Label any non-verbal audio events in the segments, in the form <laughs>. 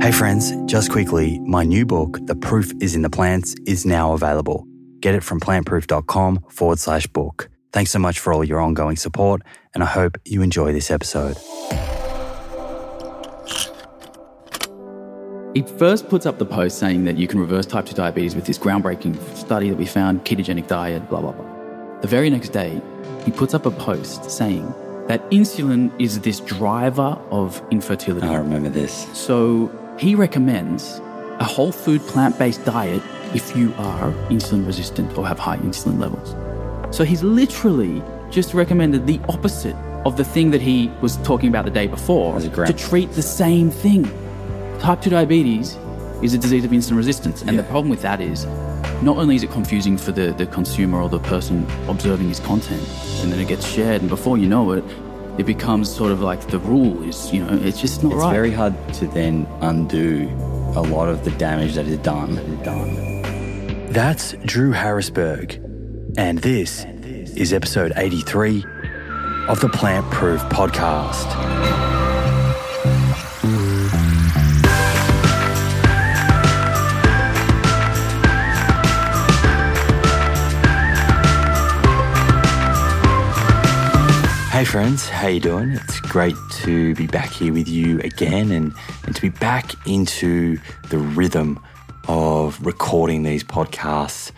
Hey friends, just quickly, my new book, The Proof is in the Plants, is now available. Get it from plantproof.com forward slash book. Thanks so much for all your ongoing support, and I hope you enjoy this episode. He first puts up the post saying that you can reverse type 2 diabetes with this groundbreaking study that we found, ketogenic diet, blah, blah, blah. The very next day, he puts up a post saying that insulin is this driver of infertility. I remember this. So he recommends a whole food plant based diet if you are insulin resistant or have high insulin levels. So he's literally just recommended the opposite of the thing that he was talking about the day before As a gra- to treat the same thing. Type 2 diabetes is a disease of insulin resistance. And the problem with that is not only is it confusing for the, the consumer or the person observing his content, and then it gets shared, and before you know it, it becomes sort of like the rule is, you know, it's just not It's right. very hard to then undo a lot of the damage that is done. Done. That's Drew Harrisberg, and this is episode 83 of the Plant Proof Podcast. Friends, how you doing? It's great to be back here with you again and, and to be back into the rhythm of recording these podcasts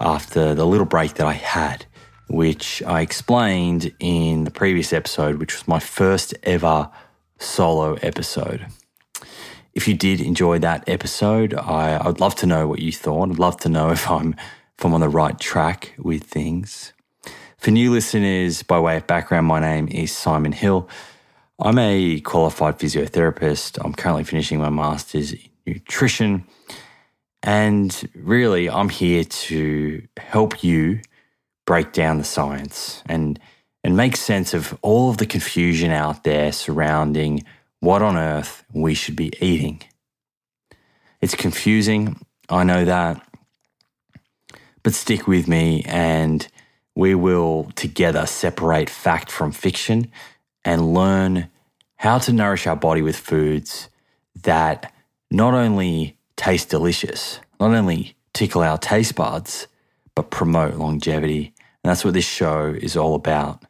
after the little break that I had, which I explained in the previous episode, which was my first ever solo episode. If you did enjoy that episode, I, I'd love to know what you thought. I'd love to know <laughs> if I'm if I'm on the right track with things. For new listeners, by way of background, my name is Simon Hill. I'm a qualified physiotherapist. I'm currently finishing my master's in nutrition. And really, I'm here to help you break down the science and, and make sense of all of the confusion out there surrounding what on earth we should be eating. It's confusing, I know that, but stick with me and we will together separate fact from fiction and learn how to nourish our body with foods that not only taste delicious, not only tickle our taste buds, but promote longevity. And that's what this show is all about.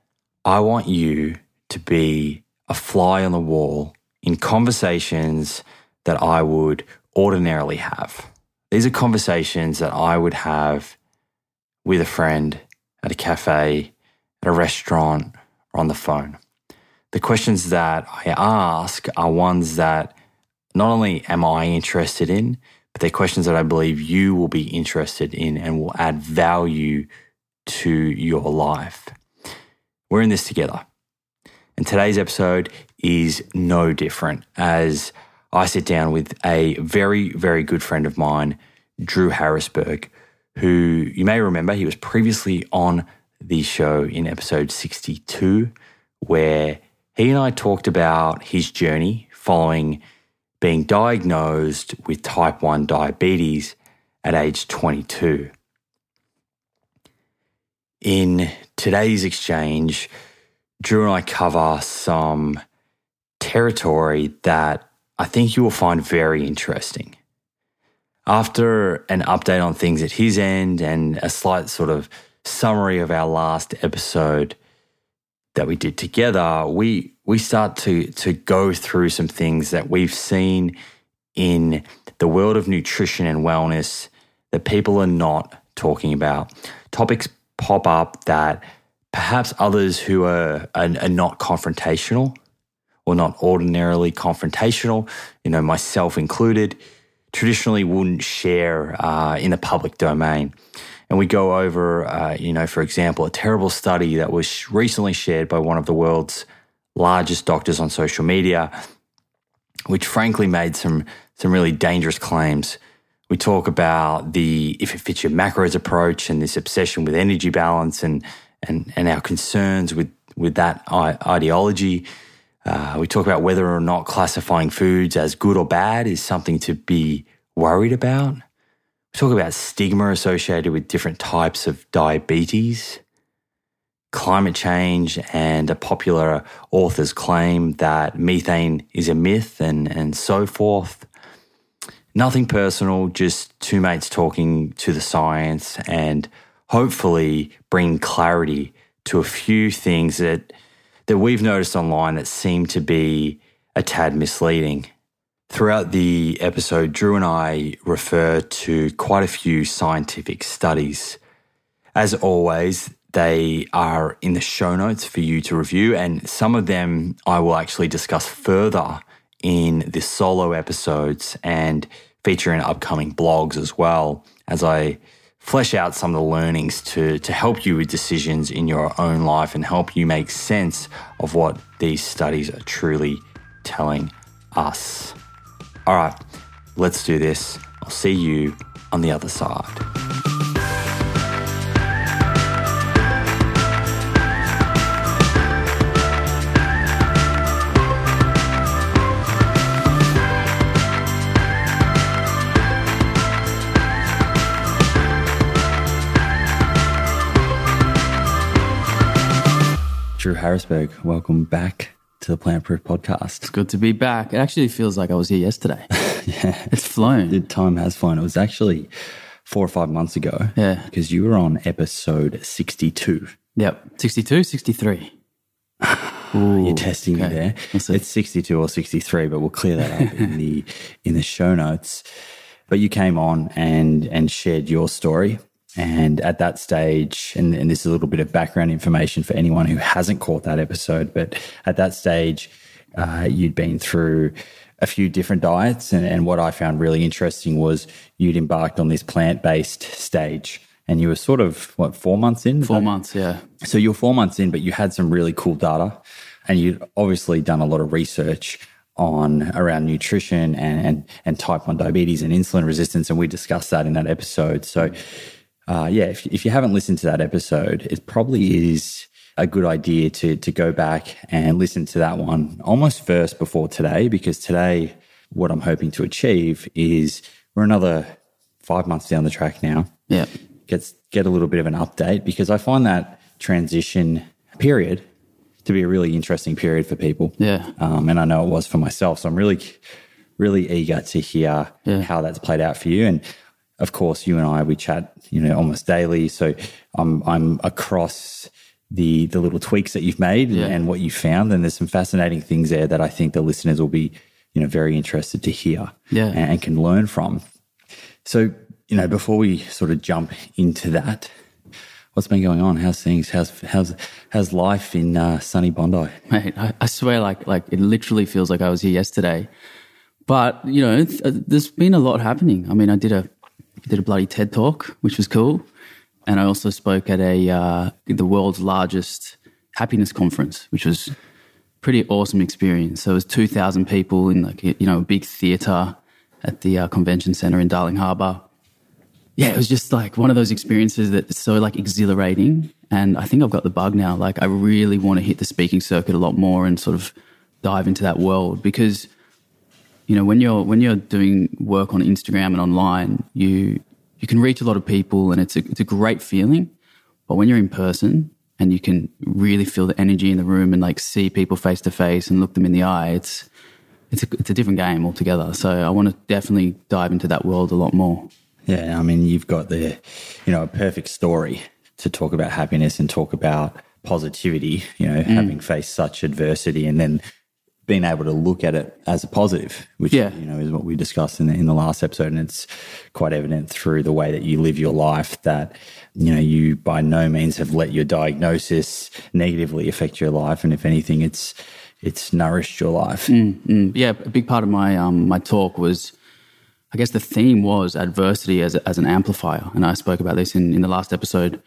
I want you to be a fly on the wall in conversations that I would ordinarily have. These are conversations that I would have with a friend at a cafe, at a restaurant, or on the phone. The questions that I ask are ones that not only am I interested in, but they're questions that I believe you will be interested in and will add value to your life. We're in this together. And today's episode is no different as I sit down with a very, very good friend of mine, Drew Harrisberg, who you may remember he was previously on the show in episode 62, where he and I talked about his journey following being diagnosed with type 1 diabetes at age 22. In today's exchange, Drew and I cover some territory that I think you will find very interesting. After an update on things at his end and a slight sort of summary of our last episode that we did together, we we start to to go through some things that we've seen in the world of nutrition and wellness that people are not talking about. Topics pop up that perhaps others who are, are, are not confrontational or not ordinarily confrontational, you know, myself included, traditionally wouldn't share uh, in the public domain. And we go over, uh, you know, for example, a terrible study that was recently shared by one of the world's largest doctors on social media, which frankly made some some really dangerous claims. We talk about the if it fits your macros approach and this obsession with energy balance and and and our concerns with with that ideology. Uh, we talk about whether or not classifying foods as good or bad is something to be worried about. We talk about stigma associated with different types of diabetes, climate change, and a popular author's claim that methane is a myth, and, and so forth. Nothing personal, just two mates talking to the science and hopefully bring clarity to a few things that that we've noticed online that seem to be a tad misleading. Throughout the episode, Drew and I refer to quite a few scientific studies. As always, they are in the show notes for you to review, and some of them I will actually discuss further in the solo episodes and feature in upcoming blogs as well as I flesh out some of the learnings to, to help you with decisions in your own life and help you make sense of what these studies are truly telling us. All right, let's do this. I'll see you on the other side. Drew Harrisberg, welcome back to the Plant Proof Podcast. It's good to be back. It actually feels like I was here yesterday. <laughs> yeah. It's flown. The time has flown. It was actually four or five months ago. Yeah. Because you were on episode 62. Yep. 62, 63. <sighs> Ooh, You're testing okay. me there. It's 62 or 63, but we'll clear that up in the in the show notes. But you came on and and shared your story and at that stage, and, and, this is a little bit of background information for anyone who hasn't caught that episode, but at that stage, uh, you'd been through a few different diets. And, and what I found really interesting was you'd embarked on this plant based stage. And you were sort of, what, four months in? Four months, yeah. So you're four months in, but you had some really cool data. And you'd obviously done a lot of research on around nutrition and, and, and type 1 diabetes and insulin resistance. And we discussed that in that episode. So, uh, yeah, if, if you haven't listened to that episode, it probably is a good idea to to go back and listen to that one almost first before today, because today, what I'm hoping to achieve is we're another five months down the track now. Yeah, gets get a little bit of an update because I find that transition period to be a really interesting period for people. Yeah, um, and I know it was for myself, so I'm really really eager to hear yeah. how that's played out for you and of course, you and I we chat, you know, almost daily. So I'm I'm across the the little tweaks that you've made yeah. and, and, what you found, and there's some fascinating things there that I think the listeners will be, you know, very interested to hear, yeah, and, and can learn from. So you know, before we sort of jump into that, what's been going on? How's things? How's how's how's life in uh, sunny Bondi? Mate, I, I, swear, like like it literally feels like I was here yesterday. But you know, uh, there's been a lot happening. I mean, I did a did a bloody TED talk, which was cool. And I also spoke at a uh, the world's largest happiness conference, which was pretty awesome experience. So it was two thousand people in like you know a big theater at the uh, convention center in Darling Harbour. Yeah, it was just like one of those experiences that's so like exhilarating. And I think I've got the bug now. Like I really want to hit the speaking circuit a lot more and sort of dive into that world because you know when you're when you're doing work on Instagram and online, you you can reach a lot of people, and it's a it's a great feeling. But when you're in person and you can really feel the energy in the room and like see people face to face and look them in the eye, it's it's a, it's a different game altogether. So I want to definitely dive into that world a lot more. Yeah, I mean, you've got the, you know, a perfect story to talk about happiness and talk about positivity. You know, mm. having faced such adversity and then being able to look at it as a positive, which yeah. you know is what we discussed in the, in the last episode, and it's quite evident through the way that you live your life that you know you by no means have let your diagnosis negatively affect your life, and if anything, it's it's nourished your life. Mm, mm. Yeah, a big part of my um, my talk was, I guess the theme was adversity as a, as an amplifier, and I spoke about this in in the last episode,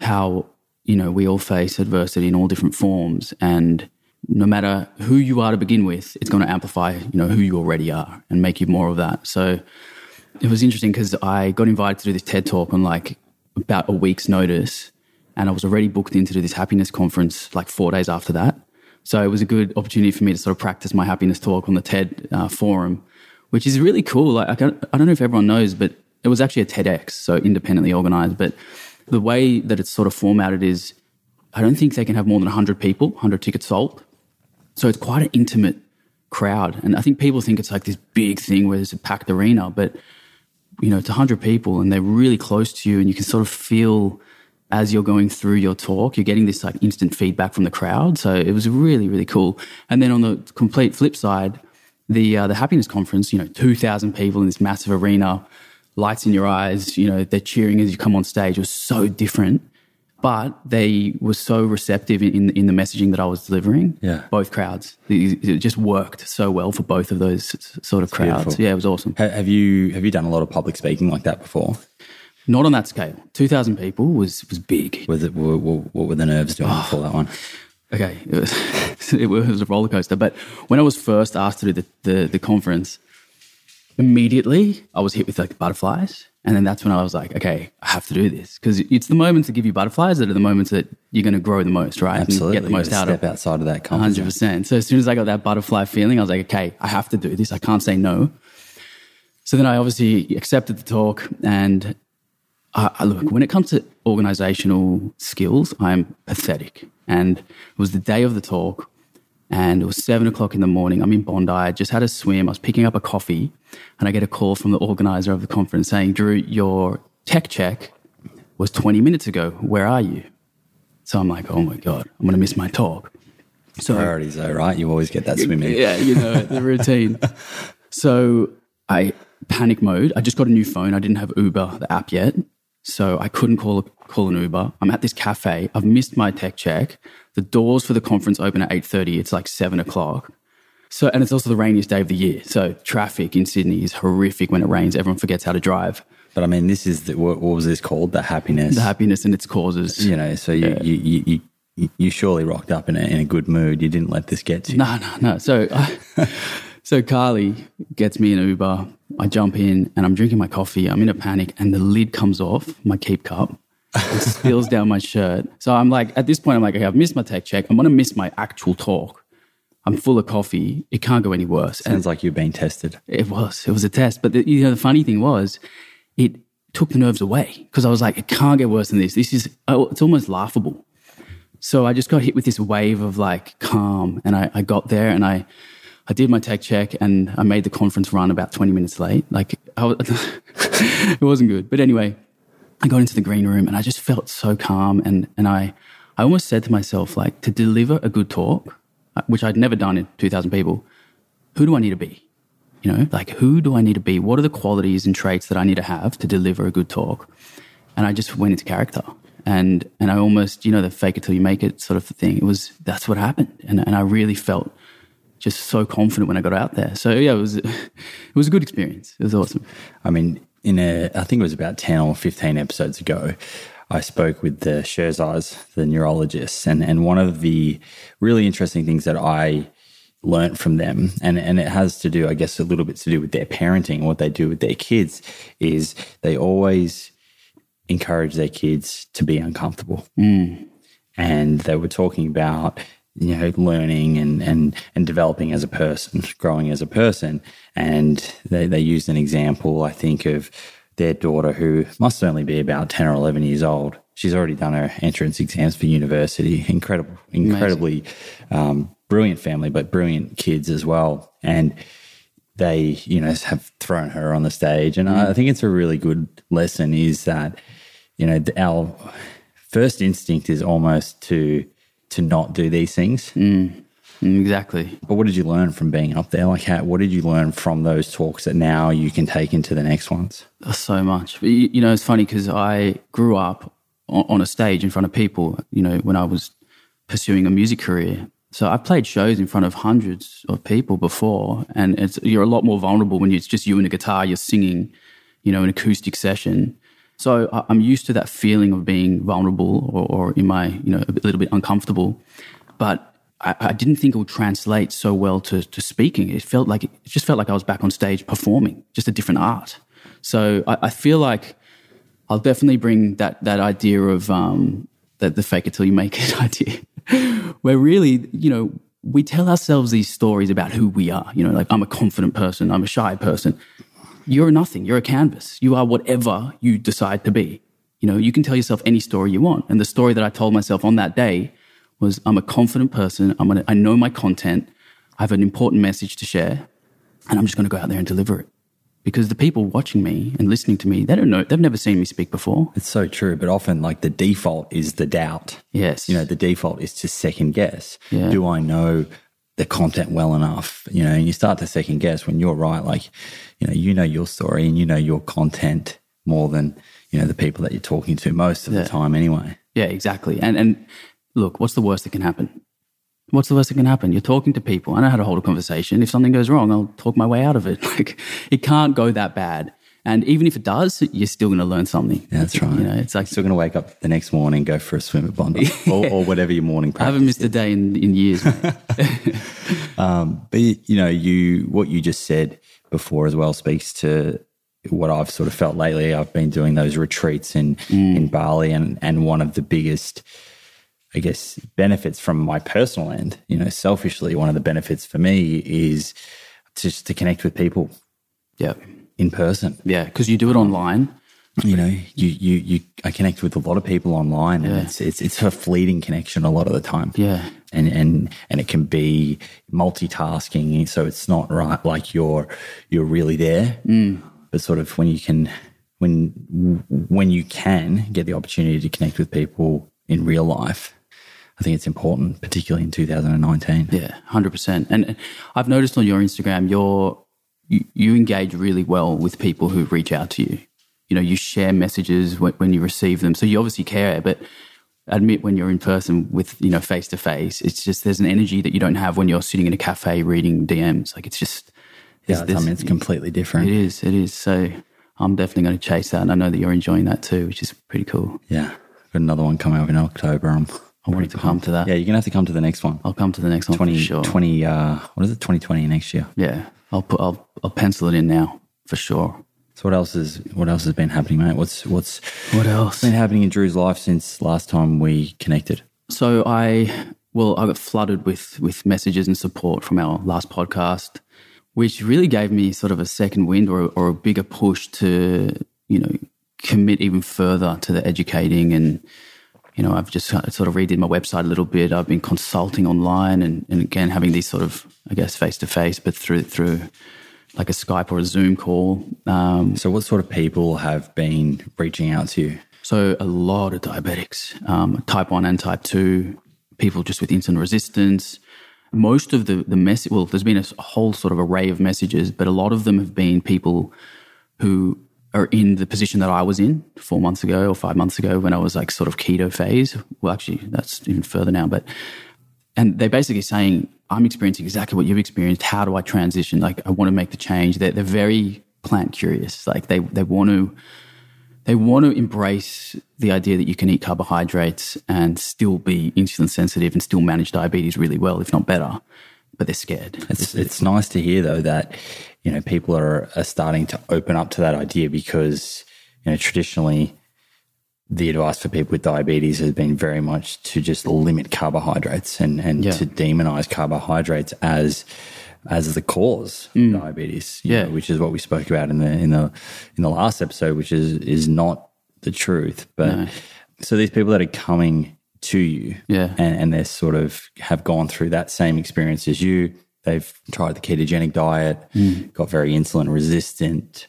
how you know we all face adversity in all different forms, and no matter who you are to begin with, it's going to amplify, you know, who you already are and make you more of that. So it was interesting because I got invited to do this TED talk on like about a week's notice, and I was already booked in to do this happiness conference like four days after that. So it was a good opportunity for me to sort of practice my happiness talk on the TED uh, forum, which is really cool. Like, I don't, I don't know if everyone knows, but it was actually a TEDx, so independently organized. But the way that it's sort of formatted is, I don't think they can have more than 100 people, 100 tickets sold. So it's quite an intimate crowd. And I think people think it's like this big thing where there's a packed arena, but you know, it's 100 people and they're really close to you and you can sort of feel as you're going through your talk, you're getting this like instant feedback from the crowd. So it was really, really cool. And then on the complete flip side, the uh, the happiness conference, you know, 2,000 people in this massive arena, lights in your eyes, you know, they're cheering as you come on stage. It was so different but they were so receptive in, in the messaging that I was delivering. Yeah. Both crowds. It, just worked so well for both of those sort of crowds. beautiful. Yeah, it was awesome. Have you have you done a lot of public speaking like that before? Not on that scale. 2,000 people was, was big. Was it what, what, were the nerves doing before that one? <sighs> Okay. It was, <laughs> it was a roller coaster. But when I was first asked to do the, the, the conference, immediately I was hit with like butterflies. And then that's when I was like, okay, I have to do this because it's the moments that give you butterflies that are the moments that you're going to grow the most, right? Absolutely, And get the most out of step outside of that comfort Hundred percent. So as soon as I got that butterfly feeling, I was like, okay, I have to do this. I can't say no. So then I obviously accepted the talk, and I, I look when it comes to organizational skills, I'm pathetic. And it was the day of the talk, and it was seven o'clock in the morning. I'm in Bondi. I just had a swim. I was picking up a coffee, and I get a call from the organizer of the conference saying, "Drew, your tech check was 20 minutes ago. Where are you?" So I'm like, "Oh my god, I'm going to miss my talk." So Priorities though, right? You always get that swimming. yeah, you know the routine. <laughs> So I panic mode. I just got a new phone. I didn't have Uber, the app yet, so I couldn't call call an Uber. I'm at this cafe. I've missed my tech check. The doors for the conference open at eight thirty. It's like seven o'clock. So and it's also the rainiest day of the year. So traffic in Sydney is horrific when it rains. Everyone forgets how to drive. But I mean, this is the, what, what was this called? The happiness. The happiness and its causes. you know, so you, you, you, you, you, you surely rocked up in a, in a good mood. You didn't let this get to you. No, no, no. So, I, <laughs> so Carly gets me an Uber. I jump in and I'm drinking my coffee. I'm in a panic, and the lid comes off my keep cup. It spills down my shirt. So I'm like, at this point, I'm like, okay, I've missed my tech check. I'm going to miss my actual talk. I'm full of coffee. It can't go any worse. And Sounds like you've been tested. it was. It was a test. But the, you know, the funny thing was, it took the nerves away because I was like, it can't get worse than this. This is, oh, it's almost laughable. So I just got hit with this wave of like calm, and I, I got there and I, I did my tech check and I made the conference run about 20 minutes late. Like I was, <laughs> it wasn't good. But anyway, I got into the green room and I just felt so calm and and I I almost said to myself like to deliver a good talk, uh, which I'd never done in 2,000 people. Who do I need to be? You know, like who do I need to be? What are the qualities and traits that I need to have to deliver a good talk? And I just went into character. And and I almost, you know, the fake it till you make it sort of thing. It was that's what happened. And and I really felt just so confident when I got out there. So yeah, it was <laughs> it was a good experience. It was awesome. I mean, in a, I think it was about 10 or 15 episodes ago, I spoke with the Sherzais, the neurologists, and, and one of the really interesting things that I learnt from them, and, and it has to do, I guess, a little bit to do with their parenting, what they do with their kids, is they always encourage their kids to be uncomfortable. Mm. And they were talking about you know learning and and and developing as a person growing as a person. And they they used an example i think of their daughter who must only be about 10 or 11 years old. She's already done her entrance exams for university. Incredible incredibly um, brilliant family but brilliant kids as well. And they you know have thrown her on the stage. And I, I think it's a really good lesson is that you know our first instinct is almost to to not do these things Mm, Exactly. but what did you learn from being up there like how, what did you learn from those talks that now you can take into the next ones Oh, So much. But, You you know, it's funny because I grew up on, on a stage in front of people, you know, when I was pursuing a music career. So I played shows in front of hundreds of people before, and it's, you're a lot more vulnerable when it's just you and a guitar, you're singing, you know, an acoustic session. So I'm used to that feeling of being vulnerable or, or in my, you know, a little bit uncomfortable. But I, I didn't think it would translate so well to, to speaking. It felt like it just felt like I was back on stage performing, just a different art. So I, I feel like I'll definitely bring that that idea of um, that the fake it till you make it <laughs> idea, where really, you know, we tell ourselves these stories about who we are. You know, like I'm a confident person, I'm a shy person. You're nothing. You're a canvas. You are whatever you decide to be. You know, you can tell yourself any story you want. And the story that I told myself on that day was I'm a confident person. I'm gonna, I know my content. I have an important message to share, and I'm just going to go out there and deliver it. Because the people watching me and listening to me, they don't know, they've never seen me speak before. It's so true. But often, like the default is the doubt. Yes. You know, the default is to second guess. Yeah. Do I know the content well enough? You know, and you start to second guess when you're right. Like, you know, you know your story and you know your content more than, you know, the people that you're talking to most of Yeah. the time anyway. Yeah, exactly. And and look, what's the worst that can happen? What's the worst that can happen? You're talking to people. I know how to hold a conversation. If something goes wrong, I'll talk my way out of it. <laughs> Like it can't go that bad. And even if it does, you're still going to learn something. Yeah, that's right. You know, it's like Still going to wake up the next morning, go for a swim at Bondi <laughs> or, or whatever your morning practice. I haven't missed a day in, in years. mate. <laughs> <laughs> Um, but you know, you what you just said before as well speaks to what I've sort of felt lately. I've been doing those retreats in mm. in Bali, and and one of the biggest, I guess, benefits from my personal end, you know, selfishly, one of the benefits for me is just to connect with people yeah. In person. Yeah. Because you do it online. You know, you you you I connect with a lot of people online, and it's it's it's a fleeting connection a lot of the time Yeah. and and and it can be multitasking so it's not right like you're you're really there mm. but sort of when you can when when you can get the opportunity to connect with people in real life i think it's important particularly in 2019 Yeah, hundred percent. And I've noticed on your Instagram, you're you, you engage really well with people who reach out to you. You know, you share messages when, when you receive them, so you obviously care. But admit when you're in person with you know face to face, it's just there's an energy that you don't have when you're sitting in a cafe reading DMs. Like it's just yeah there's- i mean it's completely different it is, it is. So I'm definitely going to chase that, and I know that you're enjoying that too, which is pretty cool. yeah got another one coming up in october i'm I wanted to come to that. yeah you're gonna have to come to the next one I'll come to the next one 20 for sure. 20 uh what is it 2020 next year Yeah, I'll put I'll I'll pencil it in now for sure. so what else is what else has been happening mate what's what's What else? been happening in Drew's life since last time we connected? So I well, I got flooded with with messages and support from our last podcast, which really gave me sort of a second wind or or a bigger push to you know commit even further to the educating and you know I've just sort of redid my website a little bit. I've been consulting online and, and again having these sort of I guess face to face, but through through like a Skype or a Zoom call. Um, So, what sort of people have been reaching out to you? So a lot of diabetics, um, type one and type two, people just with insulin resistance. Most of the the message, well, there's been a whole sort of array of messages, but a lot of them have been people who are in the position that I was in four months ago or five months ago when I was like sort of keto phase. Well, actually, that's even further now, but and they're basically saying, I'm experiencing exactly what you've experienced. How do I transition? Like, I want to make the change. They're, they're very plant curious. Like, they, they want to, they want to embrace the idea that you can eat carbohydrates and still be insulin sensitive and still manage diabetes really well, if not better. But they're scared. It's it's nice to hear though that you know people are, are starting to open up to that idea because you know traditionally the advice for people with diabetes has been very much to just limit carbohydrates and and Yeah. to demonize carbohydrates as as the cause of diabetes Mm. Yeah. know, which is what we spoke about in the in the in the last episode which is is not the truth but so these people that are coming to you Yeah. and, and they're sort of have gone through that same experience as you. They've tried the ketogenic diet, mm. got very insulin resistant.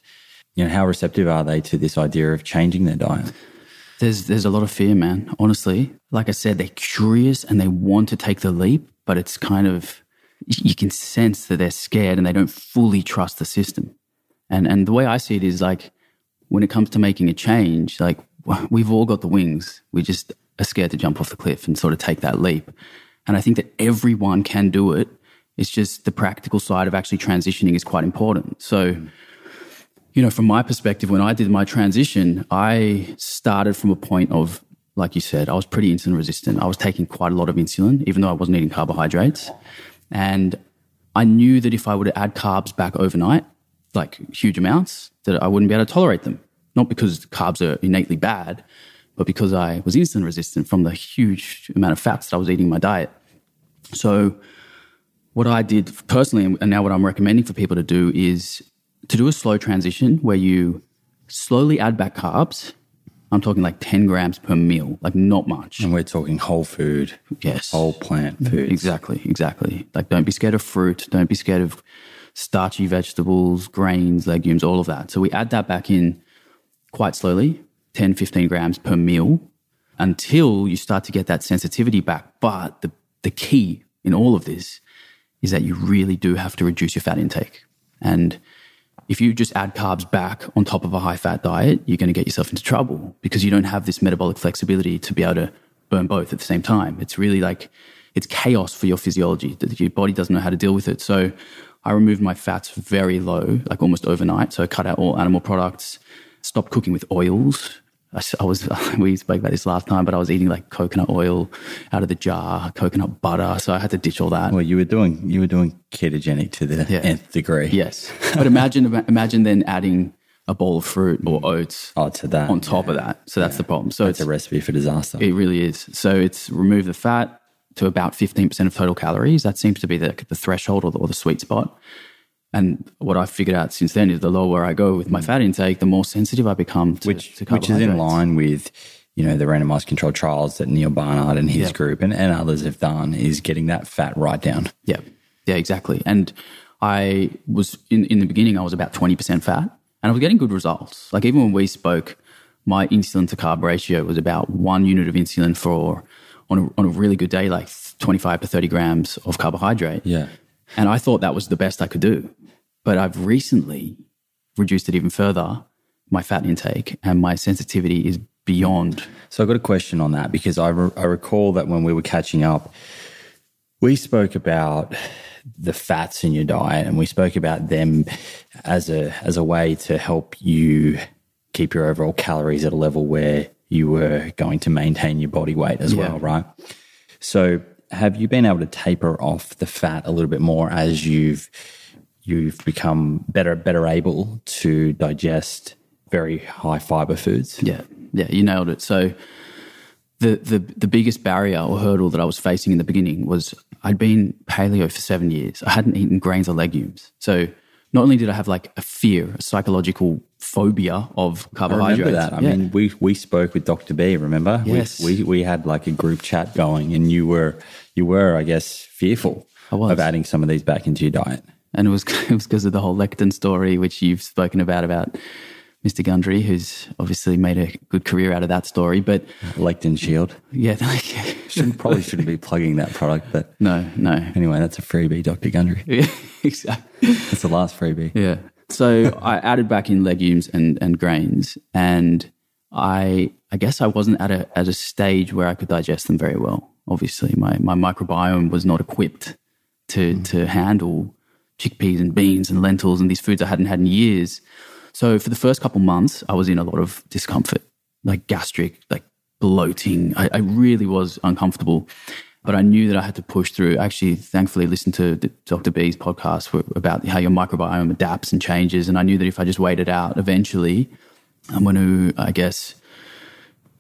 You know, how receptive are they to this idea of changing their diet? There's there's a lot of fear, man. Honestly, like I said, they're curious and they want to take the leap, but it's kind of you can sense that they're scared and they don't fully trust the system. And and the way I see it is like when it comes to making a change, like we've all got the wings. We just are scared to jump off the cliff and sort of take that leap. And I think that everyone can do it. It's just the practical side of actually transitioning is quite important. So you know, from my perspective, when I did my transition, I started from a point of, like you said, I was pretty insulin resistant. I was taking quite a lot of insulin, even though I wasn't eating carbohydrates. And I knew that if I were to add carbs back overnight, like huge amounts, that I wouldn't be able to tolerate them. Not because carbs are innately bad, but because I was insulin resistant from the huge amount of fats that I was eating in my diet. So, what I did personally, and now what I'm recommending for people to do is to do a slow transition where you slowly add back carbs I'm talking like 10 grams per meal, like not much. And we're talking whole food, Yes. whole plant food. Exactly, exactly. Like, don't be scared of fruit. Don't be scared of starchy vegetables, grains, legumes, all of that. So we add that back in quite slowly, 10, 15 grams per meal until you start to get that sensitivity back. But the, the key in all of this is that you really do have to reduce your fat intake. And if you just add carbs back on top of a high fat diet, you're going to get yourself into trouble because you don't have this metabolic flexibility to be able to burn both at the same time. It's really like it's chaos for your physiology that your body doesn't know how to deal with it. So I removed my fats very low, like almost overnight. So I cut out all animal products, stopped cooking with oils. I, was, <laughs> we spoke about this last time, but I was eating like coconut oil out of the jar, coconut butter. So I had to ditch all that. Well, you were doing you were doing ketogenic to the Yeah. nth degree. Yes. But imagine, <laughs> imagine then adding a bowl of fruit or oats Oh, to that. on top of that. So that's the problem. So It's it's, a recipe for disaster. it really is. So it's remove the fat to about 15% of total calories. That seems to be the, the threshold or the, or the sweet spot. And what I've figured out since then is the lower I go with my mm. fat intake, the more sensitive I become to, which to which is in line with you know the randomized controlled trials that Neal Barnard and his Yeah. group and, and others have done is getting that fat right down. Yeah, yeah, exactly. And I was in in the beginning, I was about twenty percent fat, and I was getting good results. Like even when we spoke, my insulin to carb ratio was about one unit of insulin for on a, on a really good day, like twenty five to thirty grams of carbohydrate. Yeah. and I thought that was the best I could do. But I've recently reduced it even further, my fat intake, and my sensitivity is beyond. So I've got a question on that because I, re- I recall that when we were catching up, we spoke about the fats in your diet and we spoke about them as a as a way to help you keep your overall calories at a level where you were going to maintain your body weight as Yeah. well, right? So have you been able to taper off the fat a little bit more as you've you've become better better able to digest very high fiber foods? Yeah, yeah, you nailed it. So the the the biggest barrier or hurdle that I was facing in the beginning was I'd been paleo for seven years. I hadn't eaten grains or legumes. So not only did I have like a fear, a psychological phobia of carbohydrates. I remember that. I Yeah. mean, we we spoke with Dr. B. Remember? We- Yes. We, we had like a group chat going, and you were you were, I guess, fearful of adding some of these back into your diet. And it was <laughs> it was because of the whole lectin story, which you've spoken about about Mr. Gundry, who's obviously made a good career out of that story. But Lectin Shield. yeah, <laughs> like, Shouldn't probably shouldn't be plugging that product, but <laughs> no, no, anyway, that's a freebie, Dr. Gundry. yeah, exactly. That's the last freebie. Yeah. So I added back in legumes and, and grains, and I I guess I wasn't at a at a stage where I could digest them very well. Obviously, my my microbiome was not equipped to hmm. to handle chickpeas and beans and lentils and these foods I hadn't had in years. So for the first couple months, I was in a lot of discomfort, like gastric, like bloating. I, I really was uncomfortable, but I knew that I had to push through. Actually, thankfully, listened to Dr. B's podcast about how your microbiome adapts and changes, and I knew that if I just waited out, eventually, I'm going to, I guess,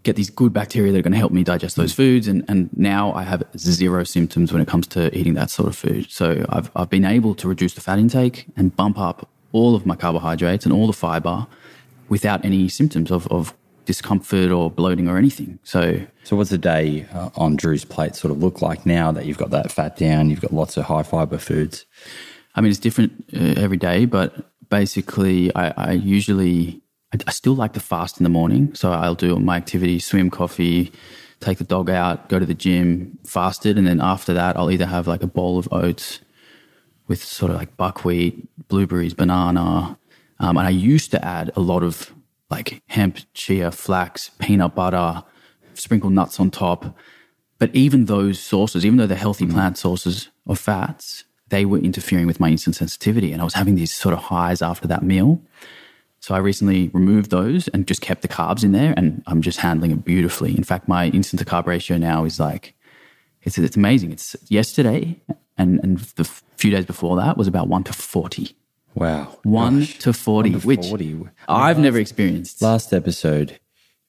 get these good bacteria that are going to help me digest those foods. And, and now I have zero symptoms when it comes to eating that sort of food. So I've, I've been able to reduce the fat intake and bump up all of my carbohydrates and all the fiber without any symptoms of, of discomfort or bloating or anything. So So, what's a day uh, on Drew's plate sort of look like now that you've got that fat down? You've got lots of high fiber foods. I mean, it's different uh, every day, but basically, I, I usually I, I still like to fast in the morning. So I'll do my activity, swim, coffee, take the dog out, go to the gym, fasted, and then after that, I'll either have like a bowl of oats with sort of like buckwheat, blueberries, banana, um, and I used to add a lot of like hemp, chia, flax, peanut butter, sprinkle nuts on top. But even those sources, even though they're healthy plant sources of fats, they were interfering with my insulin sensitivity. And I was having these sort of highs after that meal. So I recently removed those and just kept the carbs in there. And I'm just handling it beautifully. In fact, my insulin to carb ratio now is like, it's, it's amazing. It's yesterday and, and the few days before that was about one to 40. Wow. One Gosh. to 40, One to which 40. I've never experienced. Last episode,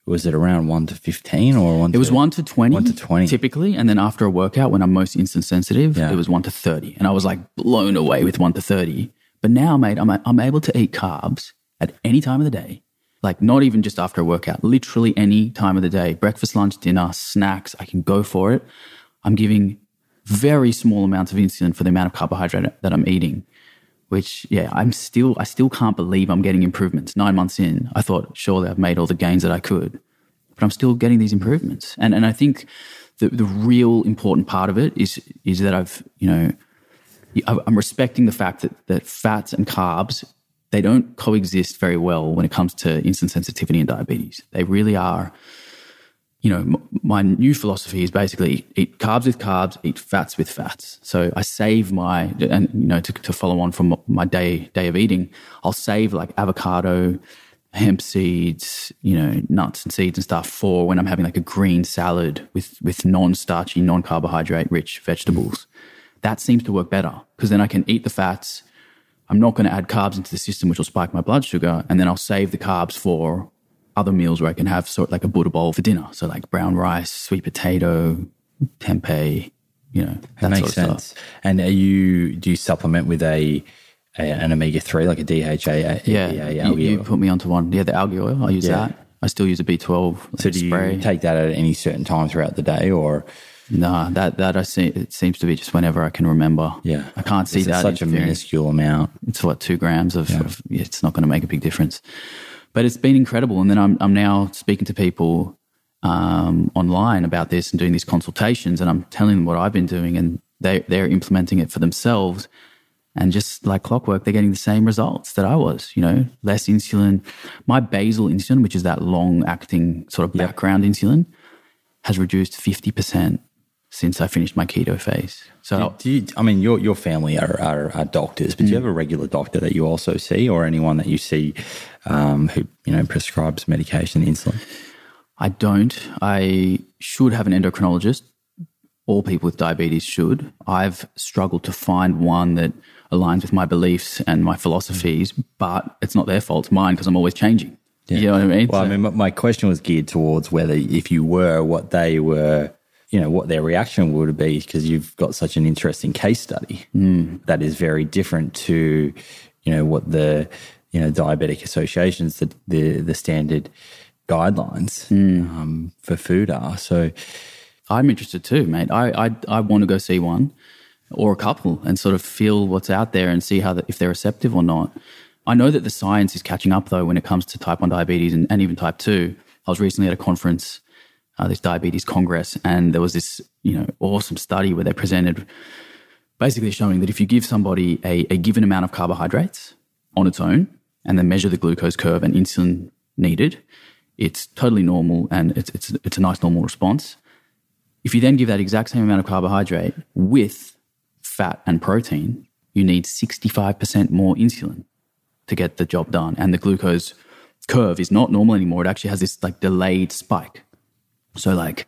was it around 1 to 15 or 1 It was to, 1 to 20. 1 to 20. Typically. And then after a workout, when I'm most insulin sensitive, Yeah. it was 1 to 30. And I was like blown away with 1 to 30. But now, mate, I'm, I'm able to eat carbs at any time of the day. like not even just after a workout, literally any time of the day, breakfast, lunch, dinner, snacks, I can go for it. I'm giving very small amounts of insulin for the amount of carbohydrate that I'm eating. Which, yeah, I'm still, I still can't believe I'm getting improvements. Nine months in, I thought surely I've made all the gains that I could, but I'm still getting these improvements. And and I think the the real important part of it is is that I've you know I'm respecting the fact that that fats and carbs they don't coexist very well when it comes to insulin sensitivity and diabetes. They really are. You know, m- my new philosophy is basically eat, carbs with carbs, eat fats with fats. So I save my, and you know, to, to follow on from my day day of eating, I'll save like avocado, hemp seeds, you know, nuts and seeds and stuff for when I'm having like a green salad with with non-starchy, non-carbohydrate rich vegetables. Mm. That seems to work better because then I can eat the fats I'm not going to add carbs into the system, which will spike my blood sugar. And then I'll save the carbs for other meals where I can have sort of like a Buddha bowl for dinner. So like brown rice, sweet potato, tempeh, you know, that, that makes sense. Stuff. And are you, do you supplement with a, a an omega 3, like a DHA? yeah. You, you, put me onto one. Yeah. The algae oil. I use yeah. that. I still use a B12. So do spray. you take that at any certain time throughout the day or? No, that that I see. It seems to be just whenever I can remember. Yeah, I can't see it's that. Such a minuscule amount. It's what two grams of. Yeah. of it's not going to make a big difference, but it's been incredible. And then I'm I'm now speaking to people um, online about this and doing these consultations, and I'm telling them what I've been doing, and they they're implementing it for themselves. And just like clockwork, they're getting the same results that I was. You know, less insulin. My basal insulin, which is that long acting sort of background insulin, has reduced fifty percent since I finished my keto phase. So, do you, I mean, your your family are, are, are doctors, but mm. do you mm. have a regular doctor that you also see, or anyone that you see um, who you know prescribes medication, insulin? I don't. I should have an endocrinologist. All people with diabetes should. I've struggled to find one that aligns with my beliefs and my philosophies, mm. but it's not their fault. It's mine because I'm always changing. Yeah. You know what I mean? Well, so, I mean, my question was geared towards whether if you were, what they were you know what their reaction would be because you've got such an interesting case study mm. that is very different to you know what the you know diabetic associations the the, the standard guidelines mm. um, for food are so i'm interested too mate i i, I want to go see one or a couple and sort of feel what's out there and see how the, if they're receptive or not i know that the science is catching up though when it comes to type 1 diabetes and, and even type 2 i was recently at a conference uh, this diabetes congress, and there was this you know awesome study where they presented basically showing that if you give somebody a, a given amount of carbohydrates on its own and then measure the glucose curve and insulin needed, it's totally normal and it's, it's, it's a nice normal response. If you then give that exact same amount of carbohydrate with fat and protein, you need 65% more insulin to get the job done. And the glucose curve is not normal anymore. It actually has this like delayed spike. So like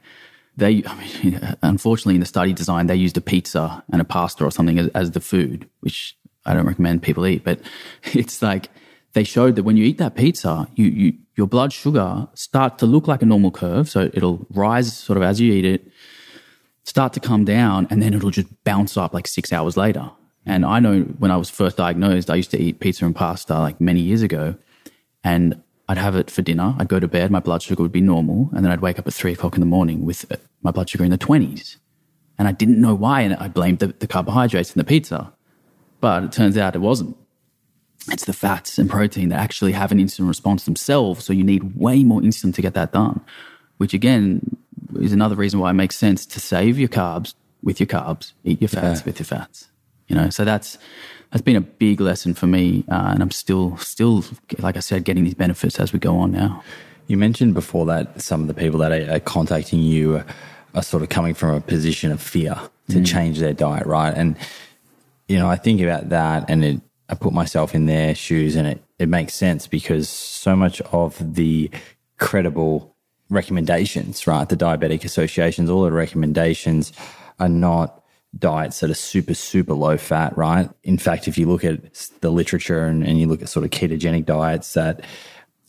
they, I mean, <laughs> unfortunately in the study design, they used a pizza and a pasta or something as, as the food, which I don't recommend people eat, but <laughs> it's like they showed that when you eat that pizza, you, you, your blood sugar start to look like a normal curve. So it'll rise sort of as you eat it, start to come down, and then it'll just bounce up like six hours later. And I know when I was first diagnosed, I used to eat pizza and pasta like many years ago. And I'd have it for dinner. I'd go to bed. My blood sugar would be normal. And then I'd wake up at three o'clock in the morning with uh, my blood sugar in the 20s. And I didn't know why. And I blamed the, the carbohydrates in the pizza. But it turns out it wasn't. It's the fats and protein that actually have an insulin response themselves. So you need way more insulin to get that done, which again is another reason why it makes sense to save your carbs with your carbs, eat your fats yeah. with your fats. You know, so that's that's been a big lesson for me, uh, and I'm still, still, like I said, getting these benefits as we go on now. You mentioned before that some of the people that are, are contacting you are, sort of coming from a position of fear to mm. change their diet, right? And you know, I think about that, and it, I put myself in their shoes, and it it makes sense because so much of the credible recommendations, right, the diabetic associations, all the recommendations are not diets that are super, super low fat, right? In fact, if you look at the literature and, and you look at sort of ketogenic diets that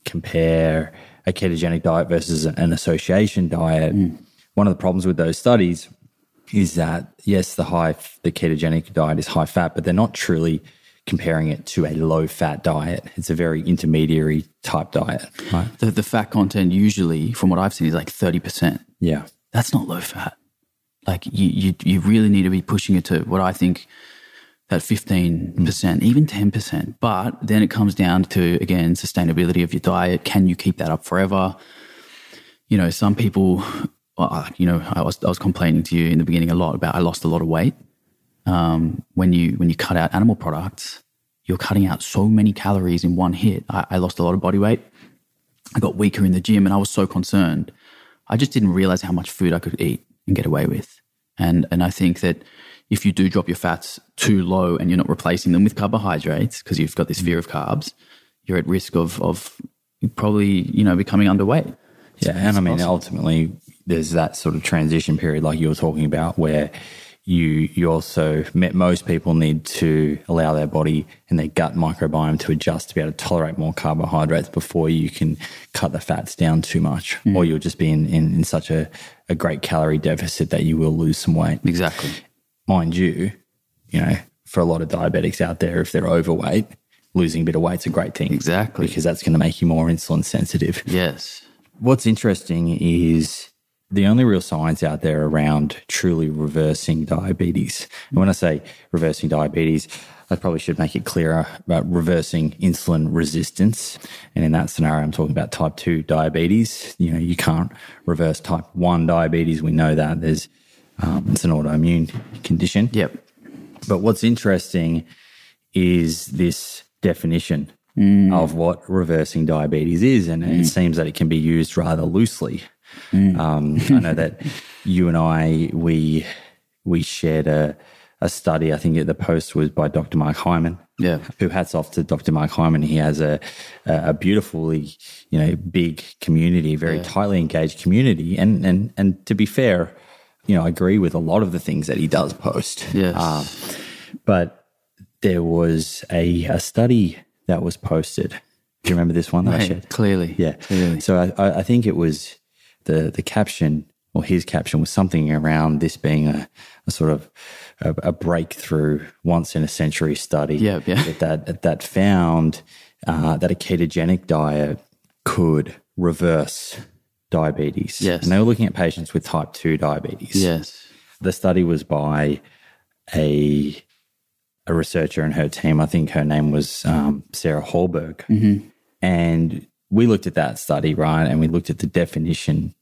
compare a ketogenic diet versus an association diet, mm. one of the problems with those studies is that yes, the high the ketogenic diet is high fat, but they're not truly comparing it to a low fat diet. It's a very intermediary type diet, right? The, the fat content usually, from what I've seen, is like 30%. Yeah. That's not low fat. Like you, you, you really need to be pushing it to what I think that 15%, mm. even 10%. But then it comes down to, again, sustainability of your diet. Can you keep that up forever? You know, some people, you know, I was, I was complaining to you in the beginning a lot about I lost a lot of weight. Um, when you when you cut out animal products, you're cutting out so many calories in one hit. I, I lost a lot of body weight. I got weaker in the gym, and I was so concerned. I just didn't realize how much food I could eat and get away with. And and I think that if you do drop your fats too low and you're not replacing them with carbohydrates because you've got this fear of carbs, you're at risk of of probably you know becoming underweight. Yeah, and I mean ultimately there's that sort of transition period like you were talking about where you you also most people need to allow their body and their gut microbiome to adjust to be able to tolerate more carbohydrates before you can cut the fats down too much, mm. or you'll just be in, in, in such a, a great calorie deficit that you will lose some weight. Exactly. Mind you, you know, for a lot of diabetics out there, if they're overweight, losing a bit of weight's a great thing. Exactly. Because that's going to make you more insulin sensitive. Yes. What's interesting is the only real science out there around truly reversing diabetes. And when I say reversing diabetes, I probably should make it clearer about reversing insulin resistance. And in that scenario, I'm talking about type 2 diabetes. You know, you can't reverse type 1 diabetes. We know that there's, um, it's an autoimmune condition. Yep. But what's interesting is this definition mm. of what reversing diabetes is. And mm. it seems that it can be used rather loosely. Mm. Um, I know that <laughs> you and I we we shared a a study. I think the post was by Dr. Mark Hyman. Yeah. Who hats off to Dr. Mark Hyman. He has a a beautifully you know big community, very yeah. tightly engaged community, and and and to be fair, you know I agree with a lot of the things that he does post. Yes. Um, but there was a, a study that was posted. Do you remember this one that right, I shared? Clearly. Yeah. Clearly. So I, I think it was the the caption or his caption was something around this being a, a sort of a, a, breakthrough once in a century study yeah, yeah. that that, found uh, that a ketogenic diet could reverse diabetes. Yes. And they were looking at patients with type 2 diabetes. Yes. The study was by a a researcher and her team. I think her name was um, Sarah Hallberg. Mm-hmm. And we looked at that study, right? And we looked at the definition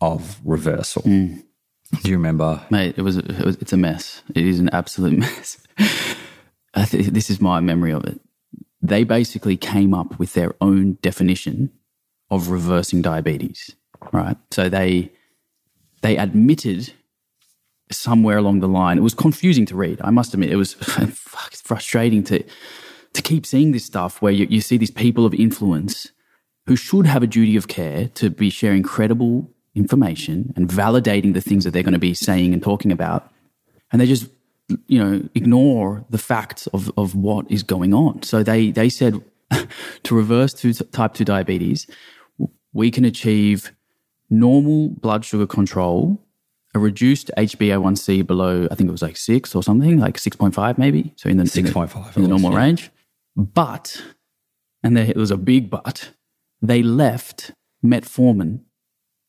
of reversal. Mm. Do you remember? Mate, it was, it was, it's a mess. It is an absolute <laughs> mess. I th- this is my memory of it. They basically came up with their own definition of reversing diabetes, right? So they they admitted somewhere along the line. It was confusing to read. I must admit, it was <laughs> frustrating to to keep seeing this stuff where you, you see these people of influence who should have a duty of care to be sharing credible information and validating the things that they're going to be saying and talking about. And they just, you know, ignore the facts of, of what is going on. So they, they said <laughs> to reverse to type 2 diabetes, we can achieve normal blood sugar control, a reduced HbA1c below, I think it was like six or something, like 6.5 maybe. So in the 6.5 in the, normal yeah. range. But, and there was a big but, they left metformin,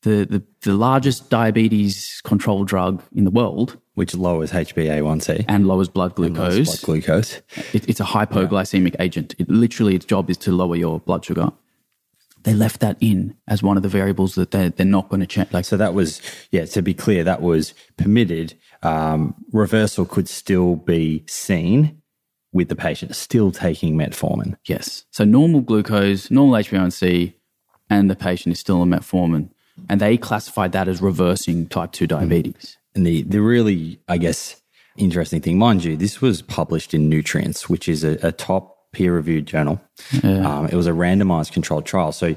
the, the, the largest diabetes control drug in the world. Which lowers HbA1c. And lowers blood glucose. Lowers blood glucose. It, it's a hypoglycemic yeah. agent. It, literally, its job is to lower your blood sugar. They left that in as one of the variables that they're, they're not going to change. Like, so that was, yeah, to be clear, that was permitted. Um, reversal could still be seen with the patient still taking metformin. Yes. So normal glucose, normal HbA1c, and the patient is still on metformin. And they classified that as reversing type 2 diabetes. And the, the really, I guess, interesting thing, mind you, this was published in Nutrients, which is a, a top peer reviewed journal. Yeah. Um, it was a randomized controlled trial. So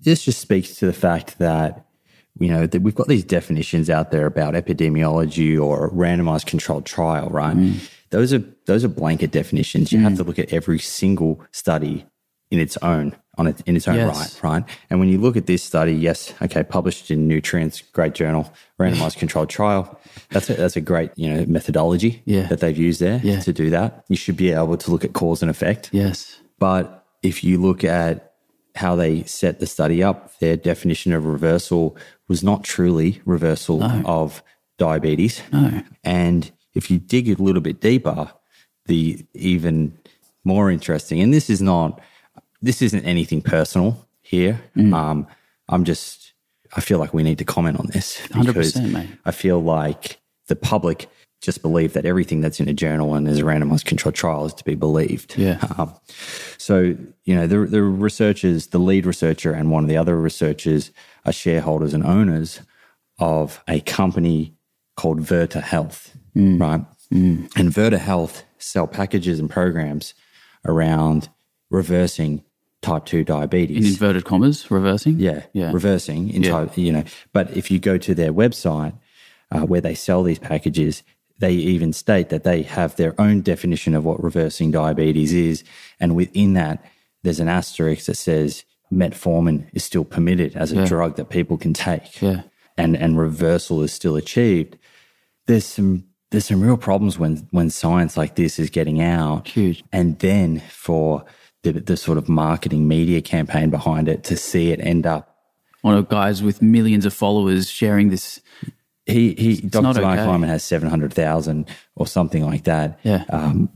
this just speaks to the fact that you know, that we've got these definitions out there about epidemiology or randomized controlled trial, right? Mm. Those are those are blanket definitions. You mm. have to look at every single study in its own on it in its own Yes. right, right? And when you look at this study, yes, okay, published in Nutrients, great journal, randomized controlled trial. That's a, that's a great you know methodology Yeah. that they've used there Yeah. to do that. You should be able to look at cause and effect. Yes. But if you look at how they set the study up, their definition of reversal was not truly reversal of diabetes. No. And if you dig a little bit deeper, the even more interesting, and this is not, this isn't anything personal here. Um, I'm just, I feel like we need to comment on this 100%, mate. I feel like the public just believe that everything that's in a journal and is a randomized controlled trial is to be believed. Yeah. Um, so, you know, the, the researchers, the lead researcher and one of the other researchers are shareholders and owners of a company called Virta Health, right? And Virta Health sell packages and programs around reversing type 2 diabetes. In inverted commas, reversing. Yeah, Yeah. reversing in Yeah. type, you know. But if you go to their website uh, where they sell these packages, they even state that they have their own definition of what reversing diabetes is, and within that, there's an asterisk that says metformin is still permitted as a drug that people can take, Yeah. and and reversal is still achieved. There's some there's some real problems when when science like this is getting out, Huge. and then for the, the sort of marketing media campaign behind it to see it end up One of guys with millions of followers sharing this. he he Dr. Mark okay. Hyman has seven hundred thousand or something like that. Yeah. Um,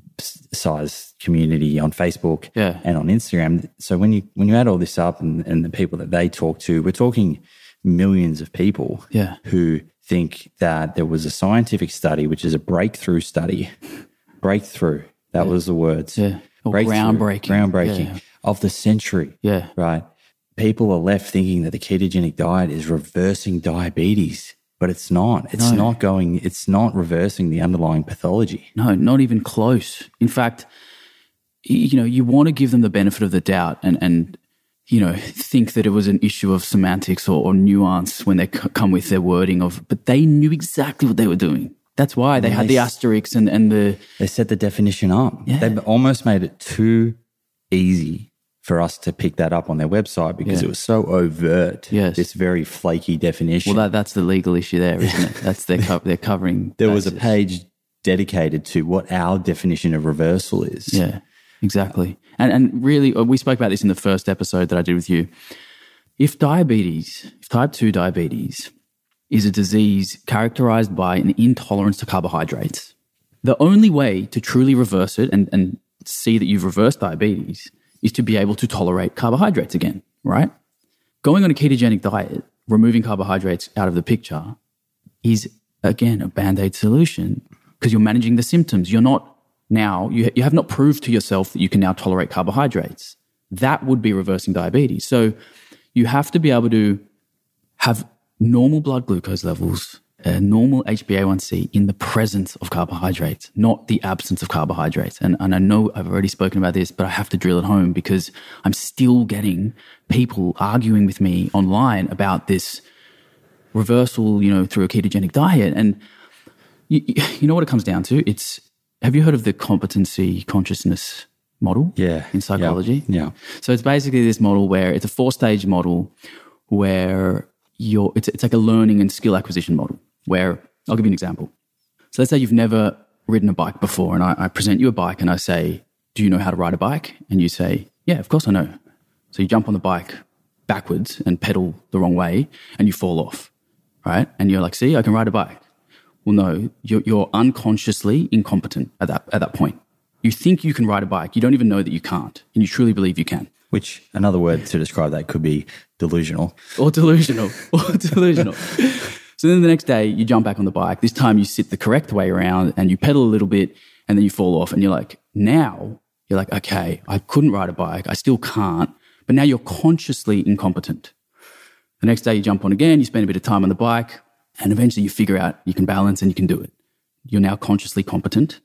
size community on Facebook Yeah. and on Instagram. So when you when you add all this up and, and the people that they talk to, we're talking millions of people Yeah. who think that there was a scientific study, which is a breakthrough study. breakthrough. That was the words. Yeah. Or groundbreaking. Groundbreaking Yeah. of the century Yeah. right? People are left thinking that the ketogenic diet is reversing diabetes, but it's not. It's No. not going, it's not reversing the underlying pathology. No, not even close. In fact, you know, you want to give them the benefit of the doubt and, and you know, think that it was an issue of semantics or, or nuance when they c- come with their wording of, but they knew exactly what they were doing. That's why they had the asterisks and, and the, They set the definition up. Yeah. They've almost made it too easy for us to pick that up on their website because Yeah. it was so overt. Yes. This very flaky definition. well, that, that's the legal issue there, isn't it? <laughs> That's their, co- they're covering. there was a page dedicated to what our definition of reversal is. Yeah, exactly. And and really, uh, we spoke about this in the first episode that I did with you. If diabetes, if type two diabetes, is a disease characterized by an intolerance to carbohydrates, the only way to truly reverse it and and see that you've reversed diabetes is to be able to tolerate carbohydrates again, right? Going on a ketogenic diet, removing carbohydrates out of the picture, is again a band-aid solution because you're managing the symptoms you're not now you, you have not proved to yourself that you can now tolerate carbohydrates that would be reversing diabetes so you have to be able to have normal blood glucose levels uh, a normal HbA1c in the presence of carbohydrates, not the absence of carbohydrates. And, and I know I've already spoken about this, but I have to drill it home because I'm still getting people arguing with me online about this reversal, you know, through a ketogenic diet. And you, you know what it comes down to? It's have you heard of the competency consciousness model? Yeah. In psychology? Yeah. So it's basically this model where it's a four stage model where you're, it's, it's like a learning and skill acquisition model where I'll give you an example. So let's say you've never ridden a bike before and I, I present you a bike and I say, do you know how to ride a bike? And you say, yeah, of course I know. So you jump on the bike backwards and pedal the wrong way and you fall off, right? And you're like, see, I can ride a bike. Well, no, you're, you're unconsciously incompetent at that, at that point. You think you can ride a bike. You don't even know that you can't. And you truly believe you can. Which another word to describe that could be delusional. Or delusional. <laughs> or delusional. So then the next day you jump back on the bike. This time you sit the correct way around and you pedal a little bit and then you fall off and you're like, now you're like, okay, I couldn't ride a bike. I still can't. But now you're consciously incompetent. The next day you jump on again, you spend a bit of time on the bike and eventually you figure out you can balance and you can do it. You're now consciously competent.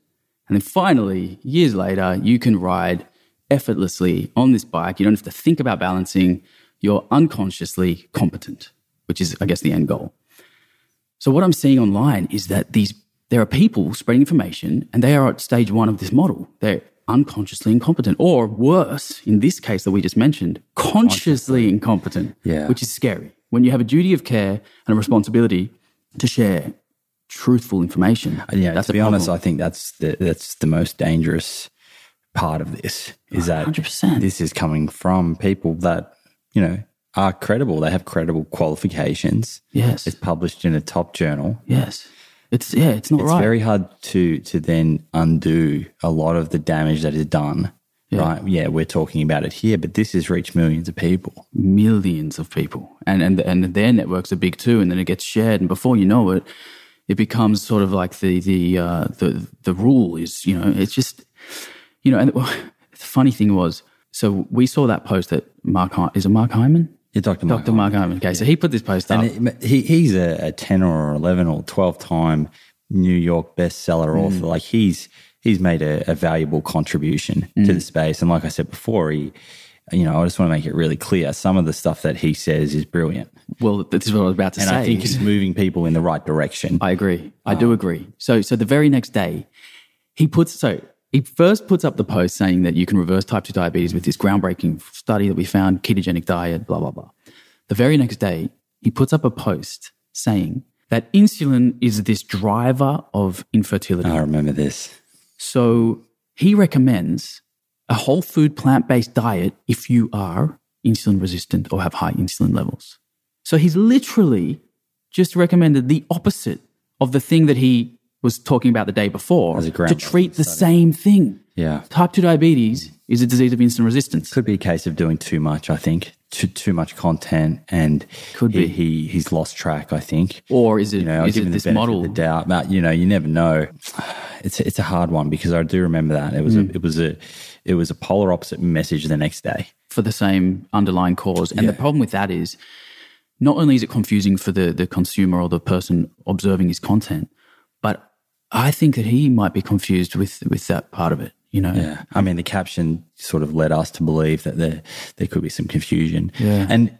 And then finally, years later, you can ride effortlessly on this bike. You don't have to think about balancing. You're unconsciously competent, which is, I guess, the end goal. So what I'm seeing online is that these there are people spreading information and they are at stage one of this model. They're unconsciously incompetent, or worse, in this case that we just mentioned, consciously incompetent, Yeah. which is scary. When you have a duty of care and a responsibility to share truthful information, And yeah, that's to be honest. I think that's the that's the most dangerous part of this is that 100%. this is coming from people that you know are credible. They have credible qualifications. yes, It's published in a top journal. yes, it's yeah, it's not It's right. very hard to to then undo a lot of the damage that is done. Yeah. Right? Yeah, we're talking about it here, but this has reached millions of people. millions of people, and and and their networks are big too, and then it gets shared, and before you know it, it becomes sort of like the the uh, the the rule is you know it's just you know and <laughs> the funny thing was so we saw that post that Mark Hy- is it Mark Hyman Yeah, Dr. Mark Dr. Mark Hyman okay so he put this post up And it, he, he's a, a 10 or 11 or 12 time New York bestseller Mm. author. Like he's, he's made a, a valuable contribution Mm. to the space. And like I said before, he, you know, I just want to make it really clear. Some of the stuff that he says is brilliant. well this is what I was about to And say I think he's moving people in the right direction. I agree. I do agree. So, so the very next day, he puts so he first puts up the post saying that you can reverse type two diabetes with this groundbreaking study that we found, ketogenic diet, blah blah blah. The very next day, he puts up a post saying that insulin is this driver of infertility. I remember this. So he recommends a whole food plant based diet if you are insulin resistant or have high insulin levels. So he's literally just recommended the opposite of the thing that he was talking about the day before to treat the same thing. Yeah. Type 2 diabetes is a disease of insulin resistance. Could be a case of doing too much, I think. Too, too much content. And Could he, be. he, he's lost track, I think. Or is it, you know, is it this model? the doubt. But you know, you never know. It's it's a hard one because I do remember that it was Mm. a, it was a it was a polar opposite message the next day. for the same underlying cause. And the problem with that is not only is it confusing for the, the consumer or the person observing his content, but I think that he might be confused with, with that part of it, you know? Yeah, I mean, the caption sort of led us to believe that there there could be some confusion. Yeah. and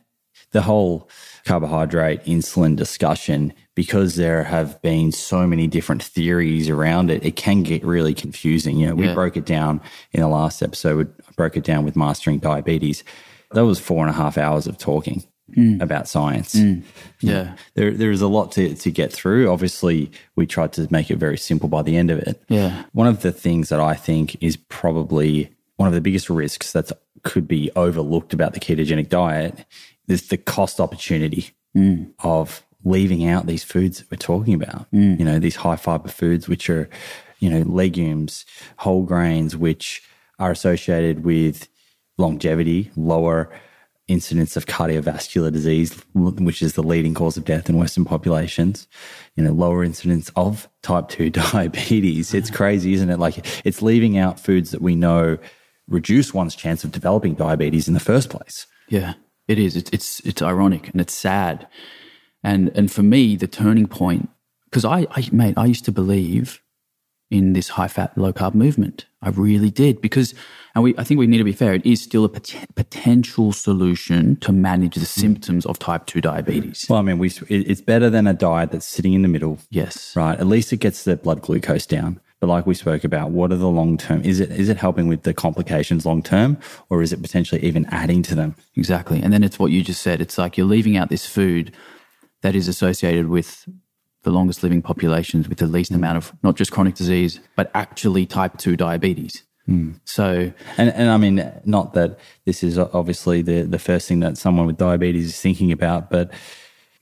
the whole carbohydrate insulin discussion because there have been so many different theories around it, it can get really confusing. You know, we Yeah. broke it down in the last episode. I broke it down with mastering diabetes. That was four and a half hours of talking Mm. about science. Mm. Yeah. There, there is a lot to, to get through. Obviously, we tried to make it very simple by the end of it. Yeah. One of the things that I think is probably one of the biggest risks that could be overlooked about the ketogenic diet is the cost opportunity mm. of leaving out these foods that we're talking about. You know, these high fiber foods, which are, you know, legumes, whole grains, which are associated with longevity, lower incidence of cardiovascular disease, which is the leading cause of death in Western populations, you know, lower incidence of type 2 <laughs> diabetes. It's crazy, isn't it? Like it's leaving out foods that we know reduce one's chance of developing diabetes in the first place. Yeah, it is. It's it's it's ironic and it's sad, and and for me the turning point because I, I mate I used to believe in this high fat low carb movement. I really did because, and we I think we need to be fair. It is still a pot- potential solution to manage the mm. symptoms of type two diabetes. Well, I mean, we, it's better than a diet that's sitting in the middle, Yes. right? At least it gets the blood glucose down. But like we spoke about, what are the long term? Is it is it helping with the complications long term, or is it potentially even adding to them? Exactly. And then it's what you just said. It's like you're leaving out this food that is associated with the longest living populations with the least mm. amount of not just chronic disease, but actually type 2 diabetes. Mm. So, And and I mean, not that this is obviously the the first thing that someone with diabetes is thinking about, but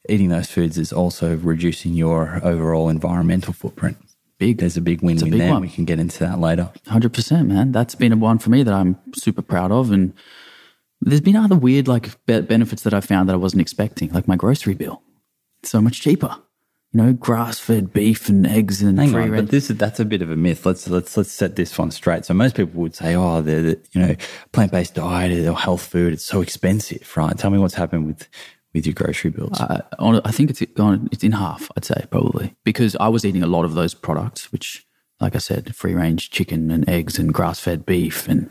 eating those foods is also reducing your overall environmental footprint. big, There's a big win win big there. one. We can get into that later. 100%, man. That's been a one for me that I'm super proud of. And there's been other weird like be- benefits that I found that I wasn't expecting, like my grocery bill. It's so much cheaper. You know, grass fed beef and eggs and Hang free on, range. but this is that's a bit of a myth. Let's let's let's set this one straight. So most people would say, "Oh, the, the you know plant based diet or health food, it's so expensive." Right? Tell me what's happened with with your grocery bills. Uh, I, I think it's gone. It's in half. I'd say probably because I was eating a lot of those products, which, like I said, free range chicken and eggs and grass fed beef and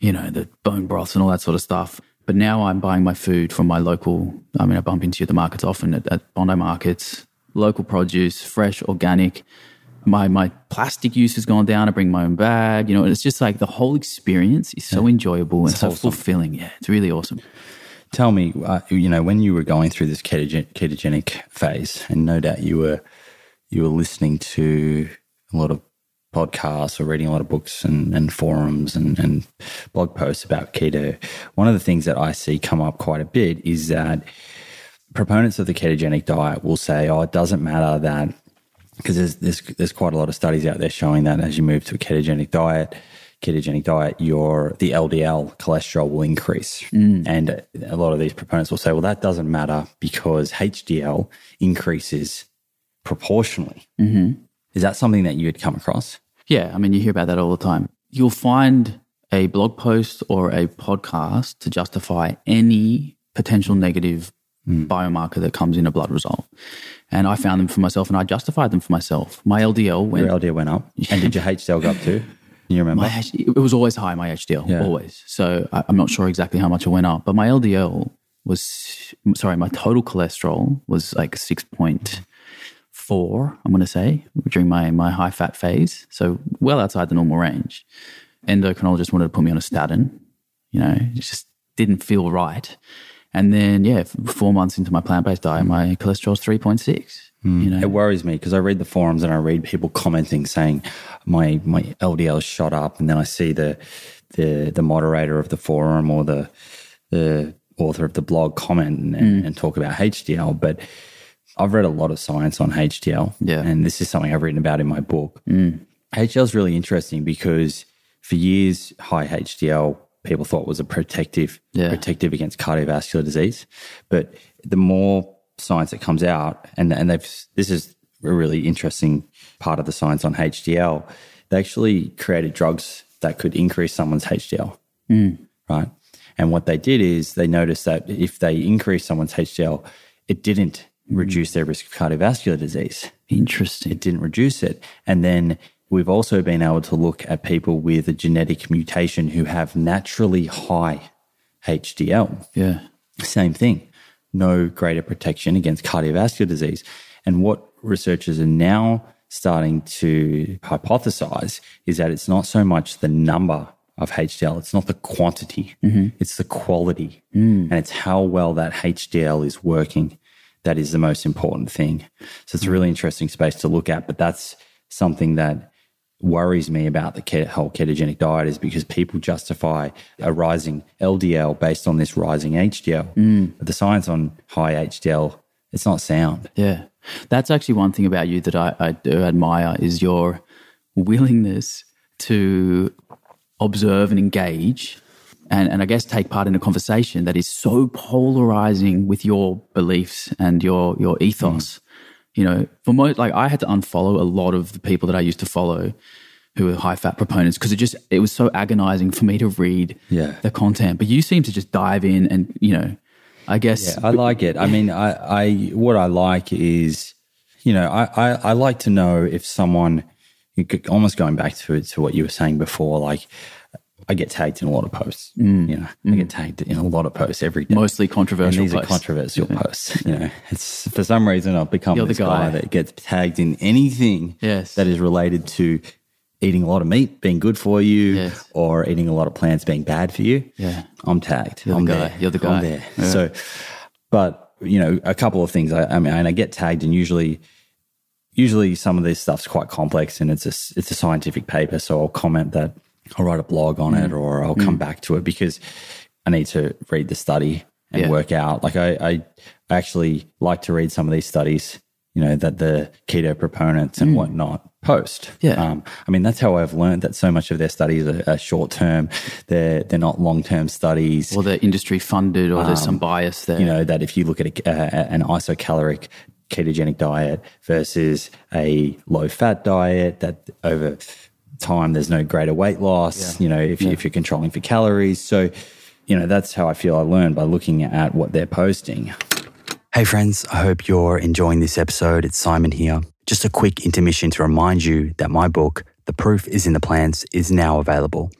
you know the bone broths and all that sort of stuff. But now I'm buying my food from my local. I mean, I bump into the markets often at, at Bondi markets, local produce, fresh, organic, My my plastic use has gone down. I bring my own bag. You know, and it's just like the whole experience is so enjoyable and so wholesome. fulfilling. Yeah, it's really awesome. Tell me, uh, you know, when you were going through this ketogen- ketogenic phase, and no doubt you were you were listening to a lot of podcasts or reading a lot of books and, and forums and, and blog posts about keto. One of the things that I see come up quite a bit is that proponents of the ketogenic diet will say, "Oh, it doesn't matter that." Because there's, there's there's quite a lot of studies out there showing that as you move to a ketogenic diet, ketogenic diet, your the LDL cholesterol will increase. Mm. And a lot of these proponents will say, well, that doesn't matter because HDL increases proportionally. Mm-hmm. Is that something that you had come across? Yeah, I mean, you hear about that all the time. You'll find a blog post or a podcast to justify any potential negative Mm. biomarker that comes in a blood result. And I found them for myself and I justified them for myself. My LDL went, Your LDL went up. And did your <laughs> HDL go up too? Can you remember? H- it was always high, my HDL, Yeah. always. So I, I'm not sure exactly how much it went up, but my LDL was, sorry, my total cholesterol was like 6.4, I'm going to say, during my, my high fat phase. So well outside the normal range. Endocrinologist wanted to put me on a statin. You know, it just didn't feel right. And then, yeah, four months into my plant based diet, my cholesterol's 3.6. Hmm. You know, It worries me because I read the forums and I read people commenting saying my my LDL shot up, and then I see the the the moderator of the forum or the the author of the blog comment and, and hmm. talk about HDL. But I've read a lot of science on HDL, Yeah. and this is something I've written about in my book. Hmm. HDL is really interesting because for years, high HDL people thought was a protective Yeah. protective against cardiovascular disease, but the more science that comes out, and and they've this is a really interesting part of the science on HDL. They actually created drugs that could increase someone's HDL, mm. right? And what they did is they noticed that if they increased someone's HDL, it didn't mm. reduce their risk of cardiovascular disease interesting. it didn't reduce it. And then we've also been able to look at people with a genetic mutation who have naturally high HDL. Yeah. Same thing, no greater protection against cardiovascular disease. And what researchers are now starting to hypothesize is that it's not so much the number of HDL, it's not the quantity, mm-hmm. it's the quality. Mm. And it's how well that HDL is working that is the most important thing. So it's a really interesting space to look at, but that's something that worries me about the ket- whole ketogenic diet is because people justify a rising LDL based on this rising HDL. But mm. the science on high HDL, it's not sound. Yeah. That's actually one thing about you that I, I do admire is your willingness to observe and engage and, and I guess take part in a conversation that is so polarizing with your beliefs and your your ethos. Mm. You know, for most like I had to unfollow a lot of the people that I used to follow who were high fat proponents because it just it was so agonizing for me to read Yeah. the content. But you seem to just dive in and, you know, I guess I like it. I mean, I, I what I like is, you know, I, I, I like to know if someone, almost going back to to what you were saying before, like I get tagged in a lot of posts. Mm. You know, I get mm. tagged in a lot of posts every day. mostly and controversial these are posts. controversial posts. You know, it's for some reason I've become You're the guy. guy. that gets tagged in anything Yes. that is related to eating a lot of meat being good for you, Yes. or eating a lot of plants being bad for you. Yeah. I'm tagged. You're the I'm guy. there. You're the guy. I'm there. Yeah. So, but you know, a couple of things. I, I mean, and I get tagged, and usually, usually some of this stuff's quite complex, and it's a it's a scientific paper. So I'll comment that I'll write a blog on Mm. it, or I'll come back to it because I need to read the study and Yeah. work out. Like I, I actually like to read some of these studies. You know that the keto proponents and whatnot post. Mm. Yeah. Um, I mean, that's how I've learned that so much of their studies are, are short term. They're they're not long term studies Or they're industry funded or there's some bias there. you know that if you look at a, uh, an isocaloric ketogenic diet versus a low fat diet that over time there's no greater weight loss you know if, you if you're controlling for calories so you know that's how i feel i learned by looking at what they're posting Hey, friends, I hope you're enjoying this episode. It's Simon here. Just a quick intermission to remind you that my book, The Proof is in the Plants, is now available.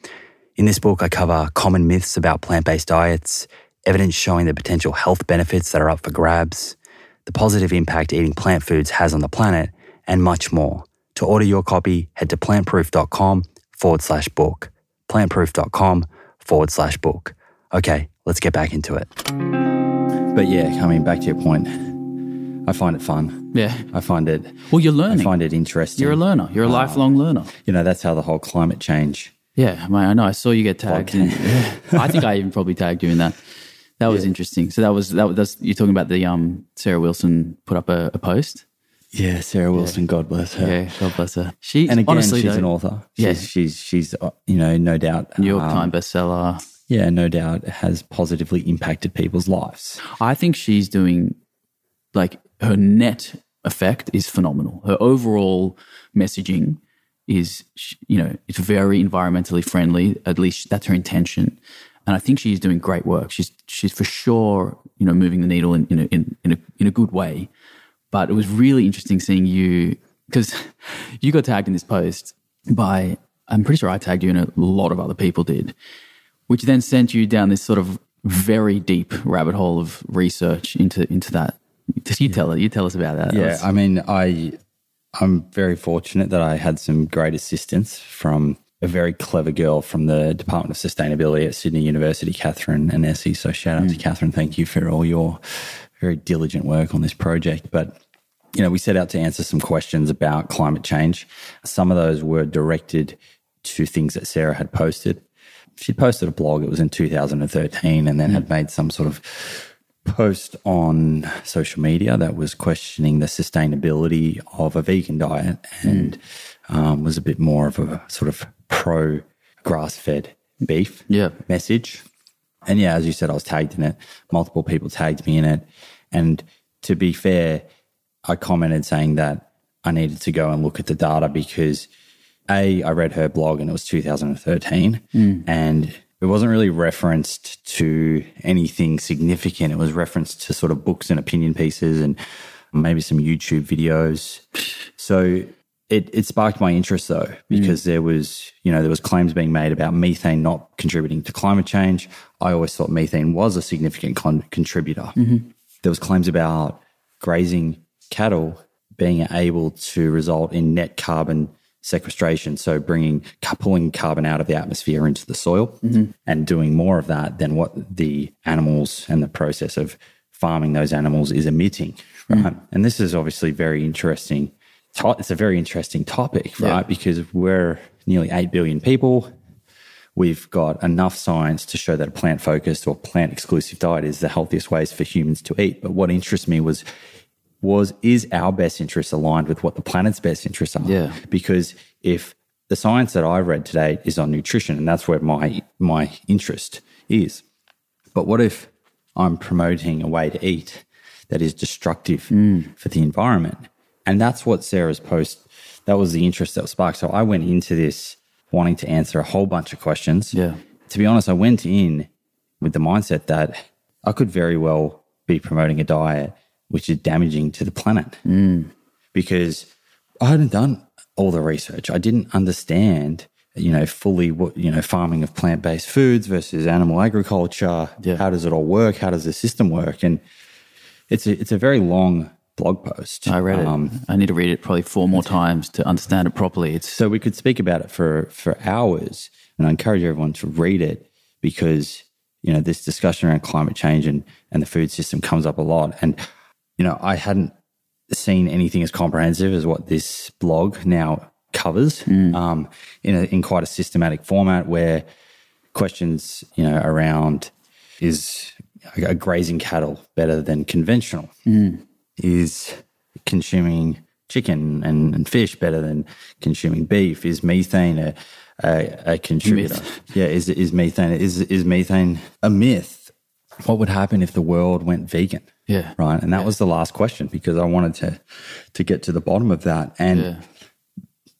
In this book, I cover common myths about plant based diets, evidence showing the potential health benefits that are up for grabs, the positive impact eating plant foods has on the planet, and much more. To order your copy, head to plantproof.com forward slash book. Plantproof.com forward slash book. Okay, let's get back into it. But yeah, coming back to your point, I find it fun. Yeah. I find it. Well, you're learning. I find it interesting. You're a learner. You're a lifelong learner. you know, that's how the whole climate change. Yeah, mate, I know. I saw you get tagged. In, <laughs> yeah. I think I even probably tagged you in that. That was interesting. So that was that was you're talking about the um Sarah Wilson put up a, a post. Yeah, Sarah Wilson, God bless her. Yeah, God bless her. She And again, honestly she's though, an author. She's, Yeah. she's, she's, uh, you know, no doubt. New York um, Times bestseller. Yeah, no doubt has positively impacted people's lives. I think she's doing like her net effect is phenomenal. Her overall messaging is, you know, it's very environmentally friendly. At least that's her intention. And I think she's doing great work. She's she's for sure, you know, moving the needle in in a, in, in a in a good way. But it was really interesting seeing you because <laughs> you got tagged in this post by I'm pretty sure I tagged you and a lot of other people did, which then sent you down this sort of very deep rabbit hole of research into into that. You tell it. You tell us about that. Yeah, I mean, I I'm very fortunate that I had some great assistance from a very clever girl from the Department of Sustainability at Sydney University, Catherine Anesi. So shout out to mm. Catherine. Thank you for all your very diligent work on this project. But you know, we set out to answer some questions about climate change. Some of those were directed to things that Sarah had posted. She posted a blog, it was in 2013, and then had made some sort of post on social media that was questioning the sustainability of a vegan diet and um, was a bit more of a sort of pro grass fed beef Yeah. message. And yeah, as you said, I was tagged in it. Multiple people tagged me in it. And to be fair, I commented saying that I needed to go and look at the data because A, I read her blog and it was 2013 mm. and it wasn't really referenced to anything significant. It was referenced to sort of books and opinion pieces and maybe some YouTube videos. So it, it sparked my interest though, mm. because there was, you know, there was claims being made about methane not contributing to climate change. I always thought methane was a significant con- contributor. Mm-hmm. There was claims about grazing cattle being able to result in net carbon sequestration. So bringing, pulling carbon out of the atmosphere into the soil mm-hmm. and doing more of that than what the animals and the process of farming those animals is emitting. Mm-hmm. Right. And this is obviously very interesting. It's a very interesting topic, right? Yeah. Because we're nearly 8 billion people. We've got enough science to show that a plant focused or plant exclusive diet is the healthiest ways for humans to eat. But what interests me was was is our best interests aligned with what the planet's best interests are? Yeah. Because if the science that I've read today is on nutrition, and that's where my my interest is. But what if I'm promoting a way to eat that is destructive hmm. for the environment? And that's what Sarah's post, that was the interest that was sparked. So I went into this wanting to answer a whole bunch of questions. Yeah. To be honest, I went in with the mindset that I could very well be promoting a diet which is damaging to the planet because I hadn't done all the research. I didn't understand, you know, fully what, you know, farming of plant based foods versus animal agriculture. Yeah. How does it all work? How does the system work? And it's a, it's a very long blog post. I read it. Um, I need to read it probably four more times to understand it properly. It's so we could speak about it for, for hours. And I encourage everyone to read it because, you know, this discussion around climate change and, and the food system comes up a lot. And, you know, I hadn't seen anything as comprehensive as what this blog now covers um, in, a, in quite a systematic format where questions, you know, around is a grazing cattle better than conventional? Is consuming chicken and, and fish better than consuming beef? Is methane a, a, a contributor? Myth. Yeah, is is methane is is methane a myth? What would happen if the world went vegan? Yeah. right. And that was the last question because I wanted to to get to the bottom of that. And yeah.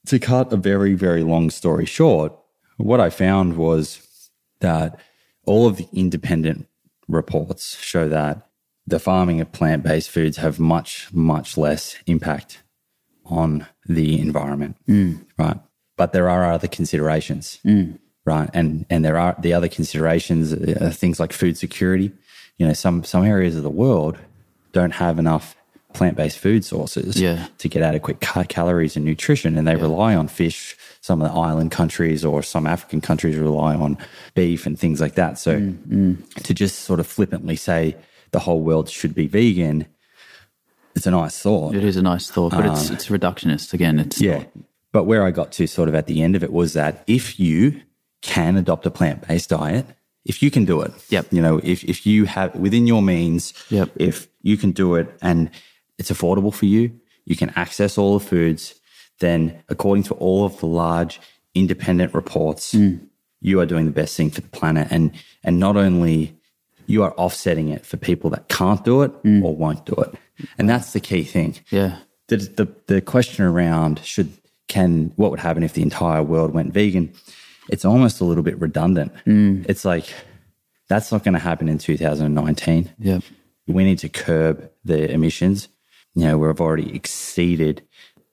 to cut a very very long story short, what I found was that all of the independent reports show that the farming of plant based foods have much much less impact on the environment, right? But there are other considerations, right? And and there are the other considerations, uh, things like food security. You know, some some areas of the world don't have enough plant based food sources Yeah. to get adequate ca- calories and nutrition. And they rely on fish. Some of the island countries or some African countries rely on beef and things like that. So to just sort of flippantly say the whole world should be vegan, it's a nice thought. It is a nice thought, but it's it's reductionist again. It's Um, Yeah. not- But where I got to sort of at the end of it was that if you can adopt a plant based diet, if you can do it, Yep. you know, if, if you have within your means, Yep. if you can do it and it's affordable for you, you can access all the foods, then according to all of the large independent reports, hmm. you are doing the best thing for the planet. And and not only you are offsetting it for people that can't do it hmm. or won't do it. And that's the key thing yeah, the, the the question around should can what would happen if the entire world went vegan it's almost a little bit redundant. Mm. It's like that's not going to happen in 2019 yeah, we need to curb the emissions. You know we've already exceeded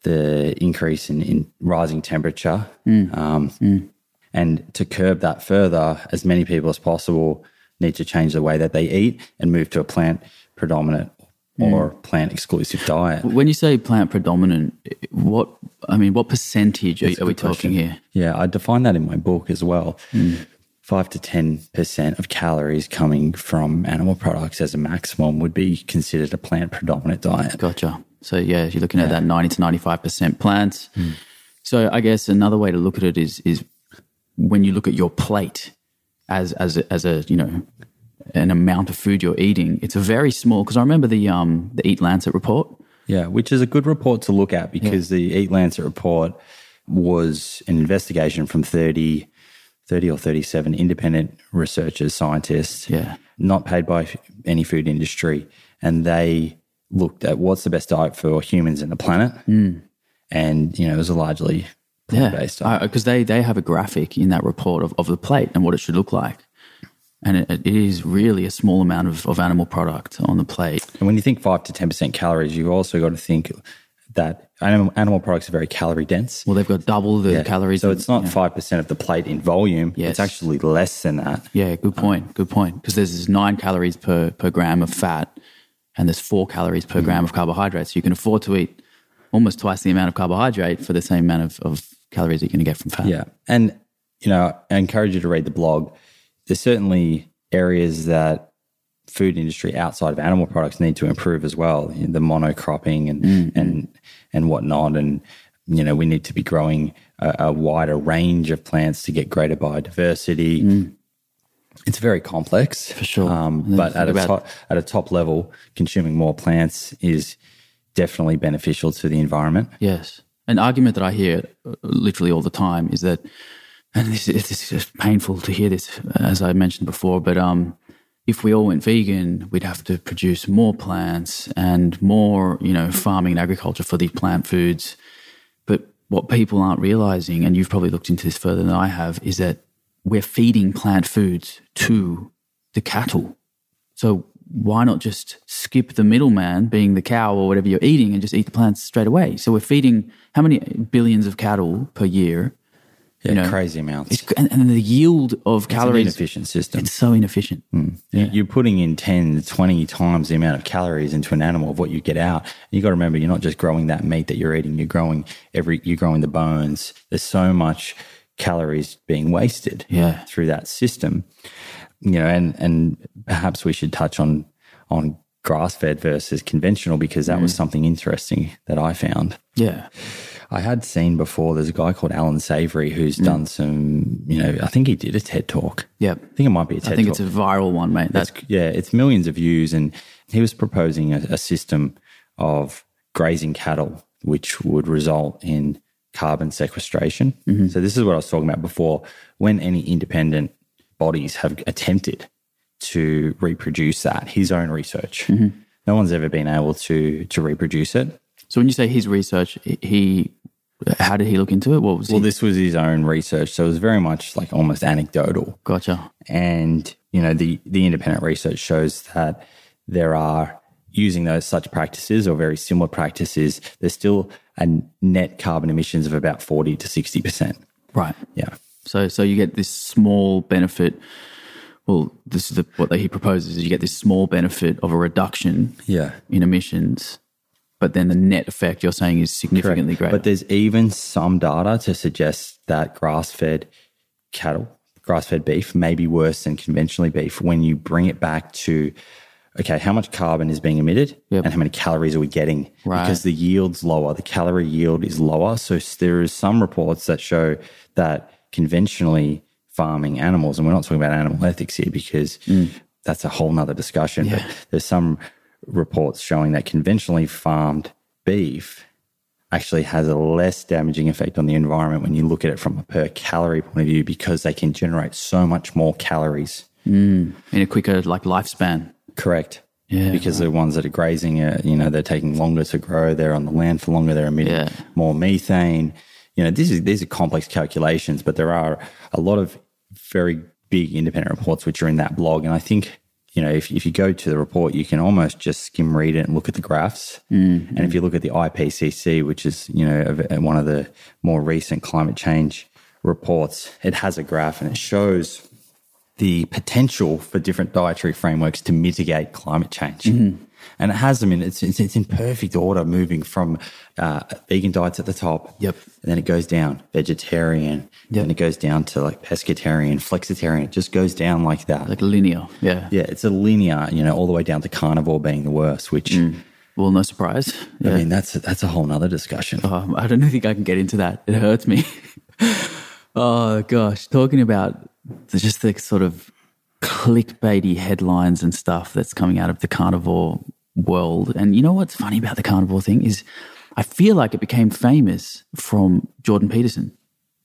the increase in, in rising temperature. Mm. Um, mm. and to curb that further as many people as possible need to change the way that they eat and move to a plant predominant or plant exclusive diet When you say plant predominant, what I mean, what percentage are, are we talking here? Yeah, I define that in my book as well. Hmm. Five to ten percent of calories coming from animal products as a maximum would be considered a plant predominant diet. Gotcha. So yeah, you're looking at that 90 to 95 percent plants. Hmm. So I guess another way to look at it is is when you look at your plate as as a, as a you know an amount of food you're eating, it's a very small. Because I remember the um the Eat Lancet report. Yeah, which is a good report to look at because the Eat Lancet report was an investigation from 30, 30 or 37 independent researchers, scientists, Yeah. not paid by any food industry. And they looked at what's the best diet for humans and the planet. And, you know, it was a largely plant based diet. because they they have a graphic in that report of, of the plate and what it should look like, and it, it is really a small amount of, of animal product on the plate. And when you think five to ten percent calories, you've also got to think that animal, animal products are very calorie dense. Well, they've got double the calories. So it's not five percent of the plate in volume. Yes. It's actually less than that. Yeah, good point. Good point. Because there's this nine calories per, per gram of fat and there's four calories per hmm. gram of carbohydrates. So you can afford to eat almost twice the amount of carbohydrate for the same amount of, of calories that you're going to get from fat. Yeah. And, you know, I encourage you to read the blog. There's certainly areas that food industry outside of animal products need to improve as well. You know, the monocropping and, and, and whatnot. And, you know, we need to be growing a, a wider range of plants to get greater biodiversity. It's very complex. For sure. Um, but at a, top, at a top level, consuming more plants is definitely beneficial to the environment. Yes. An argument that I hear uh, literally all the time is that, and this, this is just painful to hear this, as I mentioned before, but um, if we all went vegan, we'd have to produce more plants and more, you know, farming and agriculture for these plant foods. But what people aren't realizing, and you've probably looked into this further than I have, is that we're feeding plant foods to the cattle. So why not just skip the middleman, being the cow or whatever you're eating, and just eat the plants straight away? So we're feeding how many billions of cattle per year? Yeah, know, crazy amounts. It's, and, and the yield of It's an calories, inefficient system. it's so inefficient. Hmm. You- You're putting in 10, 20 times the amount of calories into an animal of what you get out. And you got to remember, you're not just growing that meat that you're eating. You're growing every, you're growing the bones. There's so much calories being wasted Yeah. through that system. You know, and, and perhaps we should touch on, on grass fed versus conventional because that was mm. something interesting that I found. Yeah. I had seen before, there's a guy called Allan Savory who's mm. done some, you know, I think he did a TED talk. Yep. I think it might be a TED I think talk. it's a viral one, mate. That's It's, yeah, it's millions of views, and he was proposing a, a system of grazing cattle, which would result in carbon sequestration. Mm-hmm. So this is what I was talking about before. When any independent bodies have attempted to reproduce that, his own research, mm-hmm. no one's ever been able to to reproduce it. so. When you say his research, he, how did he look into it? What was Well, he? this was his own research, so it was very much like almost anecdotal. Gotcha. and you know the the independent research shows that there are using those such practices or very similar practices there's still a net carbon emissions of about 40 to 60 percent Right. yeah So, so you get this small benefit. Well, this is the, what he proposes: is you get this small benefit of a reduction yeah in emissions, but then the net effect you're saying is significantly greater. But there's even some data to suggest that grass fed cattle, grass fed beef, may be worse than conventionally beef when you bring it back to okay, how much carbon is being emitted Yep. and how many calories are we getting? Right. Because the yield's lower, the calorie yield is lower. So there is some reports that show that conventionally farming animals, and we're not talking about animal ethics here because Mm. that's a whole nother discussion. But there's some reports showing that conventionally farmed beef actually has a less damaging effect on the environment when you look at it from a per calorie point of view because they can generate so much more calories. Mm. in a quicker like lifespan. Correct. Yeah, Because the ones that are grazing, you know, they're taking longer to grow. They're on the land for longer. They're emitting Yeah. more methane. You know, these are these are complex calculations, but there are a lot of very big independent reports which are in that blog. And I think, you know, if if you go to the report, you can almost just skim read it and look at the graphs. Mm-hmm. And if you look at the IPCC, which is you know one of the more recent climate change reports, it has a graph and it shows the potential for different dietary frameworks to mitigate climate change. And it has them in it's, it's, it's in perfect order, moving from uh, vegan diets at the top. Yep. And then it goes down vegetarian. Yep. And it goes down to like pescatarian, flexitarian. It just goes down like that. Like linear. Yeah. yeah, it's a linear, you know, all the way down to carnivore being the worst, which Well, no surprise. I mean, that's that's a whole nother discussion. Um, I don't think I can get into that. It hurts me. <laughs> oh gosh, talking about the, just the sort of clickbaity headlines and stuff that's coming out of the carnivore world. And you know what's funny about the carnivore thing is, I feel like it became famous from Jordan Peterson.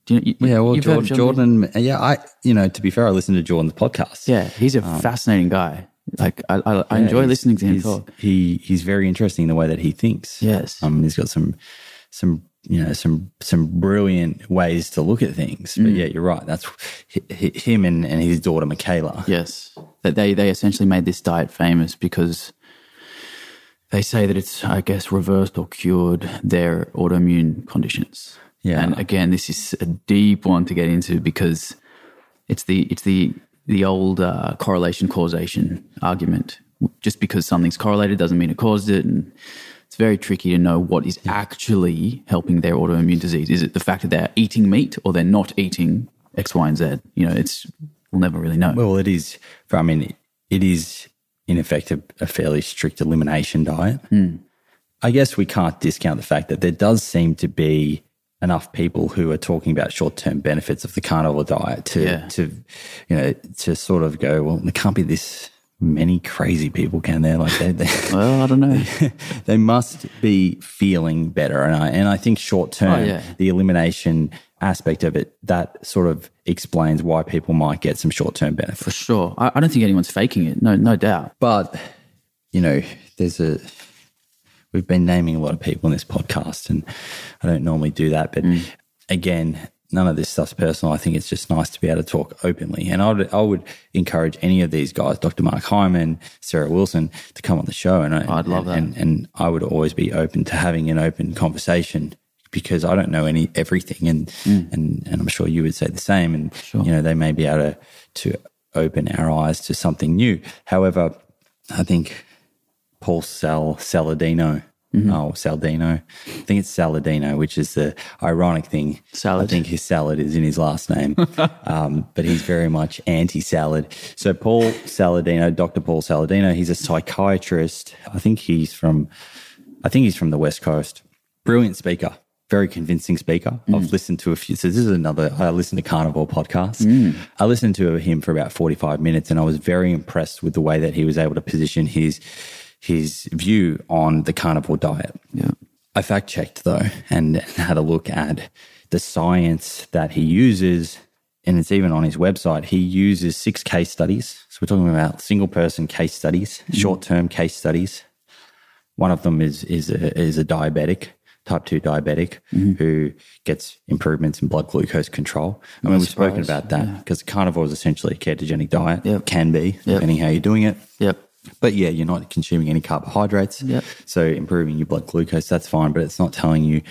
Do you, you, Yeah, well, of Jordan, Jordan, yeah, I, you know, to be fair, I listened to Jordan's podcast. Yeah, he's a fascinating guy. Like I, I, I enjoy listening to him he's, talk. He he's very interesting in the way that he thinks. Yes. um, he's got some some you know some some brilliant ways to look at things. Mm. But yeah, you're right. That's hi- hi- him and, and his daughter Mikhaila. Yes, that they they essentially made this diet famous because they say that it's I guess reversed or cured their autoimmune conditions. Yeah. and again, this is a deep one to get into because it's the it's the the old uh, correlation causation argument. Just because something's correlated doesn't mean it caused it, and it's very tricky to know what is actually helping their autoimmune disease. Is it the fact that they're eating meat or they're not eating X, Y, and Z? You know, it's we'll never really know. Well, it is. I mean, it is in effect a, a fairly strict elimination diet. Hmm. I guess we can't discount the fact that there does seem to be enough people who are talking about short-term benefits of the carnivore diet to Yeah. to you know to sort of go well there can't be this many crazy people can there like they, they <laughs> well, I don't know. <laughs> they must be feeling better. And I, and I think short term, Oh, yeah. the elimination aspect of it, that sort of explains why people might get some short term benefit. For sure. I, I don't think anyone's faking it. No, no doubt. But, you know, there's a, we've been naming a lot of people in this podcast, and I don't normally do that. But hmm. again, none of this stuff's personal. I think it's just nice to be able to talk openly. And I would, I would encourage any of these guys, Dr. Mark Hyman, Sarah Wilson, to come on the show. And I, I'd love that. And, and I would always be open to having an open conversation because I don't know any everything, and mm. and and I'm sure you would say the same. And you know, they may be able to to open our eyes to something new. However, I think Paul Sal Saladino. Mm-hmm. Oh, Saldino. I think it's Saladino, which is the ironic thing. Salad. I think his salad is in his last name, <laughs> um, but he's very much anti-salad. So Paul Saladino, Dr. Paul Saladino, he's a psychiatrist. I think he's from, I think he's from the West Coast. Brilliant speaker, very convincing speaker. Mm. I've listened to a few. So this is another. I listened to Carnivore podcast. Mm. I listened to him for about forty-five minutes, and I was very impressed with the way that he was able to position his his view on the carnivore diet. Yeah. I fact checked though and had a look at the science that he uses, and it's even on his website. He uses six case studies. So we're talking about single person case studies, mm-hmm. short term case studies. One of them is is a, is a diabetic, type two diabetic, mm-hmm. who gets improvements in blood glucose control. I mean, we've spoken about that because carnivore is essentially a ketogenic diet. Yep. Can be depending how you're doing it. Yep. But yeah, you're not consuming any carbohydrates. Yep. So improving your blood glucose, that's fine, but it's not telling you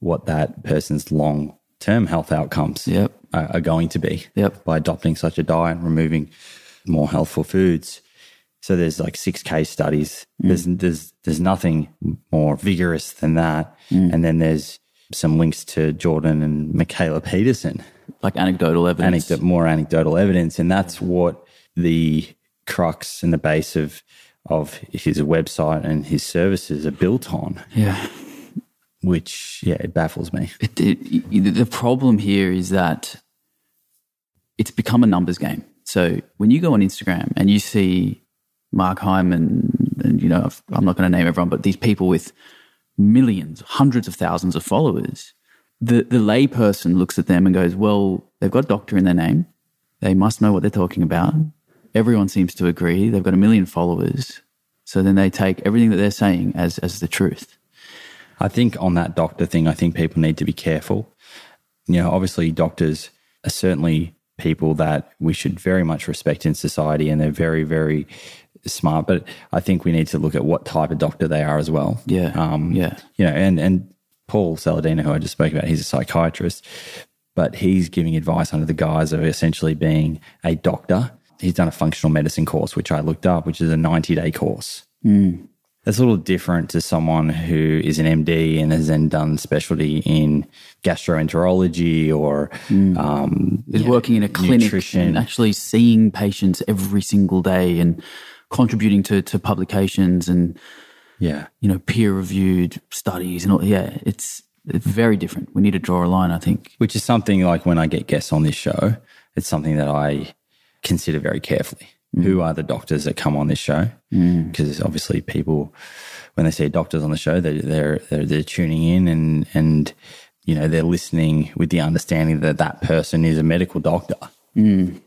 what that person's long term health outcomes Yep. are, are going to be Yep. by adopting such a diet and removing more healthful foods. So there's like six case studies. Mm. There's there's there's nothing more vigorous than that. Mm. And then there's some links to Jordan and Mikhaila Peterson, Like anecdotal evidence. more anecdotal evidence, and that's what the crux and the base of of his website and his services are built on. Yeah. Which yeah, it baffles me. It, it, the problem here is that it's become a numbers game. So when you go on Instagram and you see Mark Hyman, and you know, I'm not going to name everyone, but these people with millions, hundreds of thousands of followers, the, the layperson looks at them and goes, well, they've got doctor in their name. They must know what they're talking about. Everyone seems to agree. They've got a million followers. So then they take everything that they're saying as, as the truth. I think on that doctor thing, I think people need to be careful. You know, obviously, doctors are certainly people that we should very much respect in society, and they're very, very smart. But I think we need to look at what type of doctor they are as well. Yeah. Um, yeah. You know, and and Paul Saladino, who I just spoke about, he's a psychiatrist, but he's giving advice under the guise of essentially being a doctor. He's done a functional medicine course, which I looked up, which is a 90 day course. That's a little different to someone who is an MD and has then done specialty in gastroenterology or um, is you know, working in a clinic nutrition. and actually seeing patients every single day and contributing to, to publications and yeah. you know peer reviewed studies and all yeah it's, it's very different we need to draw a line i think Which is something like when I get guests on this show, it's something that I consider very carefully. Mm. Who are the doctors that come on this show? Mm. Because obviously, people when they see doctors on the show, they're, they're they're they're tuning in and and you know they're listening with the understanding that that person is a medical doctor. Mm.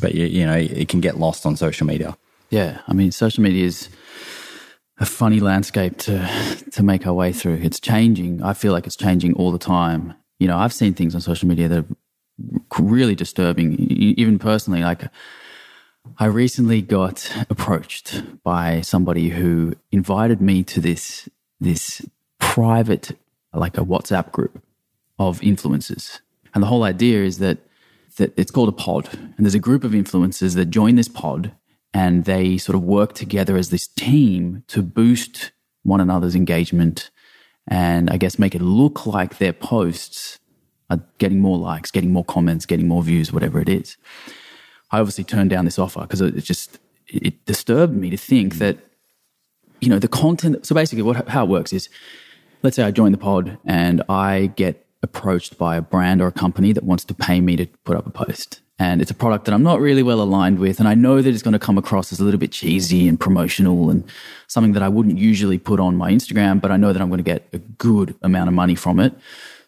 But you, you know, it can get lost on social media. yeah i mean social media is a funny landscape to to make our way through it's changing i feel like it's changing all the time you know i've seen things on social media that are really disturbing even personally like I recently got approached by somebody who invited me to this this private like a WhatsApp group of influencers. And the whole idea is that that it's called a pod. And there's a group of influencers that join this pod and they sort of work together as this team to boost one another's engagement and I guess make it look like their posts are getting more likes, getting more comments, getting more views, whatever it is. I obviously turned down this offer because it just it disturbed me to think mm. that you know the content. So basically, what how it works is, let's say I join the pod and I get approached by a brand or a company that wants to pay me to put up a post, and it's a product that I'm not really well aligned with, and I know that it's going to come across as a little bit cheesy and promotional and something that I wouldn't usually put on my Instagram, but I know that I'm going to get a good amount of money from it.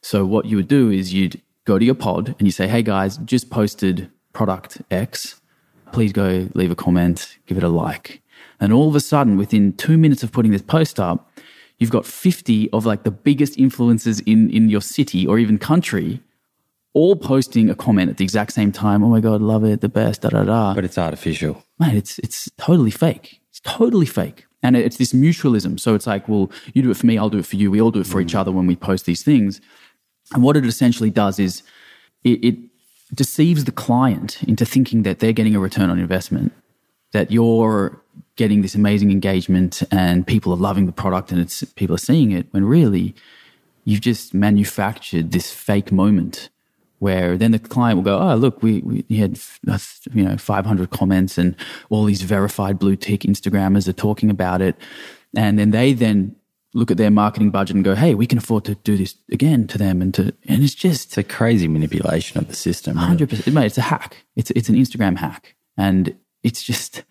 So what you would do is you'd go to your pod and you say, "Hey guys, just posted product X. Please go leave a comment, give it a like." And all of a sudden, within two minutes of putting this post up, you've got 50 of like the biggest influencers in in your city or even country, all posting a comment at the exact same time. Oh my god, love it, the best, da da da. But it's artificial. Man, it's it's totally fake. It's totally fake. And it's this mutualism. So it's like, well, you do it for me, I'll do it for you. We all do it for each other when we post these things. And what it essentially does is it, it deceives the client into thinking that they're getting a return on investment, that you're getting this amazing engagement and people are loving the product and it's people are seeing it when really you've just manufactured this fake moment where then the client will go, oh, look, we, we had, you know, 500 comments and all these verified blue tick Instagrammers are talking about it. And then they then look at their marketing budget and go, hey, we can afford to do this again to them. And to, and it's just It's a crazy manipulation of the system. hundred percent, mate. It's a hack. It's it's an Instagram hack, and it's just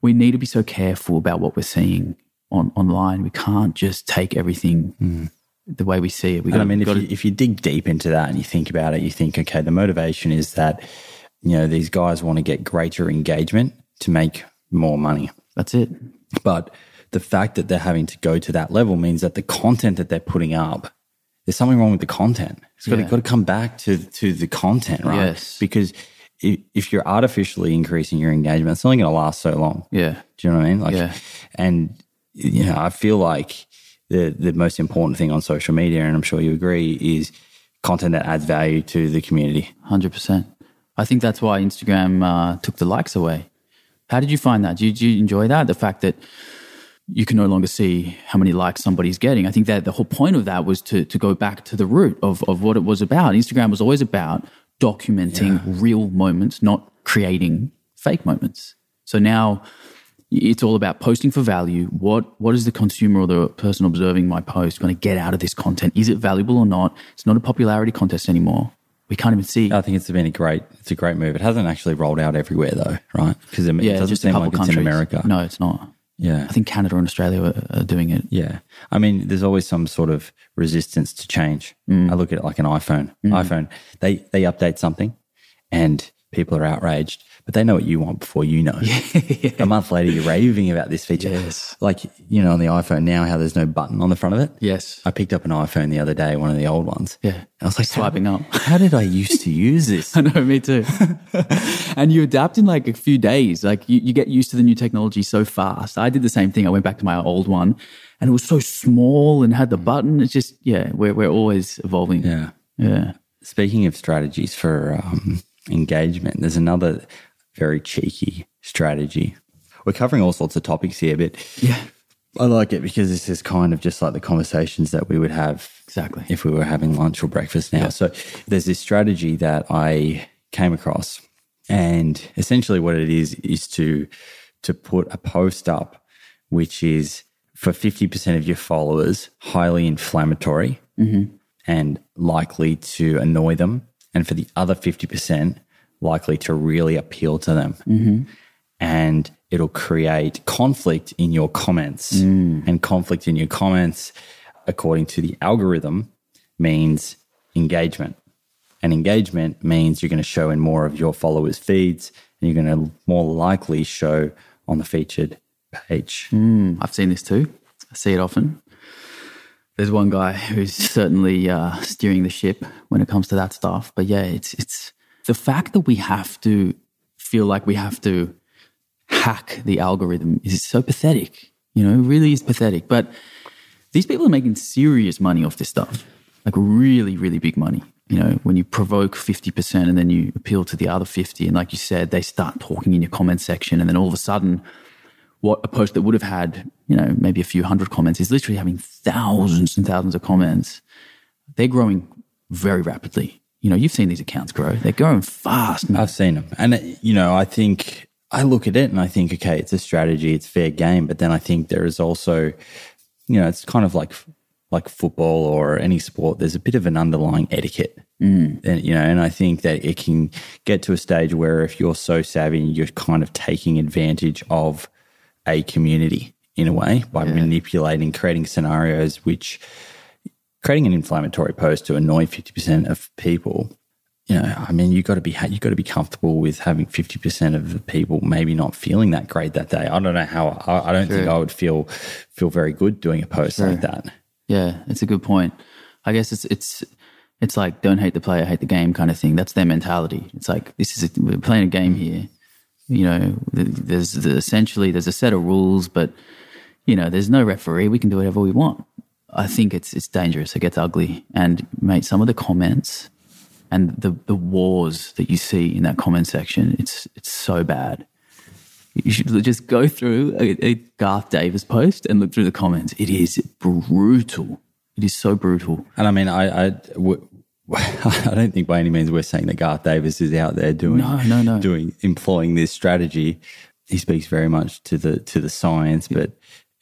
we need to be so careful about what we're seeing on online. We can't just take everything hmm. the way we see it. We got I mean, if you, if you dig deep into that and you think about it, you think, okay, the motivation is that, you know, these guys want to get greater engagement to make more money. that's it. But the fact that they're having to go to that level means that the content that they're putting up, there's something wrong with the content. It's got, to, got to come back to, to the content, right? Yes. Because if, if you're artificially increasing your engagement, it's only going to last so long. Yeah, Do you know what I mean? Like, Yeah. and you know, I feel like the the most important thing on social media, and I'm sure you agree, is content that adds value to the community. hundred percent. I think that's why Instagram uh, took the likes away How did you find that? Did you enjoy that? The fact that you can no longer see how many likes somebody's getting. I think that the whole point of that was to to go back to the root of, of what it was about. Instagram was always about documenting yeah. real moments, not creating fake moments. So now it's all about posting for value. What what is the consumer or the person observing my post going to get out of this content? Is it valuable or not? It's not a popularity contest anymore. We can't even see. I think it's been a great it's a great move. It hasn't actually rolled out everywhere though, right? Because it, yeah, it doesn't seem like countries. it's in America. No, it's not. Yeah. I think Canada and Australia are, are, doing it. Yeah. I mean, there's always some sort of resistance to change. Mm. I look at it like an iPhone. Mm. iPhone, they, they update something and people are outraged but they know what you want before you know. Yeah. A month later, you're raving about this feature. Yes. Like, you know, on the iPhone now, how there's no button on the front of it. Yes. I picked up an iPhone the other day, one of the old ones. Yeah. I was like, swiping how, up. <laughs> How did I used to use <laughs> this? I know, me too. <laughs> and you adapt in like a few days. Like, you, you get used to the new technology so fast. I did the same thing. I went back to my old one and it was so small and had the button. It's just, yeah, we're, we're always evolving. Yeah. Yeah. Speaking of strategies for um, engagement, there's another very cheeky strategy. We're covering all sorts of topics here, but yeah, I like it because this is kind of just like the conversations that we would have exactly if we were having lunch or breakfast now. Yeah. So there's this strategy that I came across, and essentially what it is is to to put a post up which is for 50% of your followers highly inflammatory mm-hmm. and likely to annoy them and for the other 50% likely to really appeal to them. Mm-hmm. And it'll create conflict in your comments. Mm. And conflict in your comments, according to the algorithm, means engagement. And engagement means you're going to show in more of your followers' feeds and you're going to more likely show on the featured page. Mm, I've seen this too. I see it often. There's one guy who's certainly uh, steering the ship when it comes to that stuff. But yeah, it's it's the fact that we have to feel like we have to hack the algorithm is so pathetic. You know, it really is pathetic. But these people are making serious money off this stuff, like really, really big money. You know, when you provoke 50% and then you appeal to the other 50, and like you said, they start talking in your comment section, and then all of a sudden, what a post that would have had, you know, maybe a few hundred comments is literally having thousands and thousands of comments. They're growing very rapidly you know, you've seen these accounts grow. They're growing fast. Man. I've seen them. And, you know, I think I look at it and I think, okay, it's a strategy, it's fair game. But then I think there is also, you know, it's kind of like, like football or any sport, there's a bit of an underlying etiquette. Mm. And, you know, and I think that it can get to a stage where if you're so savvy, you're kind of taking advantage of a community in a way by yeah. manipulating, creating scenarios which, creating an inflammatory post to annoy 50% of people you know, I mean, you got to be you got to be comfortable with having fifty percent of the people maybe not feeling that great that day. I don't know how. I, I don't think I would feel feel very good doing a post like that. Yeah, it's a good point. I guess it's it's it's like don't hate the player, hate the game kind of thing. That's their mentality. It's like this is a, we're playing a game here. You know, there's the, essentially there's a set of rules, but you know, there's no referee. We can do whatever we want. I think it's it's dangerous. It gets ugly. And mate, some of the comments and the the wars that you see in that comment section, it's it's so bad. You should just go through a, a Garth Davis post and look through the comments. It is brutal. It is so brutal. And I mean, I, I, w- <laughs> I don't think by any means we're saying that Garth Davis is out there doing no, no, no. doing employing this strategy. He speaks very much to the to the science, but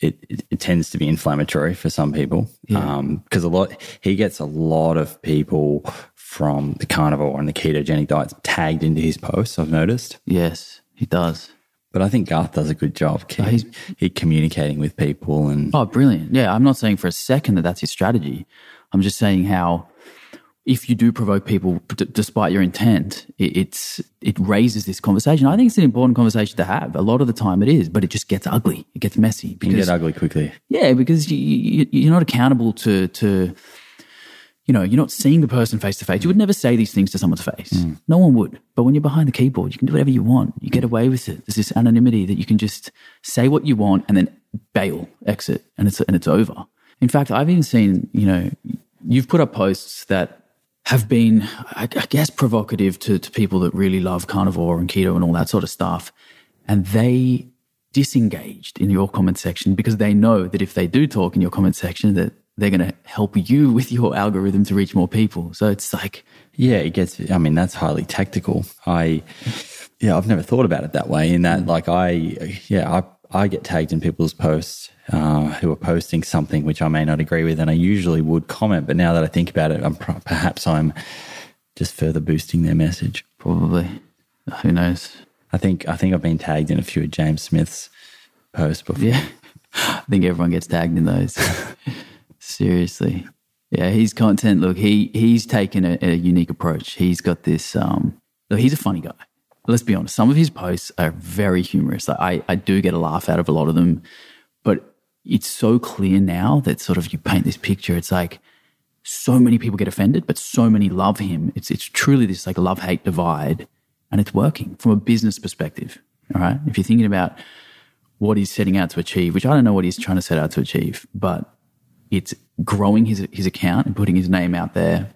it, it, it, tends to be inflammatory for some people because yeah. um, a lot he gets a lot of people from the carnivore and the ketogenic diets tagged into his posts. I've noticed. Yes, he does. But I think Garth does a good job. Oh, he's, he communicating with people and oh, brilliant! Yeah, I'm not saying for a second that that's his strategy. I'm just saying how if you do provoke people d- despite your intent, it, it's it raises this conversation. I think it's an important conversation to have. A lot of the time, it is, but it just gets ugly. It gets messy. Because, it get ugly quickly. Yeah, because you, you, you're not accountable to to you know you're not seeing the person face to face. You would never say these things to someone's face. Mm. No one would. But when you're behind the keyboard, you can do whatever you want. You get away with it. There's this anonymity that you can just say what you want and then bail, exit, and it's and it's over. In fact, I've even seen you know you've put up posts that have been, I guess, provocative to, to people that really love carnivore and keto and all that sort of stuff. and they disengaged in your comment section because they know that if they do talk in your comment section that they're going to help you <laughs> with your algorithm to reach more people. So it's like yeah, it gets I mean that's highly tactical. I yeah, I've never thought about it that way in that like I yeah, I I get tagged in people's posts uh, who are posting something which I may not agree with, and I usually would comment. But now that I think about it, I'm perhaps I'm just further boosting their message. Probably, who knows? I think I think I've been tagged in a few of James Smith's posts before. Yeah, <laughs> I think everyone gets tagged in those. <laughs> Seriously, yeah, his content. Look, he he's taken a, a unique approach. He's got this. Um, look, he's a funny guy let's be honest, some of his posts are very humorous. I, I do get a laugh out of a lot of them, but it's so clear now that sort of you paint this picture. It's like so many people get offended, but so many love him. It's it's truly this like love hate divide, and it's working from a business perspective. All right, if you're thinking about what he's setting out to achieve, which I don't know what he's trying to set out to achieve, but it's growing his his account and putting his name out there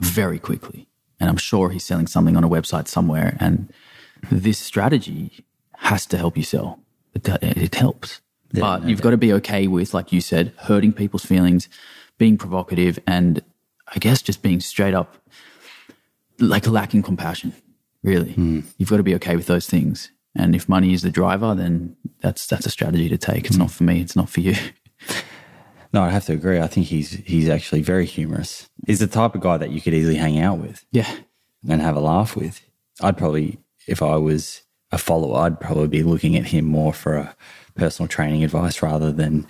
very quickly. And I'm sure he's selling something on a website somewhere, and this strategy has to help you sell. It, it helps. Yeah, but no you've doubt. got to be okay with, like you said, hurting people's feelings, being provocative, and I guess just being straight up like lacking compassion, really. Mm. You've got to be okay with those things. And if money is the driver, then that's that's a strategy to take. It's mm. not for me, it's not for you. No, I have to agree. I think he's he's actually very humorous. He's the type of guy that you could easily hang out with. Yeah. And have a laugh with. I'd probably if I was a follower, I'd probably be looking at him more for a personal training advice rather than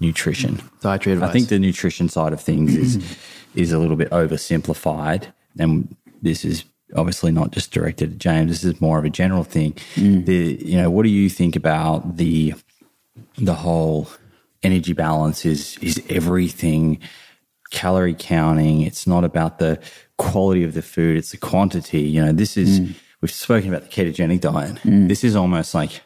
nutrition. Dietary advice. I think the nutrition side of things is <clears throat> is a little bit oversimplified, and this is obviously not just directed at James. This is more of a general thing. Mm. The you know, what do you think about the the whole energy balance? Is is everything calorie counting? It's not about the quality of the food; it's the quantity. You know, this is. Mm we've spoken about the ketogenic diet. Mm. This is almost like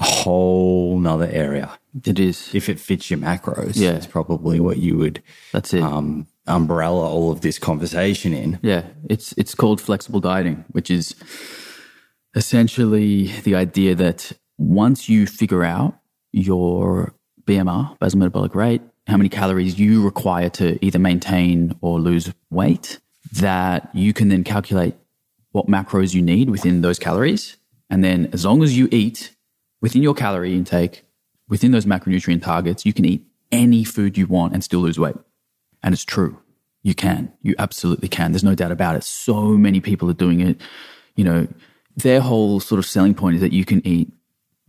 a whole nother area. It is. If it fits your macros, yeah. it's probably what you would That's it. Um, umbrella all of this conversation in. Yeah. It's it's called flexible dieting, which is essentially the idea that once you figure out your BMR, basal metabolic rate, how many calories you require to either maintain or lose weight, that you can then calculate what macros you need within those calories. And then as long as you eat within your calorie intake, within those macronutrient targets, you can eat any food you want and still lose weight. And it's true. You can. You absolutely can. There's no doubt about it. So many people are doing it. You know, their whole sort of selling point is that you can eat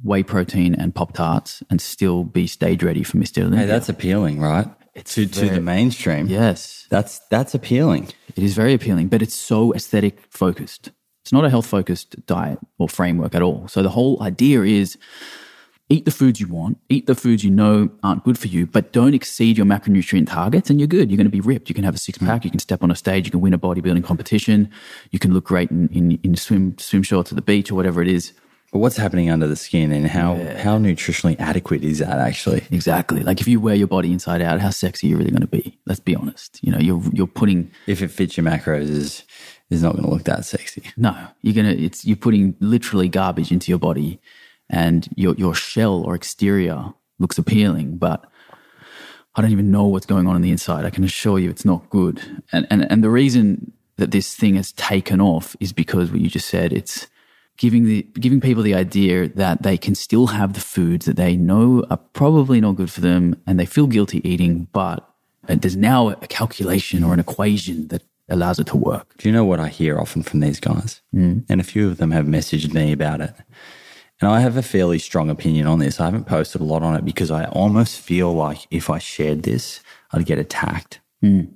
whey protein and Pop Tarts and still be stage ready for Mr. Olympia. Hey, that's appealing, right? It's to, very, to the mainstream. Yes. That's that's appealing. It is very appealing, but it's so aesthetic focused. It's not a health focused diet or framework at all. So the whole idea is eat the foods you want, eat the foods you know aren't good for you, but don't exceed your macronutrient targets and you're good. You're going to be ripped. You can have a six pack. You can step on a stage. You can win a bodybuilding competition. You can look great in, in, in swim, swim shorts at the beach or whatever it is. But what's happening under the skin and how, yeah. how nutritionally adequate is that actually? Exactly. Like if you wear your body inside out, how sexy are you really going to be? Let's be honest. You know, you're, you're putting. If it fits your macros, is, is not going to look that sexy. No, you're going to, it's, you're putting literally garbage into your body and your, your shell or exterior looks appealing, but I don't even know what's going on on the inside. I can assure you it's not good. And, and, and the reason that this thing has taken off is because what you just said, it's, giving the giving people the idea that they can still have the foods that they know are probably not good for them and they feel guilty eating, but there's now a calculation or an equation that allows it to work. Do you know what I hear often from these guys? Mm. And a few of them have messaged me about it. And I have a fairly strong opinion on this. I haven't posted a lot on it because I almost feel like if I shared this, I'd get attacked. Mm.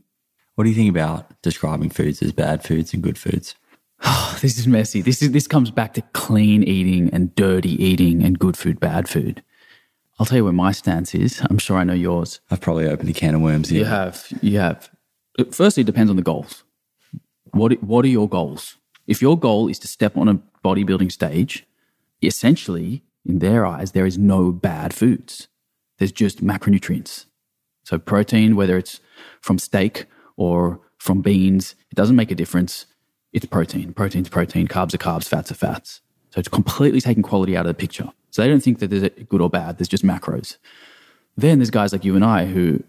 What do you think about describing foods as bad foods and good foods? Oh, <sighs> this is messy. This is this comes back to clean eating and dirty eating and good food, bad food. I'll tell you where my stance is. I'm sure I know yours. I've probably opened a can of worms here. You have. You have. Firstly, it depends on the goals. What What are your goals? If your goal is to step on a bodybuilding stage, essentially, in their eyes, there is no bad foods. There's just macronutrients. So protein, whether it's from steak or from beans, it doesn't make a difference it's protein. Protein's protein. Carbs are carbs. Fats are fats. So it's completely taking quality out of the picture. So they don't think that there's a good or bad. There's just macros. Then there's guys like you and I who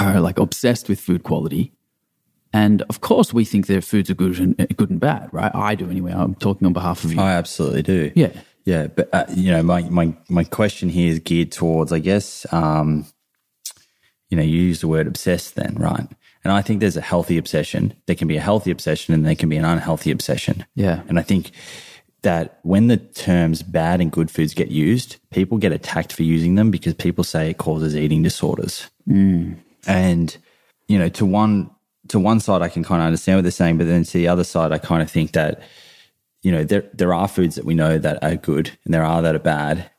are like obsessed with food quality. And of course, we think their foods are good and good and bad, right? I do anyway. I'm talking on behalf of you. I absolutely do. Yeah. Yeah, but uh, you know, my, my my question here is geared towards, I guess, um, you know, you use the word obsessed, then, right? And I think there's a healthy obsession. There can be a healthy obsession, and there can be an unhealthy obsession. Yeah. And I think that when the terms bad and good foods get used, people get attacked for using them because people say it causes eating disorders. Mm. And you know, to one to one side, I can kind of understand what they're saying, but then to the other side, I kind of think that you know there there are foods that we know that are good and there are that are bad.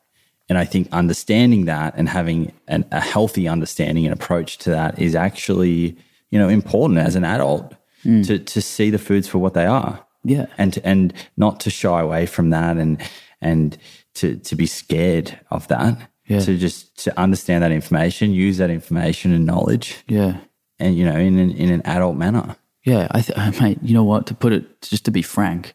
And I think understanding that and having an, a healthy understanding and approach to that is actually you know important as an adult hmm. to to see the foods for what they are Yeah. and to, and not to shy away from that and and to to be scared of that Yeah. to just to understand that information use that information and knowledge Yeah. and you know in an, in an adult manner Yeah, I th- <laughs> mate. You know what? To put it, just to be frank,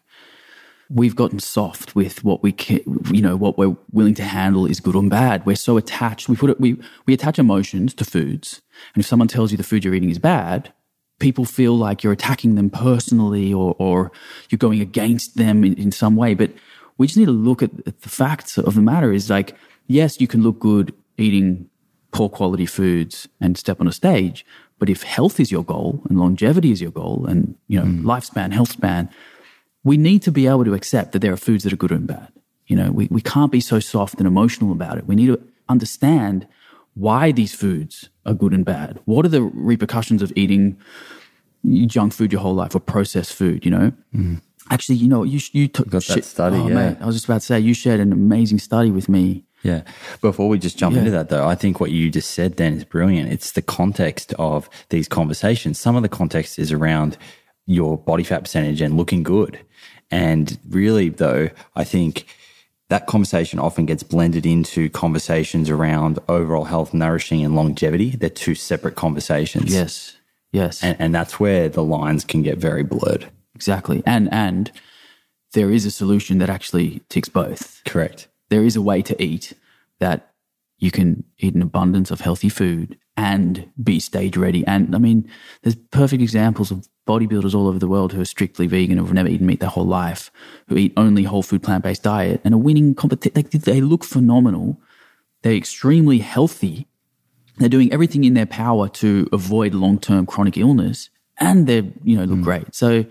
we've gotten soft with what we can. You know what we're willing to handle is good or bad. We're so attached. We put it. We we attach emotions to foods, and if someone tells you the food you're eating is bad, people feel like you're attacking them personally or or you're going against them in, in some way. But we just need to look at, at the facts of the matter. Is like yes, you can look good eating poor quality foods and step on a stage. But if health is your goal and longevity is your goal and, you know, mm. lifespan, health span, we need to be able to accept that there are foods that are good and bad. You know, we, we can't be so soft and emotional about it. We need to understand why these foods are good and bad. What are the repercussions of eating junk food your whole life or processed food, you know? Mm-hmm. Actually, you know, you, you took Got that study, oh, yeah. mate, I was just about to say, you shared an amazing study with me. yeah before we just jump Yeah. into that though i think what you just said then is brilliant it's the context of these conversations some of the context is around your body fat percentage and looking good and really though i think that conversation often gets blended into conversations around overall health, nourishing, and longevity. They're two separate conversations. Yes. Yes. And, and that's where the lines can get very blurred. exactly. And and there is a solution that actually ticks both. Correct. There is a way to eat that you can eat an abundance of healthy food and be stage ready. And I mean, there's perfect examples of bodybuilders all over the world who are strictly vegan, who have never eaten meat their whole life, who eat only whole food plant based diet and are winning competition. Like, they look phenomenal. They're extremely healthy. They're doing everything in their power to avoid long term chronic illness, and they're you know look hmm. great. So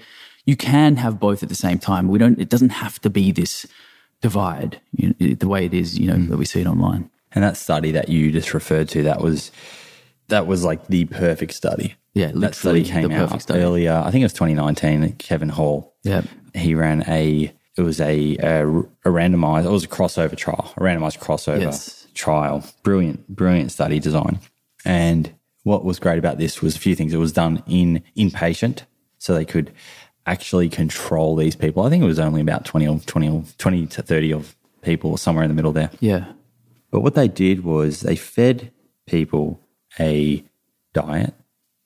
you can have both at the same time. We don't. It doesn't have to be this divide you know, the way it is. You know hmm. that we see it online. And that study that you just referred to, that was that was like the perfect study. Yeah, that study came the out study. earlier. I think it was 2019. Kevin Hall. Yeah. he ran a. It was a, a, a randomized. It was a crossover trial, a randomized crossover Yes. trial. Brilliant, brilliant study design. And what was great about this was a few things. It was done in inpatient, so they could actually control these people. I think it was only about 20 or 20 or 20 to 30 of people, somewhere in the middle there. Yeah. But what they did was they fed people a diet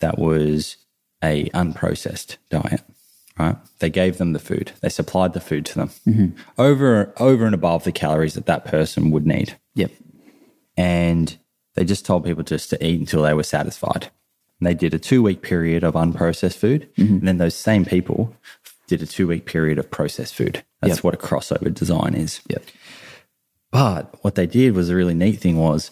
that was a unprocessed diet. Right? They gave them the food. They supplied the food to them mm-hmm. over over and above the calories that that person would need, Yep. and they just told people just to eat until they were satisfied. And they did a two week period of unprocessed food, mm-hmm. and then those same people did a two week period of processed food. That's Yep. what a crossover design is. Yep. But what they did was a really neat thing was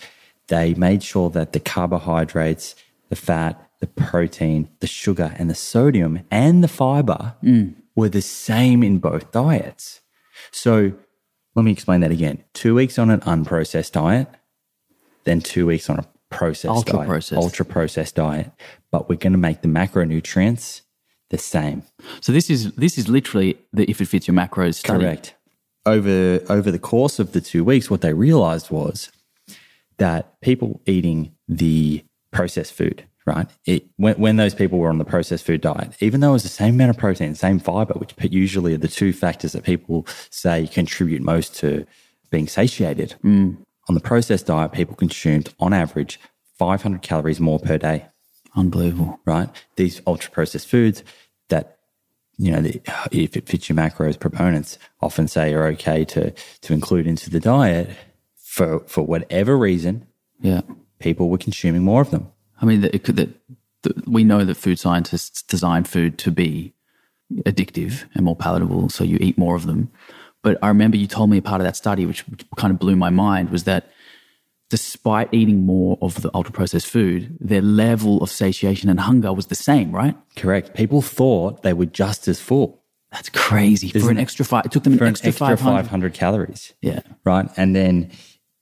they made sure that the carbohydrates, the fat, the protein, the sugar, and the sodium and the fiber mm. were the same in both diets. So let me explain that again. Two weeks on an unprocessed diet, then two weeks on a processed diet, Ultra-processed. ultra processed diet. But we're going to make the macronutrients the same. So this is this is literally the if it fits your macros study. Correct. Over over the course of the two weeks, what they realized was that people eating the processed food, right? It when, when those people were on the processed food diet, even though it was the same amount of protein, same fiber, which usually are the two factors that people say contribute most to being satiated. Mm. On the processed diet, people consumed on average 500 calories more per day Unbelievable. right? These ultra processed foods that you know, the, if it fits your macros, proponents often say are okay to to include into the diet for for whatever reason. Yeah. People were consuming more of them. I mean, that it could, that, that we know that food scientists design food to be addictive and more palatable, so you eat more of them. But I remember you told me a part of that study, which kind of blew my mind, was that despite eating more of the ultra processed food, their level of satiation and hunger was the same, right? Correct. People thought they were just as full. That's crazy. Isn't for an extra five, it took them an extra, an extra 500. 500 calories. Yeah. Right. And then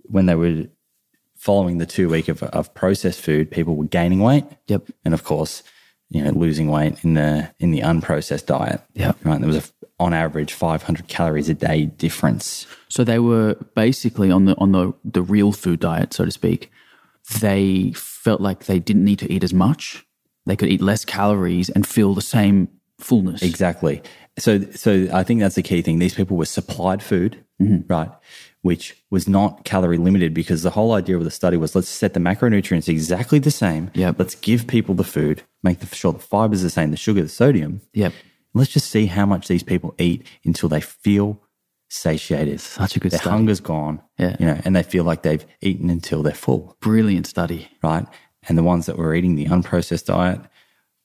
when they were following the two week of, of processed food, people were gaining weight. Yep. And of course, you know, losing weight in the in the unprocessed diet. Yep. Right. There was a, on average 500 calories a day difference. So they were basically on the on the the real food diet, so to speak. They felt like they didn't need to eat as much. They could eat less calories and feel the same fullness. Exactly. So, so I think that's the key thing. These people were supplied food, mm-hmm. right, which was not calorie limited because the whole idea of the study was let's set the macronutrients exactly the same. Yep. Let's give people the food, make the, sure the fibers the same, the sugar, the sodium. Yep. Let's just see how much these people eat until they feel satiated. Such a good Their study. hunger's gone. Yeah. You know, and they feel like they've eaten until they're full Brilliant study. right? And the ones that were eating the unprocessed diet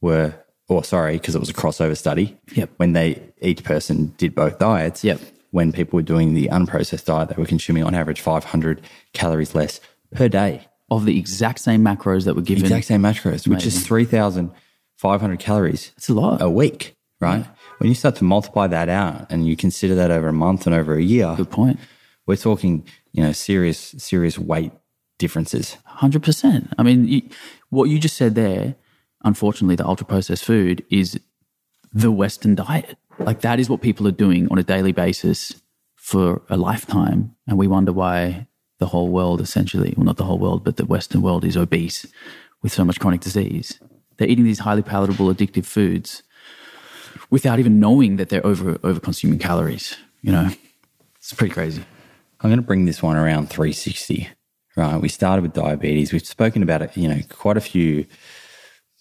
were, or sorry, because it was a crossover study. Yep. When they each person did both diets. Yep. When people were doing the unprocessed diet, they were consuming on average 500 calories less per day. Of the exact same macros that were given. Exact same macros, which is 3,500 calories It's a lot. a week, right? When you start to multiply that out and you consider that over a month and over a year, Good point. we're talking, you know, serious, serious weight differences. Hundred percent. I mean, you, what you just said there. Unfortunately, the ultra processed food is the Western diet. Like that is what people are doing on a daily basis for a lifetime, and we wonder why the whole world, essentially, well, not the whole world, but the Western world, is obese with so much chronic disease. They're eating these highly palatable, addictive foods without even knowing that they're over over consuming calories. You know, it's pretty crazy. I'm going to bring this one around 360. Right. We started with diabetes. We've spoken about it, you know, quite a few,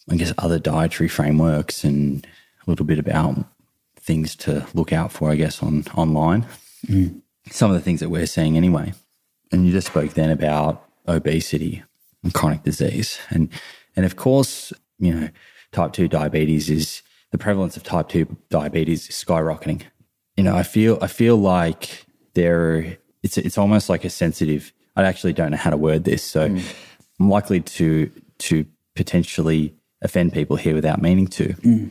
I guess, other dietary frameworks and a little bit about things to look out for, I guess, on online. Mm. Some of the things that we're seeing anyway. And you just spoke then about obesity and chronic disease. And and of course, you know, type 2 diabetes is the prevalence of type 2 diabetes is skyrocketing. You know, I feel I feel like there it's it's almost like a sensitive I actually don't know how to word this, so mm. I'm likely to to potentially offend people here without meaning to. Mm.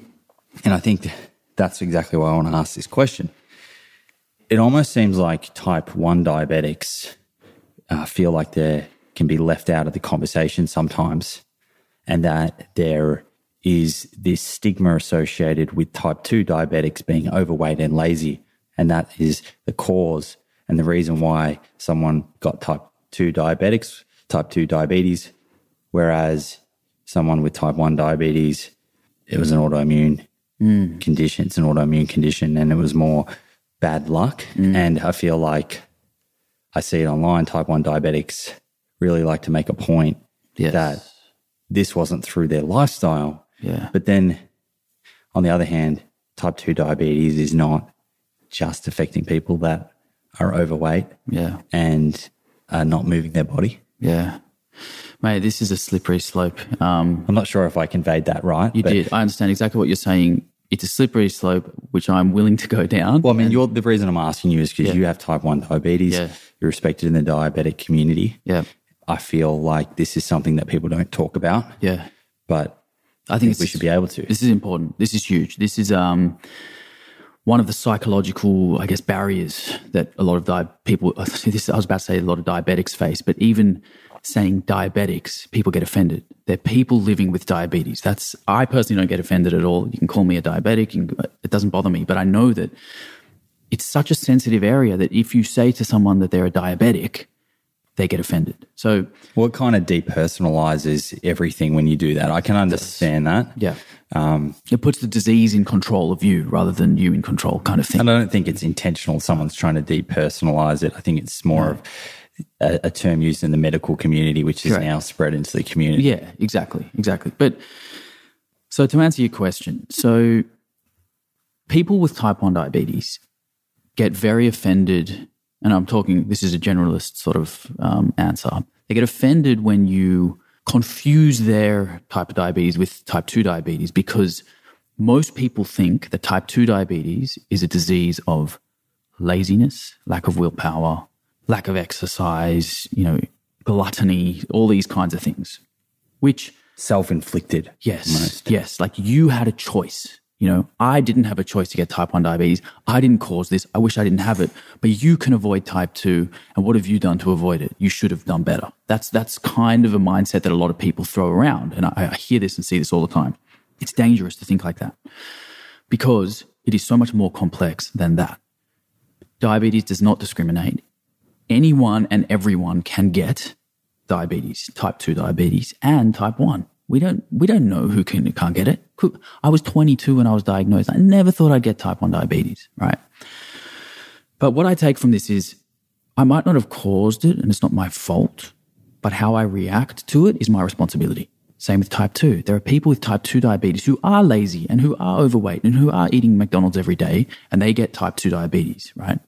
And I think that's exactly why I want to ask this question. It almost seems like type 1 diabetics uh, feel like they can be left out of the conversation sometimes, and that there is this stigma associated with type 2 diabetics being overweight and lazy. And that is the cause and the reason why someone got type 2 diabetics, type 2 diabetes, whereas someone with type 1 diabetes, it was an autoimmune condition. It's an autoimmune condition and it was more bad luck. And I feel like I see it online. Type 1 diabetics really like to make a point Yes. that this wasn't through their lifestyle. Yeah. But then on the other hand, type 2 diabetes is not just affecting people that are overweight Yeah. and are not moving their body. Yeah. Mate, this is a slippery slope. Um, I'm not sure if I conveyed that right. you did. I understand exactly what you're saying. It's a slippery slope, which I'm willing to go down. Well, I mean, you're, the reason I'm asking you is because Yeah. you have type 1 diabetes. Yeah. You're respected in the diabetic community. yeah. I feel like this is something that people don't talk about, Yeah. but I I think think we should be able to. This is important. This is huge. This is um, one of the psychological, I guess, barriers that a lot of di- people. <laughs> This I was about to say a lot of diabetics face, but even saying diabetics, people get offended. They're people living with diabetes. That's I personally don't get offended at all. You can call me a diabetic. Can, it doesn't bother me. But I know that it's such a sensitive area that if you say to someone that they're a diabetic, they get offended. So What kind of depersonalizes everything when you do that? I can understand that. yeah, um, it puts the disease in control of you rather than you in control, kind of thing. And I don't think it's intentional. Someone's trying to depersonalize it. I think it's more of a, a term used in the medical community, which is Correct. now spread into the community. Yeah, exactly, exactly. But so to answer your question, so people with type 1 diabetes get very offended. And I'm talking, this is a generalist sort of um, answer. They get offended when you confuse their type of diabetes with type 2 diabetes because most people think that type 2 diabetes is a disease of laziness, lack of willpower, lack of exercise, you know, gluttony, all these kinds of things, which self inflicted. Yes. Most. Yes. Like you had a choice. You know, I didn't have a choice to get type 1 diabetes. I didn't cause this. I wish I didn't have it. But you can avoid type 2. And what have you done to avoid it? You should have done better. That's, that's kind of a mindset that a lot of people throw around. And I, I hear this and see this all the time. It's dangerous to think like that because it is so much more complex than that. Diabetes does not discriminate. Anyone and everyone can get diabetes, type 2 diabetes, and type 1. We don't we don't know who can can't get it. I was 22 when I was diagnosed. I never thought I'd get type 1 diabetes, right? But what I take from this is I might not have caused it and it's not my fault, but how I react to it is my responsibility. Same with type 2. There are people with type 2 diabetes who are lazy and who are overweight and who are eating McDonald's every day and they get type 2 diabetes, right?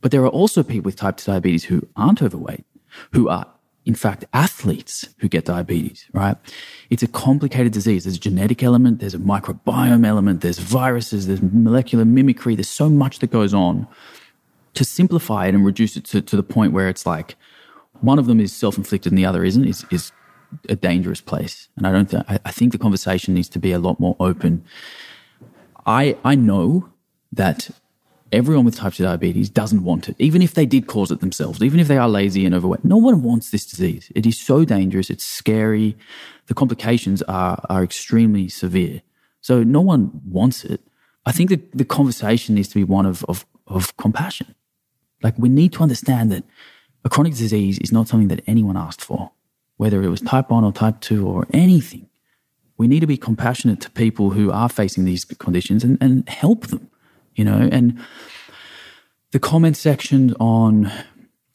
But there are also people with type 2 diabetes who aren't overweight, who are in fact, athletes who get diabetes, right? It's a complicated disease. There's a genetic element, there's a microbiome element, there's viruses, there's molecular mimicry, there's so much that goes on. To simplify it and reduce it to, to the point where it's like one of them is self inflicted and the other isn't is, is a dangerous place. And I don't I think the conversation needs to be a lot more open. I, I know that everyone with type 2 diabetes doesn't want it, even if they did cause it themselves, even if they are lazy and overweight. No one wants this disease. It is so dangerous. It's scary. The complications are, are extremely severe. So no one wants it. I think that the conversation needs to be one of, of, of compassion. Like we need to understand that a chronic disease is not something that anyone asked for, whether it was type 1 or type 2 or anything. We need to be compassionate to people who are facing these conditions and, and help them you know, and the comment section on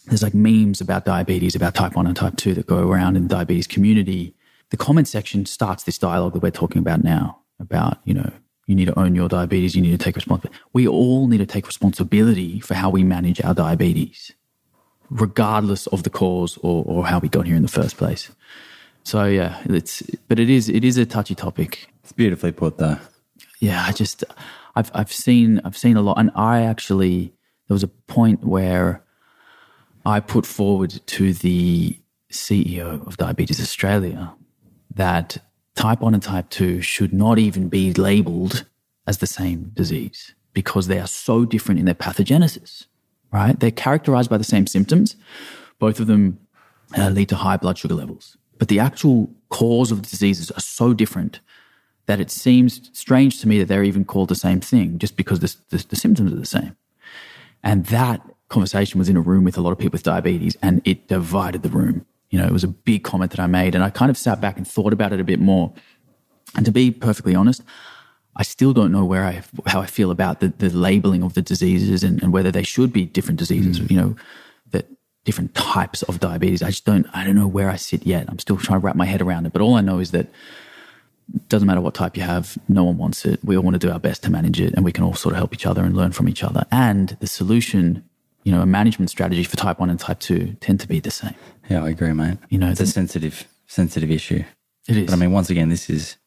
there's like memes about diabetes, about type 1 and type 2 that go around in the diabetes community. The comment section starts this dialogue that we're talking about now about, you know, you need to own your diabetes, you need to take responsibility. We all need to take responsibility for how we manage our diabetes, regardless of the cause or, or how we got here in the first place. So yeah, it's but it is it is a touchy topic. It's beautifully put though. Yeah, I just I've I've seen I've seen a lot, and I actually there was a point where I put forward to the CEO of Diabetes Australia that type 1 and type 2 should not even be labeled as the same disease because they are so different in their pathogenesis, right? They're characterized by the same symptoms. Both of them uh, lead to high blood sugar levels, but the actual cause of the diseases are so different that it seems strange to me that they're even called the same thing just because the, the, the symptoms are the same. And that conversation was in a room with a lot of people with diabetes and it divided the room. You know, it was a big comment that I made and I kind of sat back and thought about it a bit more. And to be perfectly honest, I still don't know where I, how I feel about the, the labeling of the diseases and, and whether they should be different diseases, mm. you know, that different types of diabetes. I just don't, I don't know where I sit yet. I'm still trying to wrap my head around it. But all I know is that doesn't matter what type you have, no one wants it. We all want to do our best to manage it, and we can all sort of help each other and learn from each other. And the solution, you know, a management strategy for type one and type two tend to be the same. Yeah, I agree, mate. You know, it's a sensitive, sensitive issue. It is. But I mean, once again, this is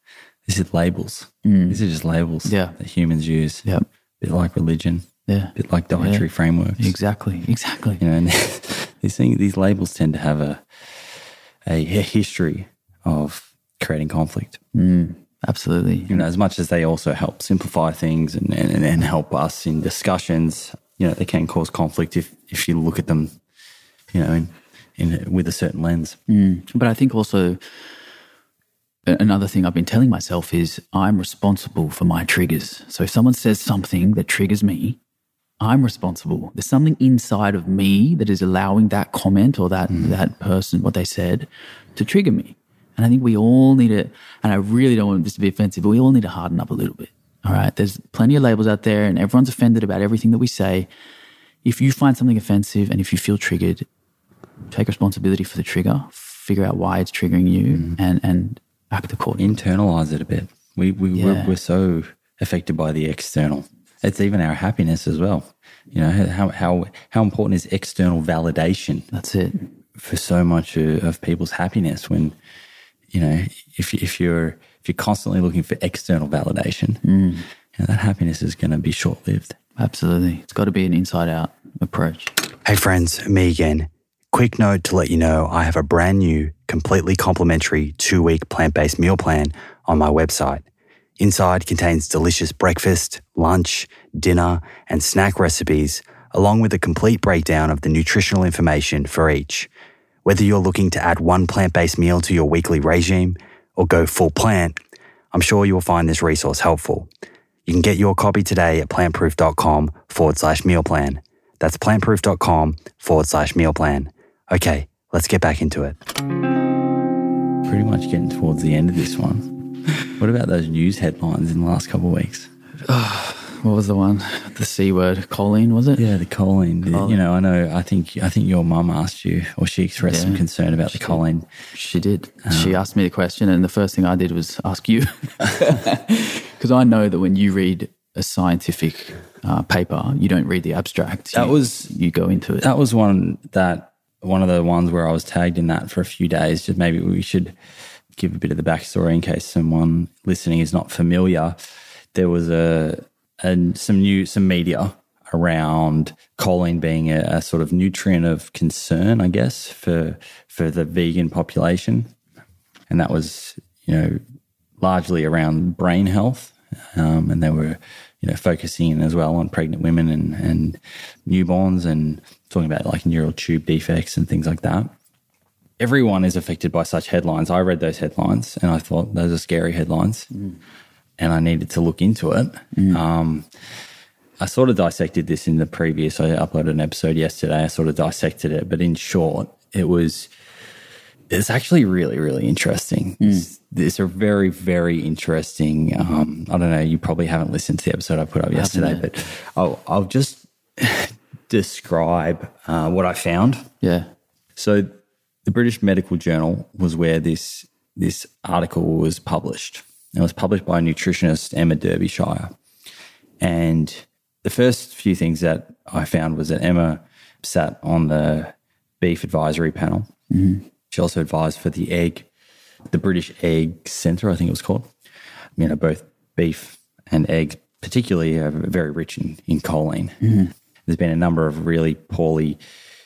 this is labels. Mm. These are just labels yeah. that humans use. Yeah, bit like religion. Yeah, bit like dietary yeah. frameworks. Exactly, exactly. You know, and <laughs> these things, these labels tend to have a, a history of creating conflict. Mm, absolutely. You know, as much as they also help simplify things and, and, and help us in discussions, you know, they can cause conflict if, if you look at them, you know, in, in with a certain lens. Mm. But I think also another thing I've been telling myself is I'm responsible for my triggers. So if someone says something that triggers me, I'm responsible. There's something inside of me that is allowing that comment or that mm. that person what they said to trigger me. And I think we all need to, and I really don't want this to be offensive, but we all need to harden up a little bit. All right. There's plenty of labels out there and everyone's offended about everything that we say. If you find something offensive and if you feel triggered, take responsibility for the trigger, figure out why it's triggering you mm. and, and act accordingly. Internalize it a bit. We, we, yeah. we're, we're so affected by the external. It's even our happiness as well. You know, how, how, how important is external validation That's it. for so much of, of people's happiness when, you know, if, if you're, if you're constantly looking for external validation, mm. you know, that happiness is going to be short lived. Absolutely. It's got to be an inside out approach. Hey friends, me again. Quick note to let you know I have a brand new, completely complimentary two week plant based meal plan on my website. Inside contains delicious breakfast, lunch, dinner, and snack recipes, along with a complete breakdown of the nutritional information for each. Whether you're looking to add one plant based meal to your weekly regime or go full plant, I'm sure you'll find this resource helpful. You can get your copy today at plantproof.com forward slash meal plan. That's plantproof.com forward slash meal plan. Okay, let's get back into it. Pretty much getting towards the end of this one. What about those news headlines in the last couple of weeks? What was the one? The C word. Choline, was it? Yeah, the choline. You know, I know. I think I think your mum asked you, or she expressed some concern about the choline. She did. she asked me the question, and the first thing I did was ask you. <laughs> Because I know that when you read a scientific uh, paper, you don't read the abstract. That You- was- You go into it. That was one that one of the ones where I was tagged in that for a few days. Just maybe we should give a bit of the backstory in case someone listening is not familiar. There was a, a some new some media around choline being a, a sort of nutrient of concern, I guess, for for the vegan population, and that was you know largely around brain health, um, and they were you know focusing as well on pregnant women and and newborns and talking about like neural tube defects and things like that. Everyone is affected by such headlines. I read those headlines and I thought those are scary headlines, and I needed to look into it. Um, I sort of dissected this in the previous. I uploaded an episode yesterday. I sort of dissected it, but in short, it was it's actually really really interesting. It's, it's a very very interesting. Um, I don't know. You probably haven't listened to the episode I put up yesterday, but I'll, I'll just <laughs> describe uh, what I found. yeah. So, the British Medical Journal was where this this article was published. It was published by nutritionist Emma Derbyshire. And the first few things that I found was that Emma sat on the beef advisory panel. Mm-hmm. She also advised for the egg, the British Egg Centre, I think it was called. You know, both beef and eggs, particularly, are very rich in, in choline. Mm-hmm. There's been a number of really poorly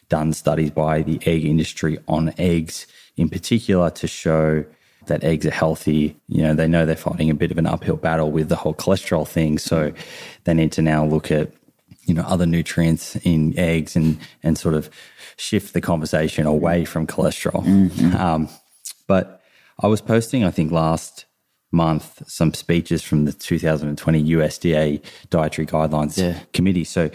done studies by the egg industry on eggs in particular to show that eggs are healthy. You know, they know they're fighting a bit of an uphill battle with the whole cholesterol thing. So they need to now look at, you know, other nutrients in eggs and, and sort of shift the conversation away from cholesterol. Um, but I was posting, I think, last month some speeches from the 2020 USDA Dietary Guidelines Yeah. Committee. So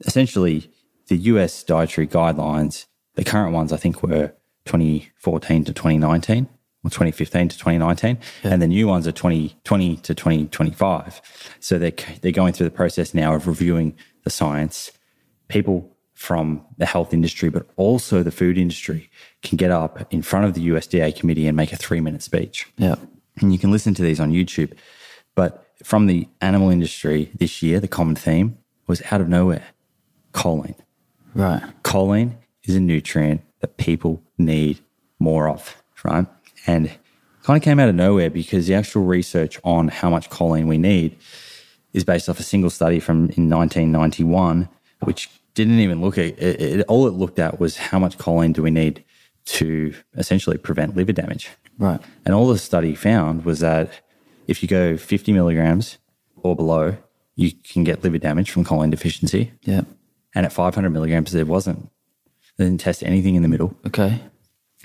essentially, the US dietary guidelines, the current ones, I think, were 2014 to 2019 or 2015 to 2019, and the new ones are 2020 to 2025. So they're, they're going through the process now of reviewing the science. People from the health industry, but also the food industry, can get up in front of the USDA committee and make a three minute speech Yeah. and you can listen to these on YouTube. But from the animal industry this year, the common theme was out of nowhere choline. Right. Choline is a nutrient that people need more of, right? And kind of came out of nowhere because the actual research on how much choline we need is based off a single study from in 1991, which didn't even look at it, it. All it looked at was how much choline do we need to essentially prevent liver damage. Right. And all the study found was that if you go 50 milligrams or below, you can get liver damage from choline deficiency. Yeah. And at 500 milligrams, there wasn't. They didn't test anything in the middle. Okay.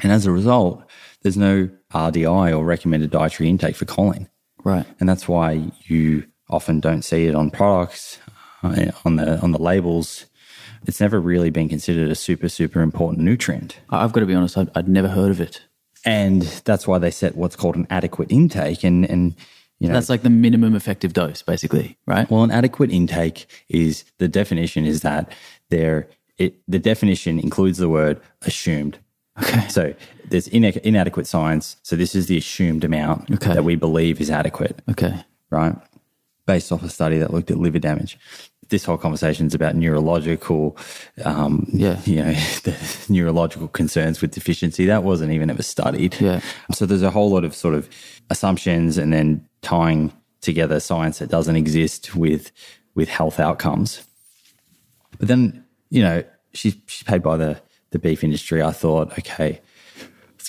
And as a result, there's no RDI or recommended dietary intake for choline. Right. And that's why you often don't see it on products, uh, on the on the labels. It's never really been considered a super super important nutrient. I've got to be honest, I'd, I'd never heard of it. And that's why they set what's called an adequate intake. And and you know, That's like the minimum effective dose, basically, right? Well, an adequate intake is the definition is that there it the definition includes the word assumed. Okay. So there's inadequate science. So this is the assumed amount Okay. that we believe is adequate, Okay. right? based off a study that looked at liver damage. This whole conversation is about neurological, um, Yeah. you know, <laughs> the neurological concerns with deficiency. That wasn't even ever studied. Yeah. So there's a whole lot of sort of assumptions and then tying together science that doesn't exist with with health outcomes. But then, you know, she's she's paid by the the beef industry. I thought, okay,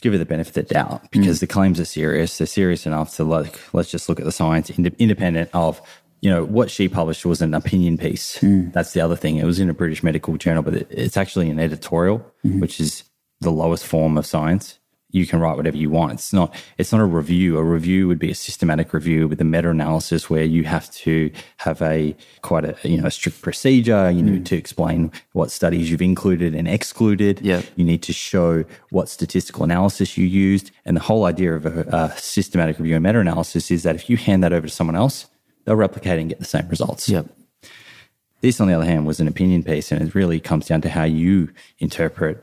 let's give her the benefit of the doubt because mm. the claims are serious. They're serious enough to like let's just look at the science ind- independent of you know what she published was an opinion piece. Mm. That's the other thing. It was in a British medical journal, but it, it's actually an editorial, mm-hmm. which is the lowest form of science. You can write whatever you want. It's not. It's not a review. A review would be a systematic review with a meta-analysis where you have to have a quite a you know a strict procedure. You need mm. to explain what studies you've included and excluded. Yeah. You need to show what statistical analysis you used. And the whole idea of a, a systematic review and meta analysis is that if you hand that over to someone else, they'll replicate and get the same results. Yep. This, on the other hand, was an opinion piece, and it really comes down to how you interpret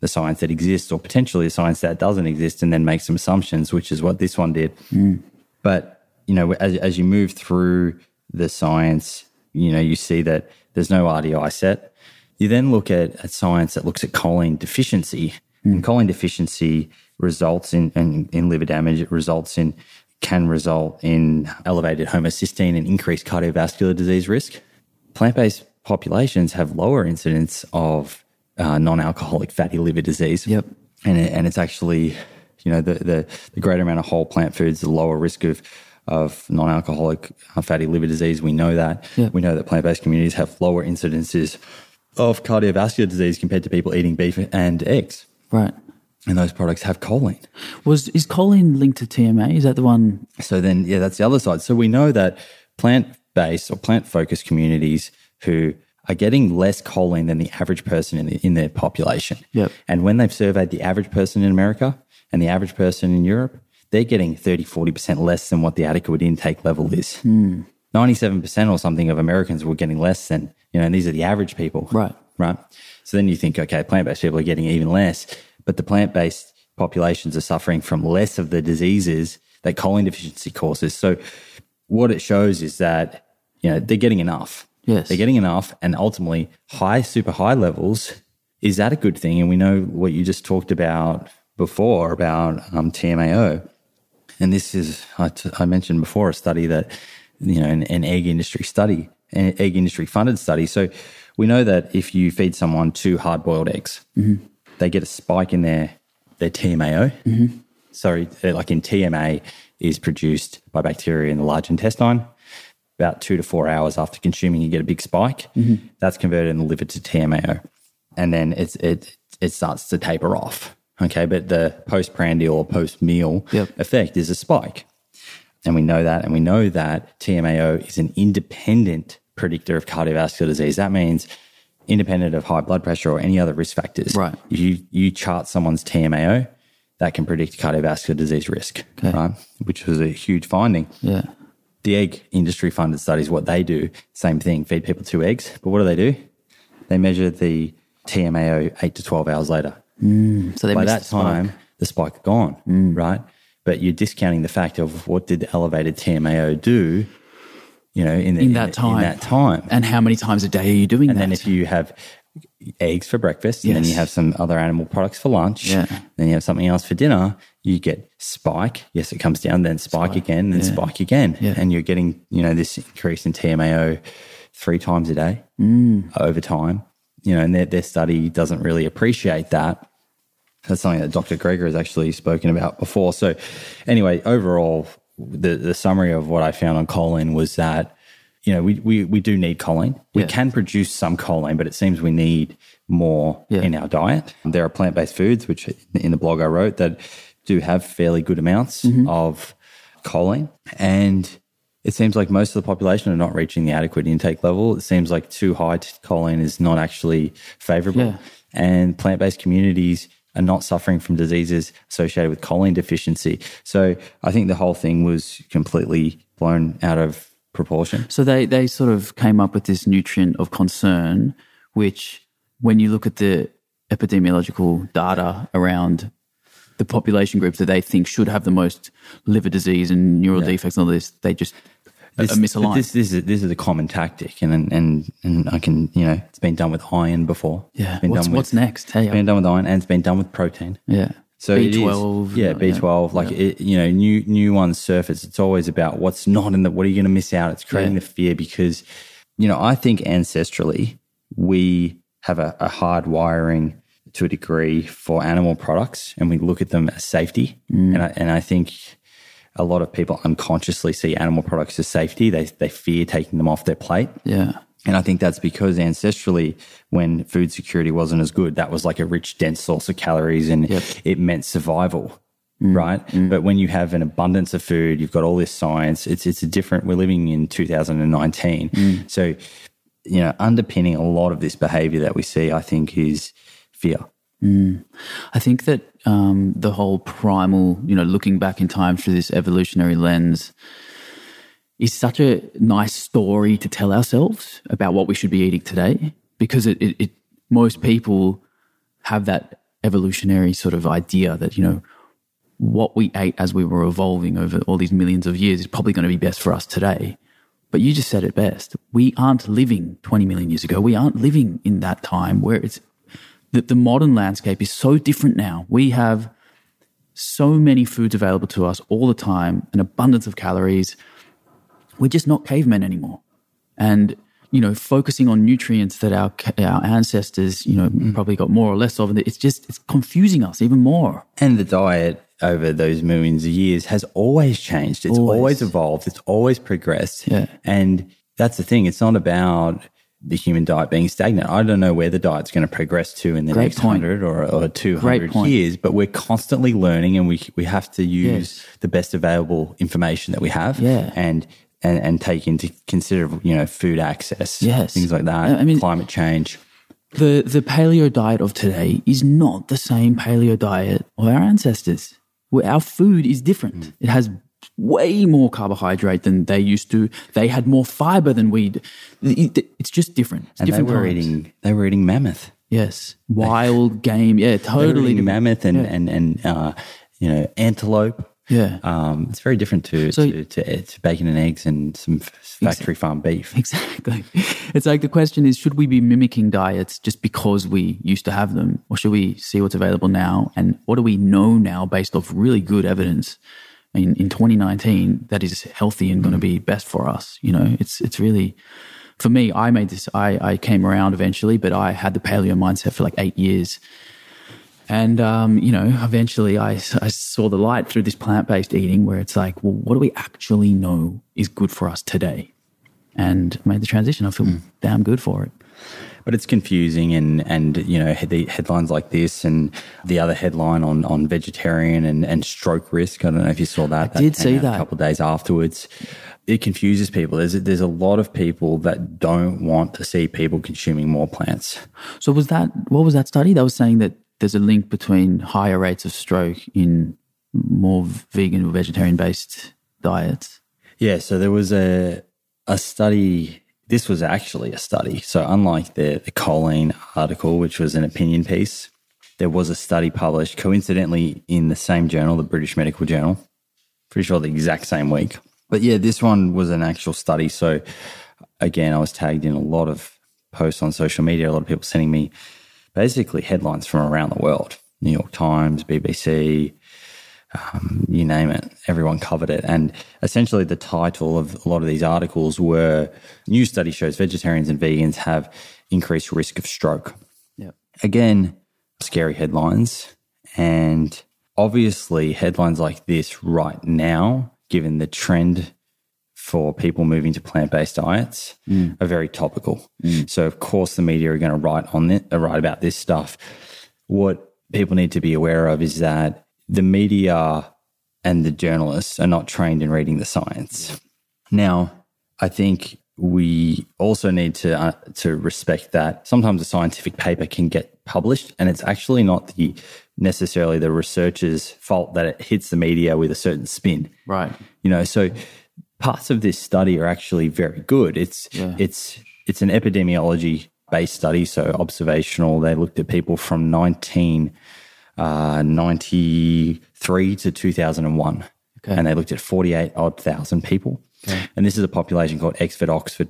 the science that exists or potentially a science that doesn't exist and then make some assumptions, which is what this one did. Mm. But, you know, as, as you move through the science, you know, you see that there's no RDI set. You then look at, at science that looks at choline deficiency. Mm. And choline deficiency results in, in, in liver damage. It results in, can result in elevated homocysteine and increased cardiovascular disease risk. Plant based populations have lower incidence of uh, non alcoholic fatty liver disease. Yep. And, it, and it's actually, you know, the, the, the greater amount of whole plant foods, the lower risk of, of non alcoholic uh, fatty liver disease. We know that. Yep. We know that plant based communities have lower incidences of cardiovascular disease compared to people eating beef and eggs. Right. And those products have choline. Was is choline linked to TMA? Is that the one? So then, yeah, that's the other side. So we know that plant based or plant focused communities who are getting less choline than the average person in, the, in their population. Yep. And when they've surveyed the average person in America and the average person in Europe, they're getting 30, 40% less than what the adequate intake level is. Hmm. 97% or something of Americans were getting less than, you know, and these are the average people. Right. Right. So then you think, okay, plant based people are getting even less, but the plant based populations are suffering from less of the diseases that choline deficiency causes. So what it shows is that, you know, they're getting enough. Yes. They're getting enough. And ultimately, high, super high levels, is that a good thing? And we know what you just talked about before about um, TMAO. And this is, I, t- I mentioned before, a study that, you know, an, an egg industry study, an egg industry funded study. So we know that if you feed someone two hard boiled eggs, they get a spike in their, their TMAO. Sorry, uh, like in TMA is produced by bacteria in the large intestine. About two to four hours after consuming, you get a big spike. Mm-hmm. That's converted in the liver to TMAO. And then it's, it, it starts to taper off. Okay. But the postprandial or post meal Yep. effect is a spike. And we know that. And we know that TMAO is an independent predictor of cardiovascular disease. That means independent of high blood pressure or any other risk factors. Right. If you, you chart someone's TMAO, that can predict cardiovascular disease risk, Okay. right? Which was a huge finding. Yeah. The egg industry funded studies, what they do, same thing, feed people two eggs. But what do they do? They measure the TMAO eight to 12 hours later mm. So they by that the time, the spike gone, mm. right? But you're discounting the fact of what did the elevated TMAO do, you know, in, the, In that time. In that time. And how many times a day are you doing And that? then if you have eggs for breakfast, and then you have some other animal products for lunch, Yeah. then you have something else for dinner, you get spike. Yes, it comes down, then spike, again, then spike again. Yeah. And you're getting, you know, this increase in TMAO three times a day Mm. over time. You know, and their, their study doesn't really appreciate that. That's something that Dr. Greger has actually spoken about before. So, anyway, overall, the, the summary of what I found on choline was that, you know, we, we, we do need choline. We Yeah. can produce some choline, but it seems we need more Yeah. in our diet. There are plant based foods, which in the blog I wrote, that do have fairly good amounts Mm-hmm. of choline. And it seems like most of the population are not reaching the adequate intake level. It seems like too high choline is not actually favorable. Yeah. And plant based communities are not suffering from diseases associated with choline deficiency. So I think the whole thing was completely blown out of proportion. So they, they sort of came up with this nutrient of concern, which when you look at the epidemiological data around the population groups that they think should have the most liver disease and neural defects and all this, they just This- misaligned. This, this is this is a common tactic, and and and I can you know it's been done with iron before. yeah. Been What's, done with, what's next? Hey, It's been done with iron, and it's been done with protein. yeah. So B12. yeah, uh, B twelve. Like it, you know, new new ones surface. It's always about what's not in the. What are you going to miss out? It's creating Yeah. the fear because, you know, I think ancestrally we have a, a hard wiring to a degree for animal products, and we look at them as safety. Mm. And I, and I think a lot of people unconsciously see animal products as safety. They they fear taking them off their plate. Yeah. And I think that's because ancestrally, when food security wasn't as good, that was like a rich, dense source of calories and Yep. it meant survival. Mm. Right. Mm. But when you have an abundance of food, you've got all this science, it's, it's a different, we're living in 2019. Mm. So, you know, underpinning a lot of this behavior that we see, I think, is fear. I think that um, the whole primal, you know, looking back in time through this evolutionary lens is such a nice story to tell ourselves about what we should be eating today because it, it, it most people have that evolutionary sort of idea that, you know, what we ate as we were evolving over all these millions of years is probably going to be best for us today. But you just said it best. We aren't living 20 million years ago. We aren't living in that time where it's the, the modern landscape is so different now. We have so many foods available to us all the time, an abundance of calories. We're just not cavemen anymore. And, you know, focusing on nutrients that our, our ancestors, you know, mm-hmm. probably got more or less of, and it's just, it's confusing us even more. And the diet over those millions of years has always changed. It's Always. always, evolved. It's always progressed. Yeah. And that's the thing. It's not about the human diet being stagnant. I don't know where the diet's going to progress to in the Great next point. 100 or, or 200 years, but we're constantly learning and we, we have to use Yes. the best available information that we have Yeah. and, and, and take into consider, you know, food access, Yes. things like that, I- mean- climate change. The, the paleo diet of today is not the same paleo diet of our ancestors. Where our food is different. It has way more carbohydrate than they used to. They had more fiber than we. It's just different. It's And they were times. eating, they were eating mammoth. Yes, wild game. Yeah, <laughs> totally. mammoth and, and, and, uh, you know, antelope. Yeah, Um, it's very different to, So- to, to, to bacon and eggs and some factory farm beef. exactly. <laughs> It's like the question is: Should we be mimicking diets just because we used to have them, or should we see what's available now and what do we know now based off really good evidence? In, in 2019, that is healthy and going to be best for us. You know, it's it's really for me. I made this. I I came around eventually, but I had the paleo mindset for like eight years. And, um, you know, eventually I, I saw the light through this plant based eating where it's like, well, what do we actually know is good for us today? And made the transition. I feel damn good for it. But it's confusing, and and you know the headlines like this, and the other headline on on vegetarian and, and stroke risk. I don't know if you saw that. I did see that. a couple of days afterwards. It confuses people. There's a, there's a lot of people that don't want to see people consuming more plants. So, was that what was that study that was saying that there's a link between higher rates of stroke in more vegan or vegetarian based diets? Yeah, so there was a a study. This was actually a study. So unlike the the choline article, which was an opinion piece, there was a study published coincidentally in the same journal, the British Medical Journal. Pretty sure the exact same week. But yeah, this one was an actual study. So again, I was tagged in a lot of posts on social media. A lot of people sending me basically headlines from around the world: New York Times, BBC, um, you name it, everyone covered it. And essentially, the title of a lot of these articles were New study shows vegetarians and vegans have increased risk of stroke. Yeah. Again, scary headlines. And obviously, headlines like this right now, given the trend for people moving to plant based diets, are very topical. So, of course, the media are going to write on it, uh, write about this stuff. What people need to be aware of is that the media and the journalists are not trained in reading the science. Now, I think we also need to uh, to respect that sometimes a scientific paper can get published, and it's actually not the necessarily the researcher's fault that it hits the media with a certain spin. Right. You know, so parts of this study are actually very good. It's Yeah. it's it's an epidemiology based study, so observational. They looked at people from 1993 uh, to 2001, Okay. and they looked at 48 odd thousand people. And this is a population called Exford Oxford,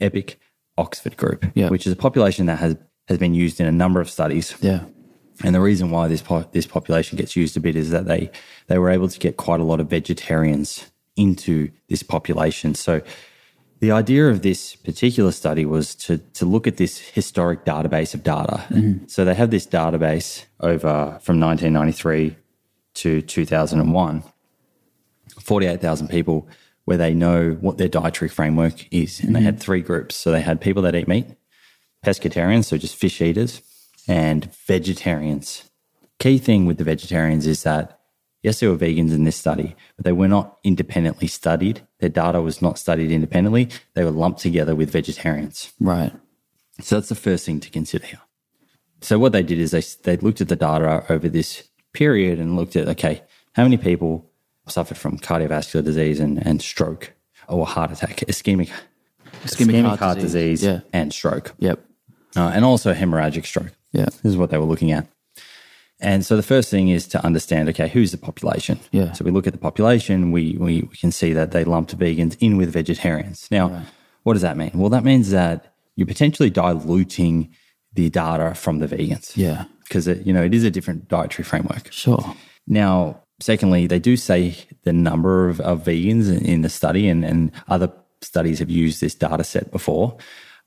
EPIC Oxford Group, Yeah. which is a population that has, has been used in a number of studies. Yeah. And the reason why this po- this population gets used a bit is that they they were able to get quite a lot of vegetarians into this population. So the idea of this particular study was to to look at this historic database of data. Mm-hmm. So they have this database over from 1993 to 2001, 48,000 people where they know what their dietary framework is. And they mm-hmm. had three groups. So they had people that eat meat, pescatarians, so just fish eaters, and vegetarians. Key thing with the vegetarians is that yes, there were vegans in this study, but they were not independently studied. Their data was not studied independently. They were lumped together with vegetarians. Right. So that's the first thing to consider here. So what they did is they they looked at the data over this period and looked at okay, how many people suffered from cardiovascular disease and, and stroke or heart attack, ischemic, Ischemic heart disease, disease. Yeah. and stroke, Yep. uh, and also hemorrhagic stroke. Yeah. This is what they were looking at. And so the first thing is to understand, okay, who's the population? Yeah. So we look at the population, we, we, we can see that they lumped vegans in with vegetarians. Now, what does that mean? Well, that means that you're potentially diluting the data from the vegans. Yeah. Because, it, you know, it is a different dietary framework. Sure. Now, secondly, they do say the number of, of vegans in, in the study, and, and other studies have used this data set before.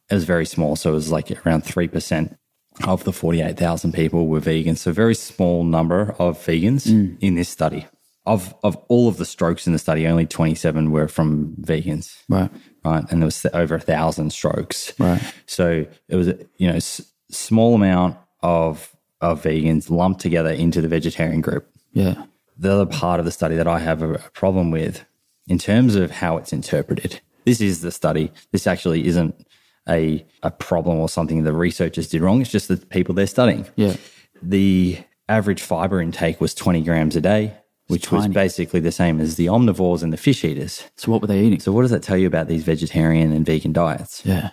It was very small, so it was like around 3% of the 48,000 people were vegans. So, very small number of vegans mm. in this study. Of, of all of the strokes in the study, only 27 were from vegans Right. right? And there was over a thousand strokes. Right. So it was, a you know, s- small amount of of vegans lumped together into the vegetarian group. Yeah. The other part of the study that I have a, a problem with, in terms of how it's interpreted, this is the study. This actually isn't a a problem or something the researchers did wrong. It's just the people they're studying. Yeah. The average fiber intake was 20 grams a day, which was basically the same as the omnivores and the fish eaters. So what were they eating? So, what does that tell you about these vegetarian and vegan diets? yeah.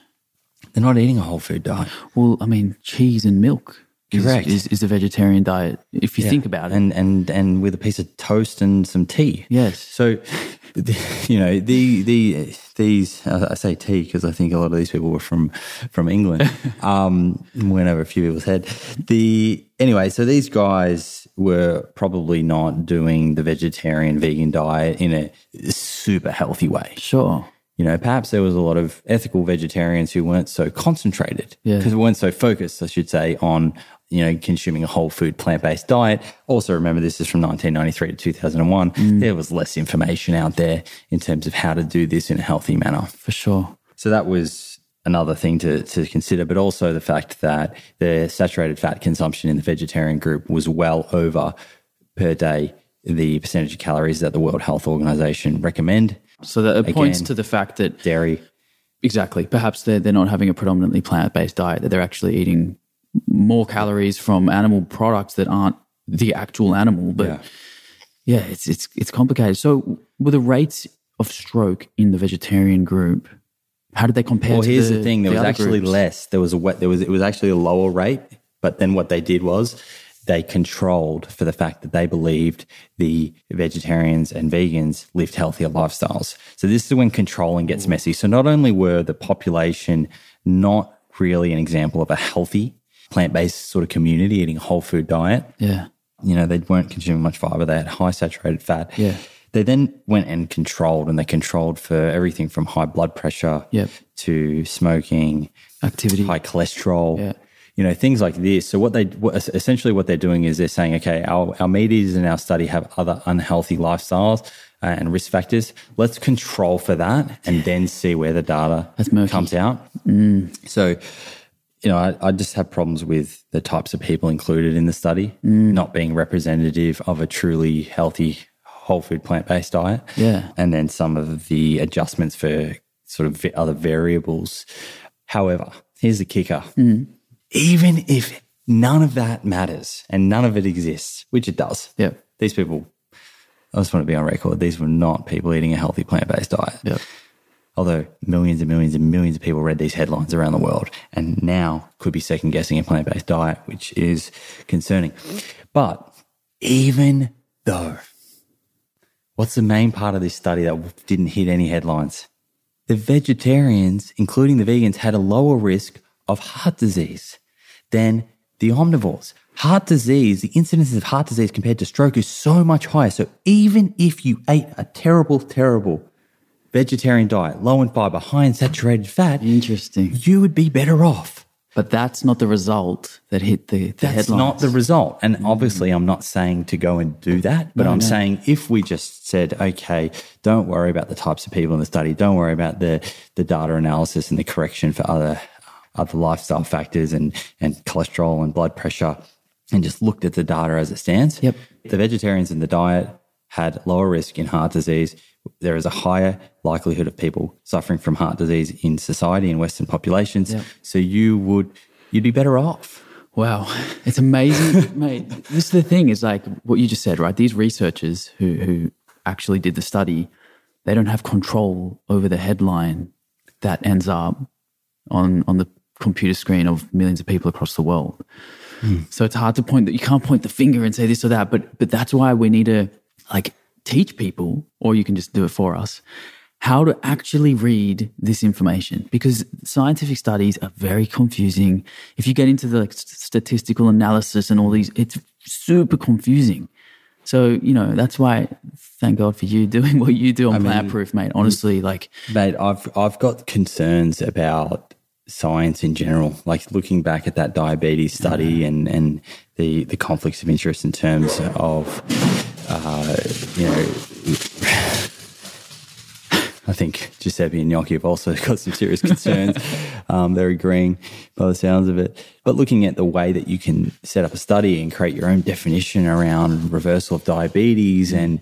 They're not eating a whole food diet. Well, I mean, cheese and milk is, Correct. is, is a vegetarian diet if you think about it. and and and with a piece of toast and some tea. Yes. So, <laughs> the- you know, the the these I I say tea because I think a lot of these people were from from England. <laughs> um, went over a few people's head. The anyway, so these guys were probably not doing the vegetarian vegan diet in a super healthy way. Sure. You know, perhaps there was a lot of ethical vegetarians who weren't so concentrated, Yeah. because weren't so focused, I should say, on you know consuming a whole food plant based diet. Also, remember this is from 1993 to 2001. Mm. There was less information out there in terms of how to do this in a healthy manner. For sure. So that was another thing to, to consider, but also the fact that the saturated fat consumption in the vegetarian group was well over per day the percentage of calories that the World Health Organization recommend. So that it points to the fact that Dairy, exactly, perhaps they're they're not having a predominantly plant based diet; that they're actually eating more calories from animal products that aren't the actual animal. But Yeah. yeah, it's it's it's complicated. So were the rates of stroke in the vegetarian group? How did they compare? Well, to here's the, thing: there was actually groups? less. There was a wet. There was it was actually a lower rate. But then what they did was they controlled for the fact that they believed the vegetarians and vegans lived healthier lifestyles. So this is when controlling gets messy. So not only were the population not really an example of a healthy plant-based sort of community eating a whole food diet, Yeah, you know, they weren't consuming much fiber. They had high saturated fat. Yeah. They then went and controlled, and they controlled for everything from high blood pressure Yep. to smoking, activity. high cholesterol, Yeah. you know, things like this. So what they essentially what they're doing is they're saying, okay, our our meat eaters in our study have other unhealthy lifestyles and risk factors. Let's control for that, and then see where the data comes out. Mm. So. You know, I, I just have problems with the types of people included in the study mm. not being representative of a truly healthy whole food plant based diet. Yeah. And then some of the adjustments for sort of other variables. However, here's the kicker. Mm. Even if none of that matters and none of it exists, which it does, Yep. these people, I just want to be on record, these were not people eating a healthy plant based diet. Yep. Although millions and millions and millions of people read these headlines around the world and now could be second guessing a plant based diet, which is concerning. But even though What's the main part of this study that didn't hit any headlines? The vegetarians, including the vegans, had a lower risk of heart disease than the omnivores. Heart disease, the incidence of heart disease compared to stroke is so much higher. So even if you ate a terrible, terrible vegetarian diet, low in fiber, high in saturated fat, Interesting. you would be better off. But that's not the result that hit the, the That's headlines. not the result. And obviously, I'm not saying to go and do that, but No, I'm no. saying if we just said, okay, don't worry about the types of people in the study, don't worry about the, the data analysis and the correction for other, other lifestyle factors and, and cholesterol and blood pressure, and just looked at the data as it stands. Yep. The vegetarians in the diet had lower risk in heart disease. There is a higher likelihood of people suffering from heart disease in society in Western populations. Yep. So you would, you'd be better off. Wow, <laughs> it's amazing, <laughs> mate. This is the thing is like what you just said, right? These researchers who who actually did the study, they don't have control over the headline that ends up on on the computer screen of millions of people across the world. Hmm. So it's hard to point that you can't point the finger and say this or that, but but that's why we need to like teach people, or you can just do it for us, how to actually read this information because scientific studies are very confusing. If you get into the statistical analysis and all these, it's super confusing. So, you know, that's why thank God for you <laughs> doing what you do on Plant Proof, mate. Honestly, like, Mate, I've I've got concerns about science in general. Like looking back at that diabetes study and and the the conflicts of interest in terms of uh, you know. I think Giuseppe and Gnocchi have also <laughs> got some serious concerns. <laughs> um, they're agreeing by the sounds of it. But looking at the way that you can set up a study and create your own definition around reversal of diabetes and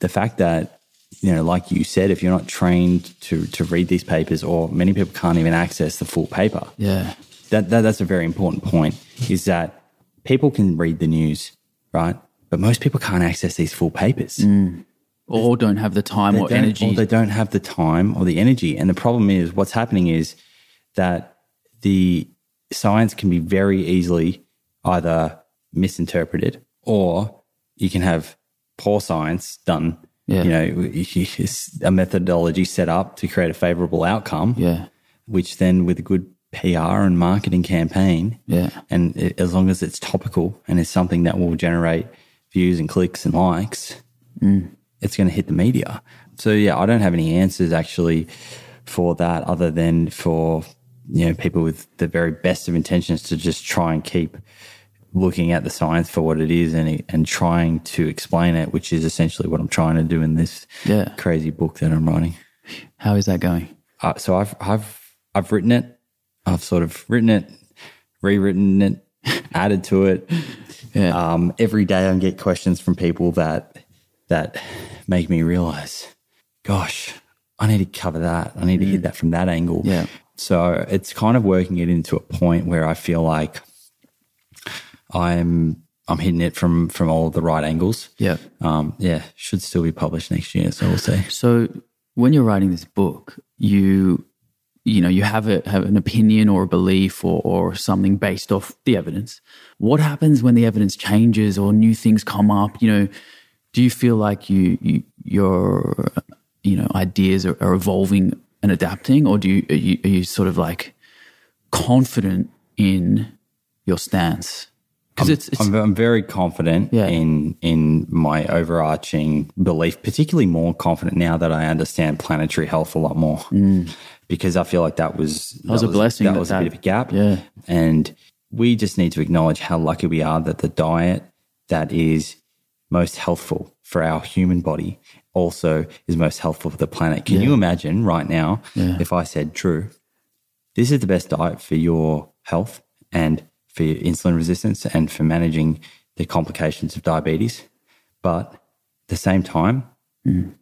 the fact that you know, like you said, if you're not trained to to read these papers, or many people can't even access the full paper, yeah, that, that that's a very important point. Is that people can read the news, right? But most people can't access these full papers. Mm. or don't have the time They or energy. or they don't have the time or the energy. And the problem is, what's happening is that the science can be very easily either misinterpreted or you can have poor science done. Yeah. You know, <laughs> it's a methodology set up to create a favorable outcome, yeah, which then with a good PR and marketing campaign, yeah, and it, as long as it's topical and it's something that will generate views and clicks and likes, it's going to hit the media. So yeah, I don't have any answers actually for that, other than for you know people with the very best of intentions to just try and keep looking at the science for what it is and and trying to explain it, which is essentially what I'm trying to do in this Yeah. crazy book that I'm writing. How is that going? Uh, so I've I've I've written it. I've sort of written it, rewritten it, <laughs> added to it. Yeah. Um, every day I get questions from people that that make me realize, gosh, I need to cover that. I need to hit that from that angle. Yeah. So it's kind of working it into a point where I feel like I'm I'm hitting it from from all the right angles. Yeah. Um, yeah, should still be published next year. So we'll see. So when you're writing this book, you you know you have a have an opinion or a belief or or something based off the evidence. What happens when the evidence changes or new things come up? You know, do you feel like you, you your you know ideas are, are evolving and adapting, or do you are, you are you sort of like confident in your stance? Because it's, it's I'm, I'm very confident Yeah. in in my overarching belief, particularly more confident now that I understand planetary health a lot more. Mm. Because I feel like that was that, was a blessing That, that was a that- bit of a gap. yeah. And we just need to acknowledge how lucky we are that the diet that is most healthful for our human body also is most helpful for the planet. Can you imagine right now if I said, Drew, this is the best diet for your health and for your insulin resistance and for managing the complications of diabetes. But at the same time, mm.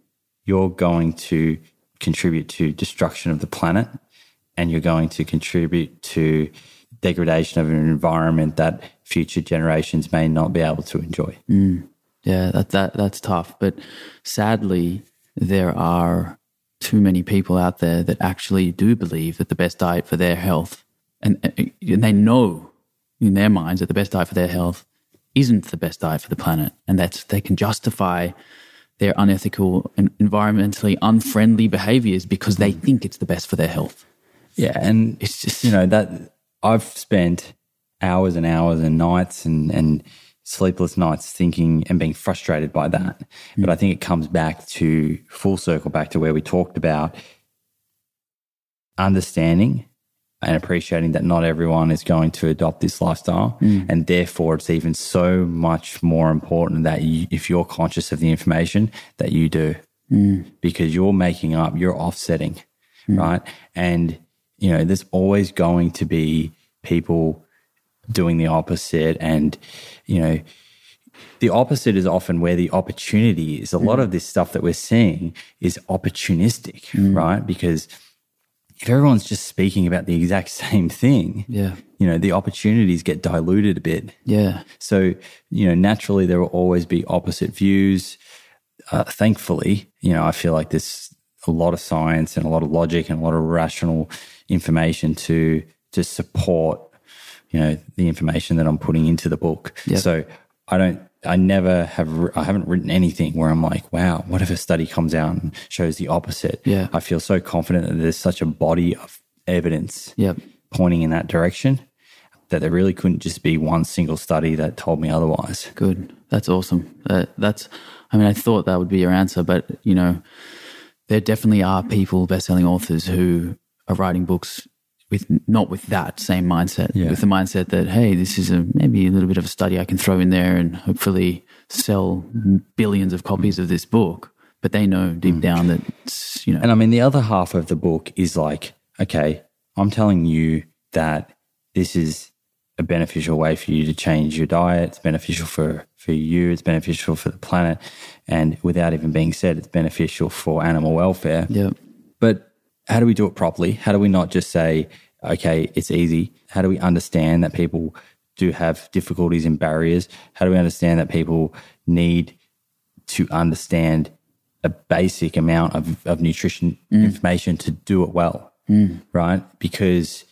you're going to contribute to destruction of the planet and you're going to contribute to degradation of an environment that future generations may not be able to enjoy. Mm. Yeah, that that that's tough. But sadly, there are too many people out there that actually do believe that the best diet for their health, and, uh, and they know in their minds that the best diet for their health isn't the best diet for the planet, and that they can justify their unethical and environmentally unfriendly behaviors because they think it's the best for their health. Yeah, and it's just you know that I've spent hours and hours and nights and and sleepless nights thinking and being frustrated by that. Mm. But I think it comes back to full circle back to where we talked about understanding and appreciating that not everyone is going to adopt this lifestyle. Mm. And therefore, it's even so much more important that you, if you're conscious of the information, that you do. Mm. Because you're making up, you're offsetting, mm. right? And, you know, there's always going to be people doing the opposite. And, you know, the opposite is often where the opportunity is. A lot mm. of this stuff that we're seeing is opportunistic, mm. right? Because if everyone's just speaking about the exact <laughs> same thing, yeah, you know, the opportunities get diluted a bit. Yeah. So, you know, naturally there will always be opposite views. Uh, thankfully, you know, I feel like there's a lot of science and a lot of logic and a lot of rational information to to support, you know, the information that I'm putting into the book. Yep. So I don't I never have, I haven't written anything where I'm like, wow, what if a study comes out and shows the opposite? Yeah. I feel so confident that there's such a body of evidence yep. pointing in that direction that there really couldn't just be one single study that told me otherwise. Good. That's awesome. Uh, that's, I mean, I thought that would be your answer, but you know, there definitely are people, best-selling authors who are writing books with not with that same mindset, yeah. with the mindset that hey, this is a maybe a little bit of a study I can throw in there and hopefully sell billions of copies of this book. But they know deep mm. down that you know. And I mean, the other half of the book is like, okay, I'm telling you that this is a beneficial way for you to change your diet. It's beneficial for for you. It's beneficial for the planet, and without even being said, it's beneficial for animal welfare. Yeah. But how do we do it properly? How do we not just say, okay, it's easy? How do we understand that people do have difficulties and barriers? How do we understand that people need to understand a basic amount of, of nutrition mm. information to do it well? Mm. Right? Because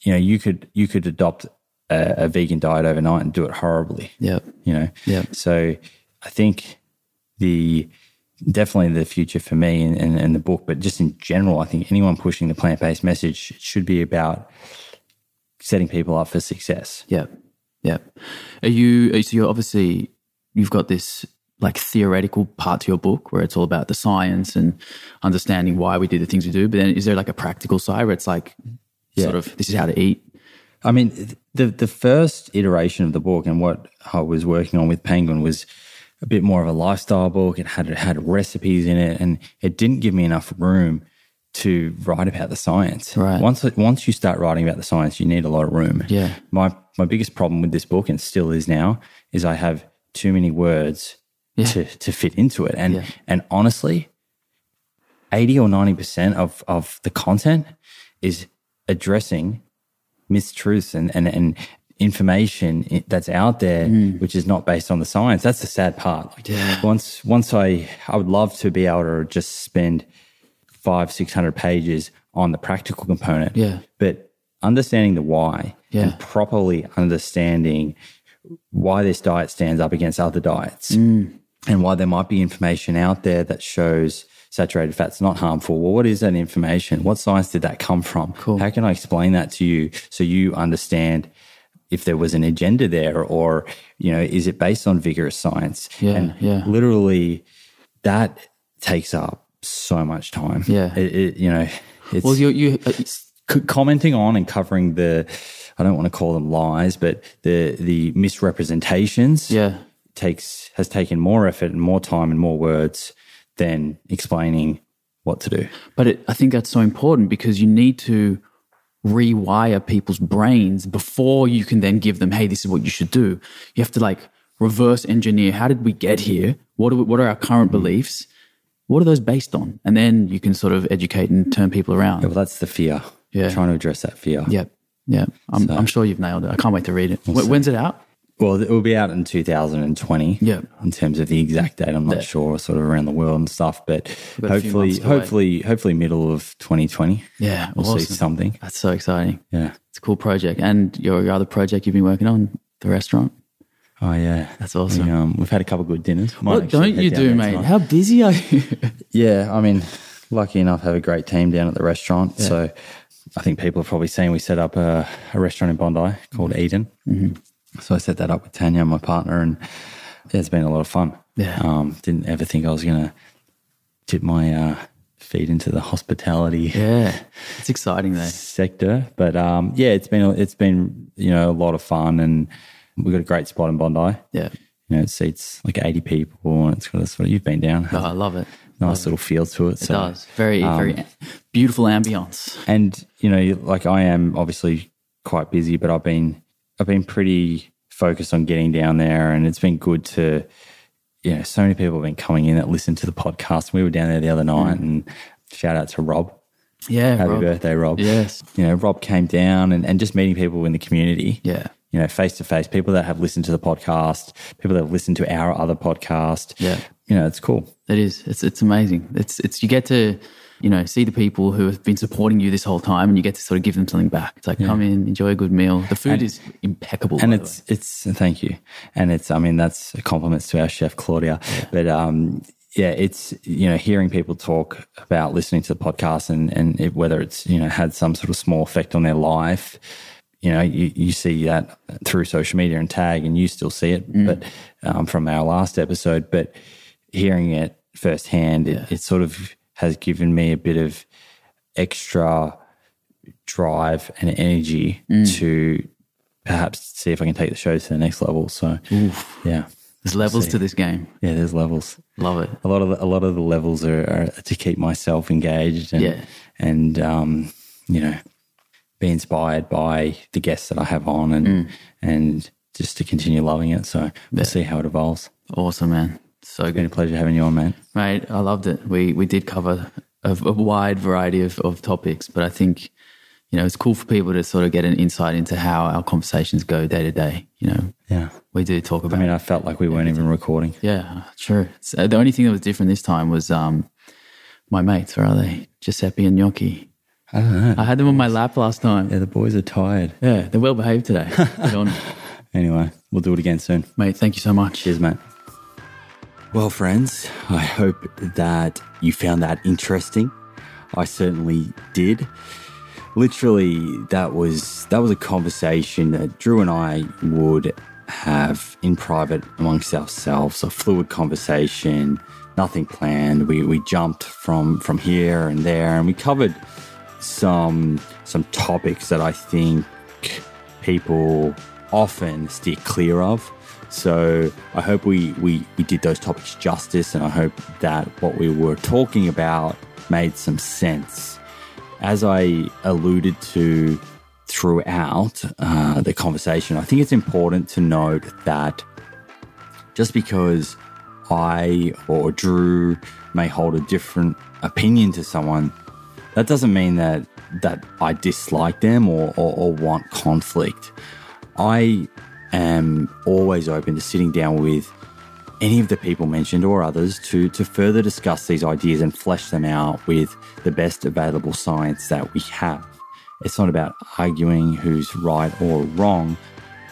you know, you could you could adopt a, a vegan diet overnight and do it horribly. Yeah. You know? Yeah. So I think the definitely the future for me and, and, and, the book, but just in general, I think anyone pushing the plant based message should be about setting people up for success. Yeah. Yeah. Are you, so you're obviously, you've got this like theoretical part to your book where it's all about the science and understanding why we do the things we do. But then is there like a practical side where it's like, yeah. sort of, this is how to eat? I mean, the the first iteration of the book and what I was working on with Penguin was a bit more of a lifestyle book. It had it had recipes in it, and it didn't give me enough room to write about the science. Right. Once once you start writing about the science, you need a lot of room. Yeah. My my biggest problem with this book, and still is now, is I have too many words yeah. to to fit into it. And yeah. and honestly, eighty or ninety percent of of the content is addressing mistruths and and and information that's out there mm. which is not based on the science that's the sad part like yeah. once once i i would love to be able to just spend five six hundred pages on the practical component yeah but understanding the why yeah. and properly understanding why this diet stands up against other diets mm. and why there might be information out there that shows saturated fat's not harmful. Well, what is that information? What science did that come from? Cool. How can I explain that to you so you understand if there was an agenda there or you know is it based on vigorous science? Yeah and yeah. literally that takes up so much time. Yeah. It, it you know it's well you you uh, commenting on and covering the i don't want to call them lies but the the misrepresentations yeah. takes has taken more effort and more time and more words than explaining what to do. But it, i think that's so important because you need to rewire people's brains before you can then give them, hey, this is what you should do. You have to like reverse engineer how did we get here? What are, we, what are our current mm. beliefs? What are those based on? And then you can sort of educate and turn people around. Yeah, well, that's the fear. Yeah. Trying to address that fear. Yep. Yeah. I'm, so, I'm sure you've nailed it. I can't wait to read it. When's it out? Well, it will be out in 2020. Yeah. In terms of the exact date, I'm not yeah. sure, sort of around the world and stuff, but hopefully, hopefully, hopefully, middle of 2020. Yeah, we'll awesome. see something. That's so exciting. Yeah, it's a cool project. And your, your other project you've been working on, the restaurant. Oh yeah, That's awesome. We, um, we've had a couple of good dinners. Might What don't you do, mate? tonight. How busy are you? <laughs> Yeah, I mean, lucky enough, have a great team down at the restaurant. So I think people have probably seen we set up a, a restaurant in Bondi called Eden. Mm-hmm. So I set that up with Tanya, my partner, and it's been a lot of fun. Yeah. Um, didn't ever think I was going to dip my uh, feet into the hospitality yeah, it's exciting though. sector, but um, yeah, it's been it's been you know a lot of fun, and we've got a great spot in Bondi. Yeah, You know, it seats like eighty people, and it's got a sort of you've been down. oh, I love it. nice little feel to it. It does very very beautiful ambience. and you know like i am obviously quite busy but i've been i've been pretty focused on getting down there and it's been good to you know so many people have been coming in that listen to the podcast we were down there the other hmm. night and shout out to rob Yeah, happy Rob. birthday rob Yes. you know rob came down and, and just meeting people in the community Yeah, you know face to face people that have listened to the podcast people that have listened to our other podcast Yeah. you know it's cool it is. It's it's amazing. It's it's you get to you know see the people who have been supporting you this whole time, and you get to sort of give them something back. It's like come in, enjoy a good meal. The food is impeccable. and it's it's thank you. And it's i mean that's compliments to our chef claudia. But um yeah it's you know hearing people talk about listening to the podcast and and it, whether it's you know had some sort of small effect on their life you know you, you see that through social media and tag and you still see it but um, from our last episode. But hearing it firsthand it, it sort of has given me a bit of extra drive and energy to perhaps see if I can take the show to the next level. So yeah, There's levels to this game. yeah, there's levels. Love it. A lot of the, a lot of the levels are, are to keep myself engaged and Yeah. and um, you know be inspired by the guests that I have on and and just to continue loving it. So we'll see how it evolves. Awesome, man. So Been a pleasure having you on, man. mate. I loved it. We we did cover a, a wide variety of, of topics, but I think you know it's cool for people to sort of get an insight into how our conversations go day to day. You know, Yeah. we do talk about. I mean, I felt like we weren't even recording. Yeah, true. So the only thing that was different this time was um, my mates. Where are they? Giuseppe and Gnocchi. I don't know. I had them on my lap last time. Yeah, the boys are tired. Yeah, they're well behaved today. <laughs> Anyway, we'll do it again soon. Mate, thank you so much. Cheers, mate. Well, friends, I hope that you found that interesting. I certainly did. Literally, that was that was a conversation that Drew and I would have in private amongst ourselves, a fluid conversation, nothing planned. We we jumped from from here and there, and we covered some some topics that I think people often steer clear of. So I hope we, we, we did those topics justice, and I hope that what we were talking about made some sense. As I alluded to throughout uh, the conversation, I think it's important to note that just because I or Drew may hold a different opinion to someone, that doesn't mean that that I dislike them or, or, or want conflict. I am always open to sitting down with any of the people mentioned or others to to further discuss these ideas and flesh them out with the best available science that we have. It's not about arguing who's right or wrong.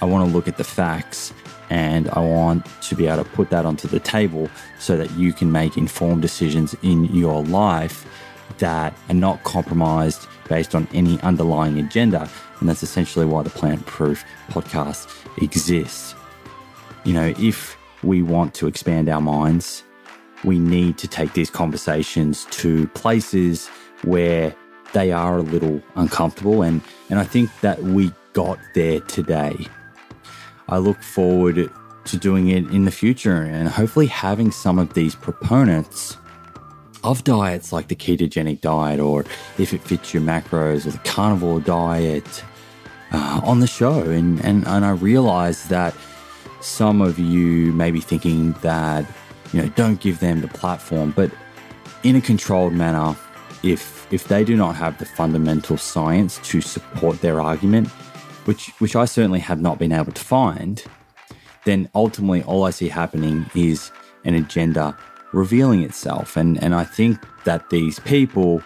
I want to look at the facts and I want to be able to put that onto the table so that you can make informed decisions in your life that are not compromised based on any underlying agenda. And that's essentially why the Plant Proof podcast exists. You know, if we want to expand our minds, we need to take these conversations to places where they are a little uncomfortable. And, and I think that we got there today. I look forward to doing it in the future and hopefully having some of these proponents of diets like the ketogenic diet or if it fits your macros or the carnivore diet uh, on the show. And, and, and I realize that some of you may be thinking that, you know, don't give them the platform, but in a controlled manner, if if they do not have the fundamental science to support their argument, which which I certainly have not been able to find, then ultimately all I see happening is an agenda revealing itself. And and I think that these people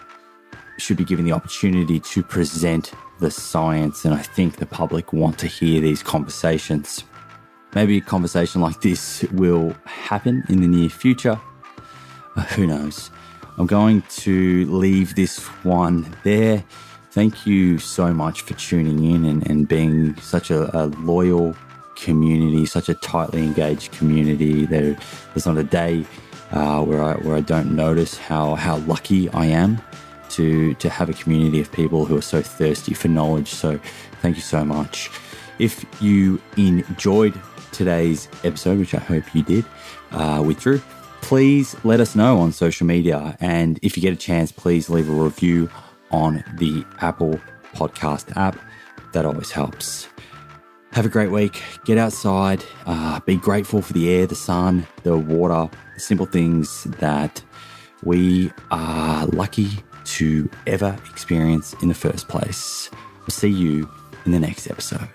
should be given the opportunity to present the science. And I think the public want to hear these conversations. maybe a conversation like this will happen in the near future. Uh, who knows? I'm going to leave this one there. Thank you so much for tuning in and, and being such a, a loyal community, such a tightly engaged community. There, there's not a day uh, where I where I don't notice how how lucky I am to to have a community of people who are so thirsty for knowledge. So, thank you so much. If you enjoyed today's episode, which I hope you did, uh, with Drew, please let us know on social media. And if you get a chance, please leave a review on the Apple Podcast app. That always helps. Have a great week. Get outside. Uh, be grateful for the air, the sun, the water, the simple things that we are lucky to ever experience in the first place. We'll see you in the next episode.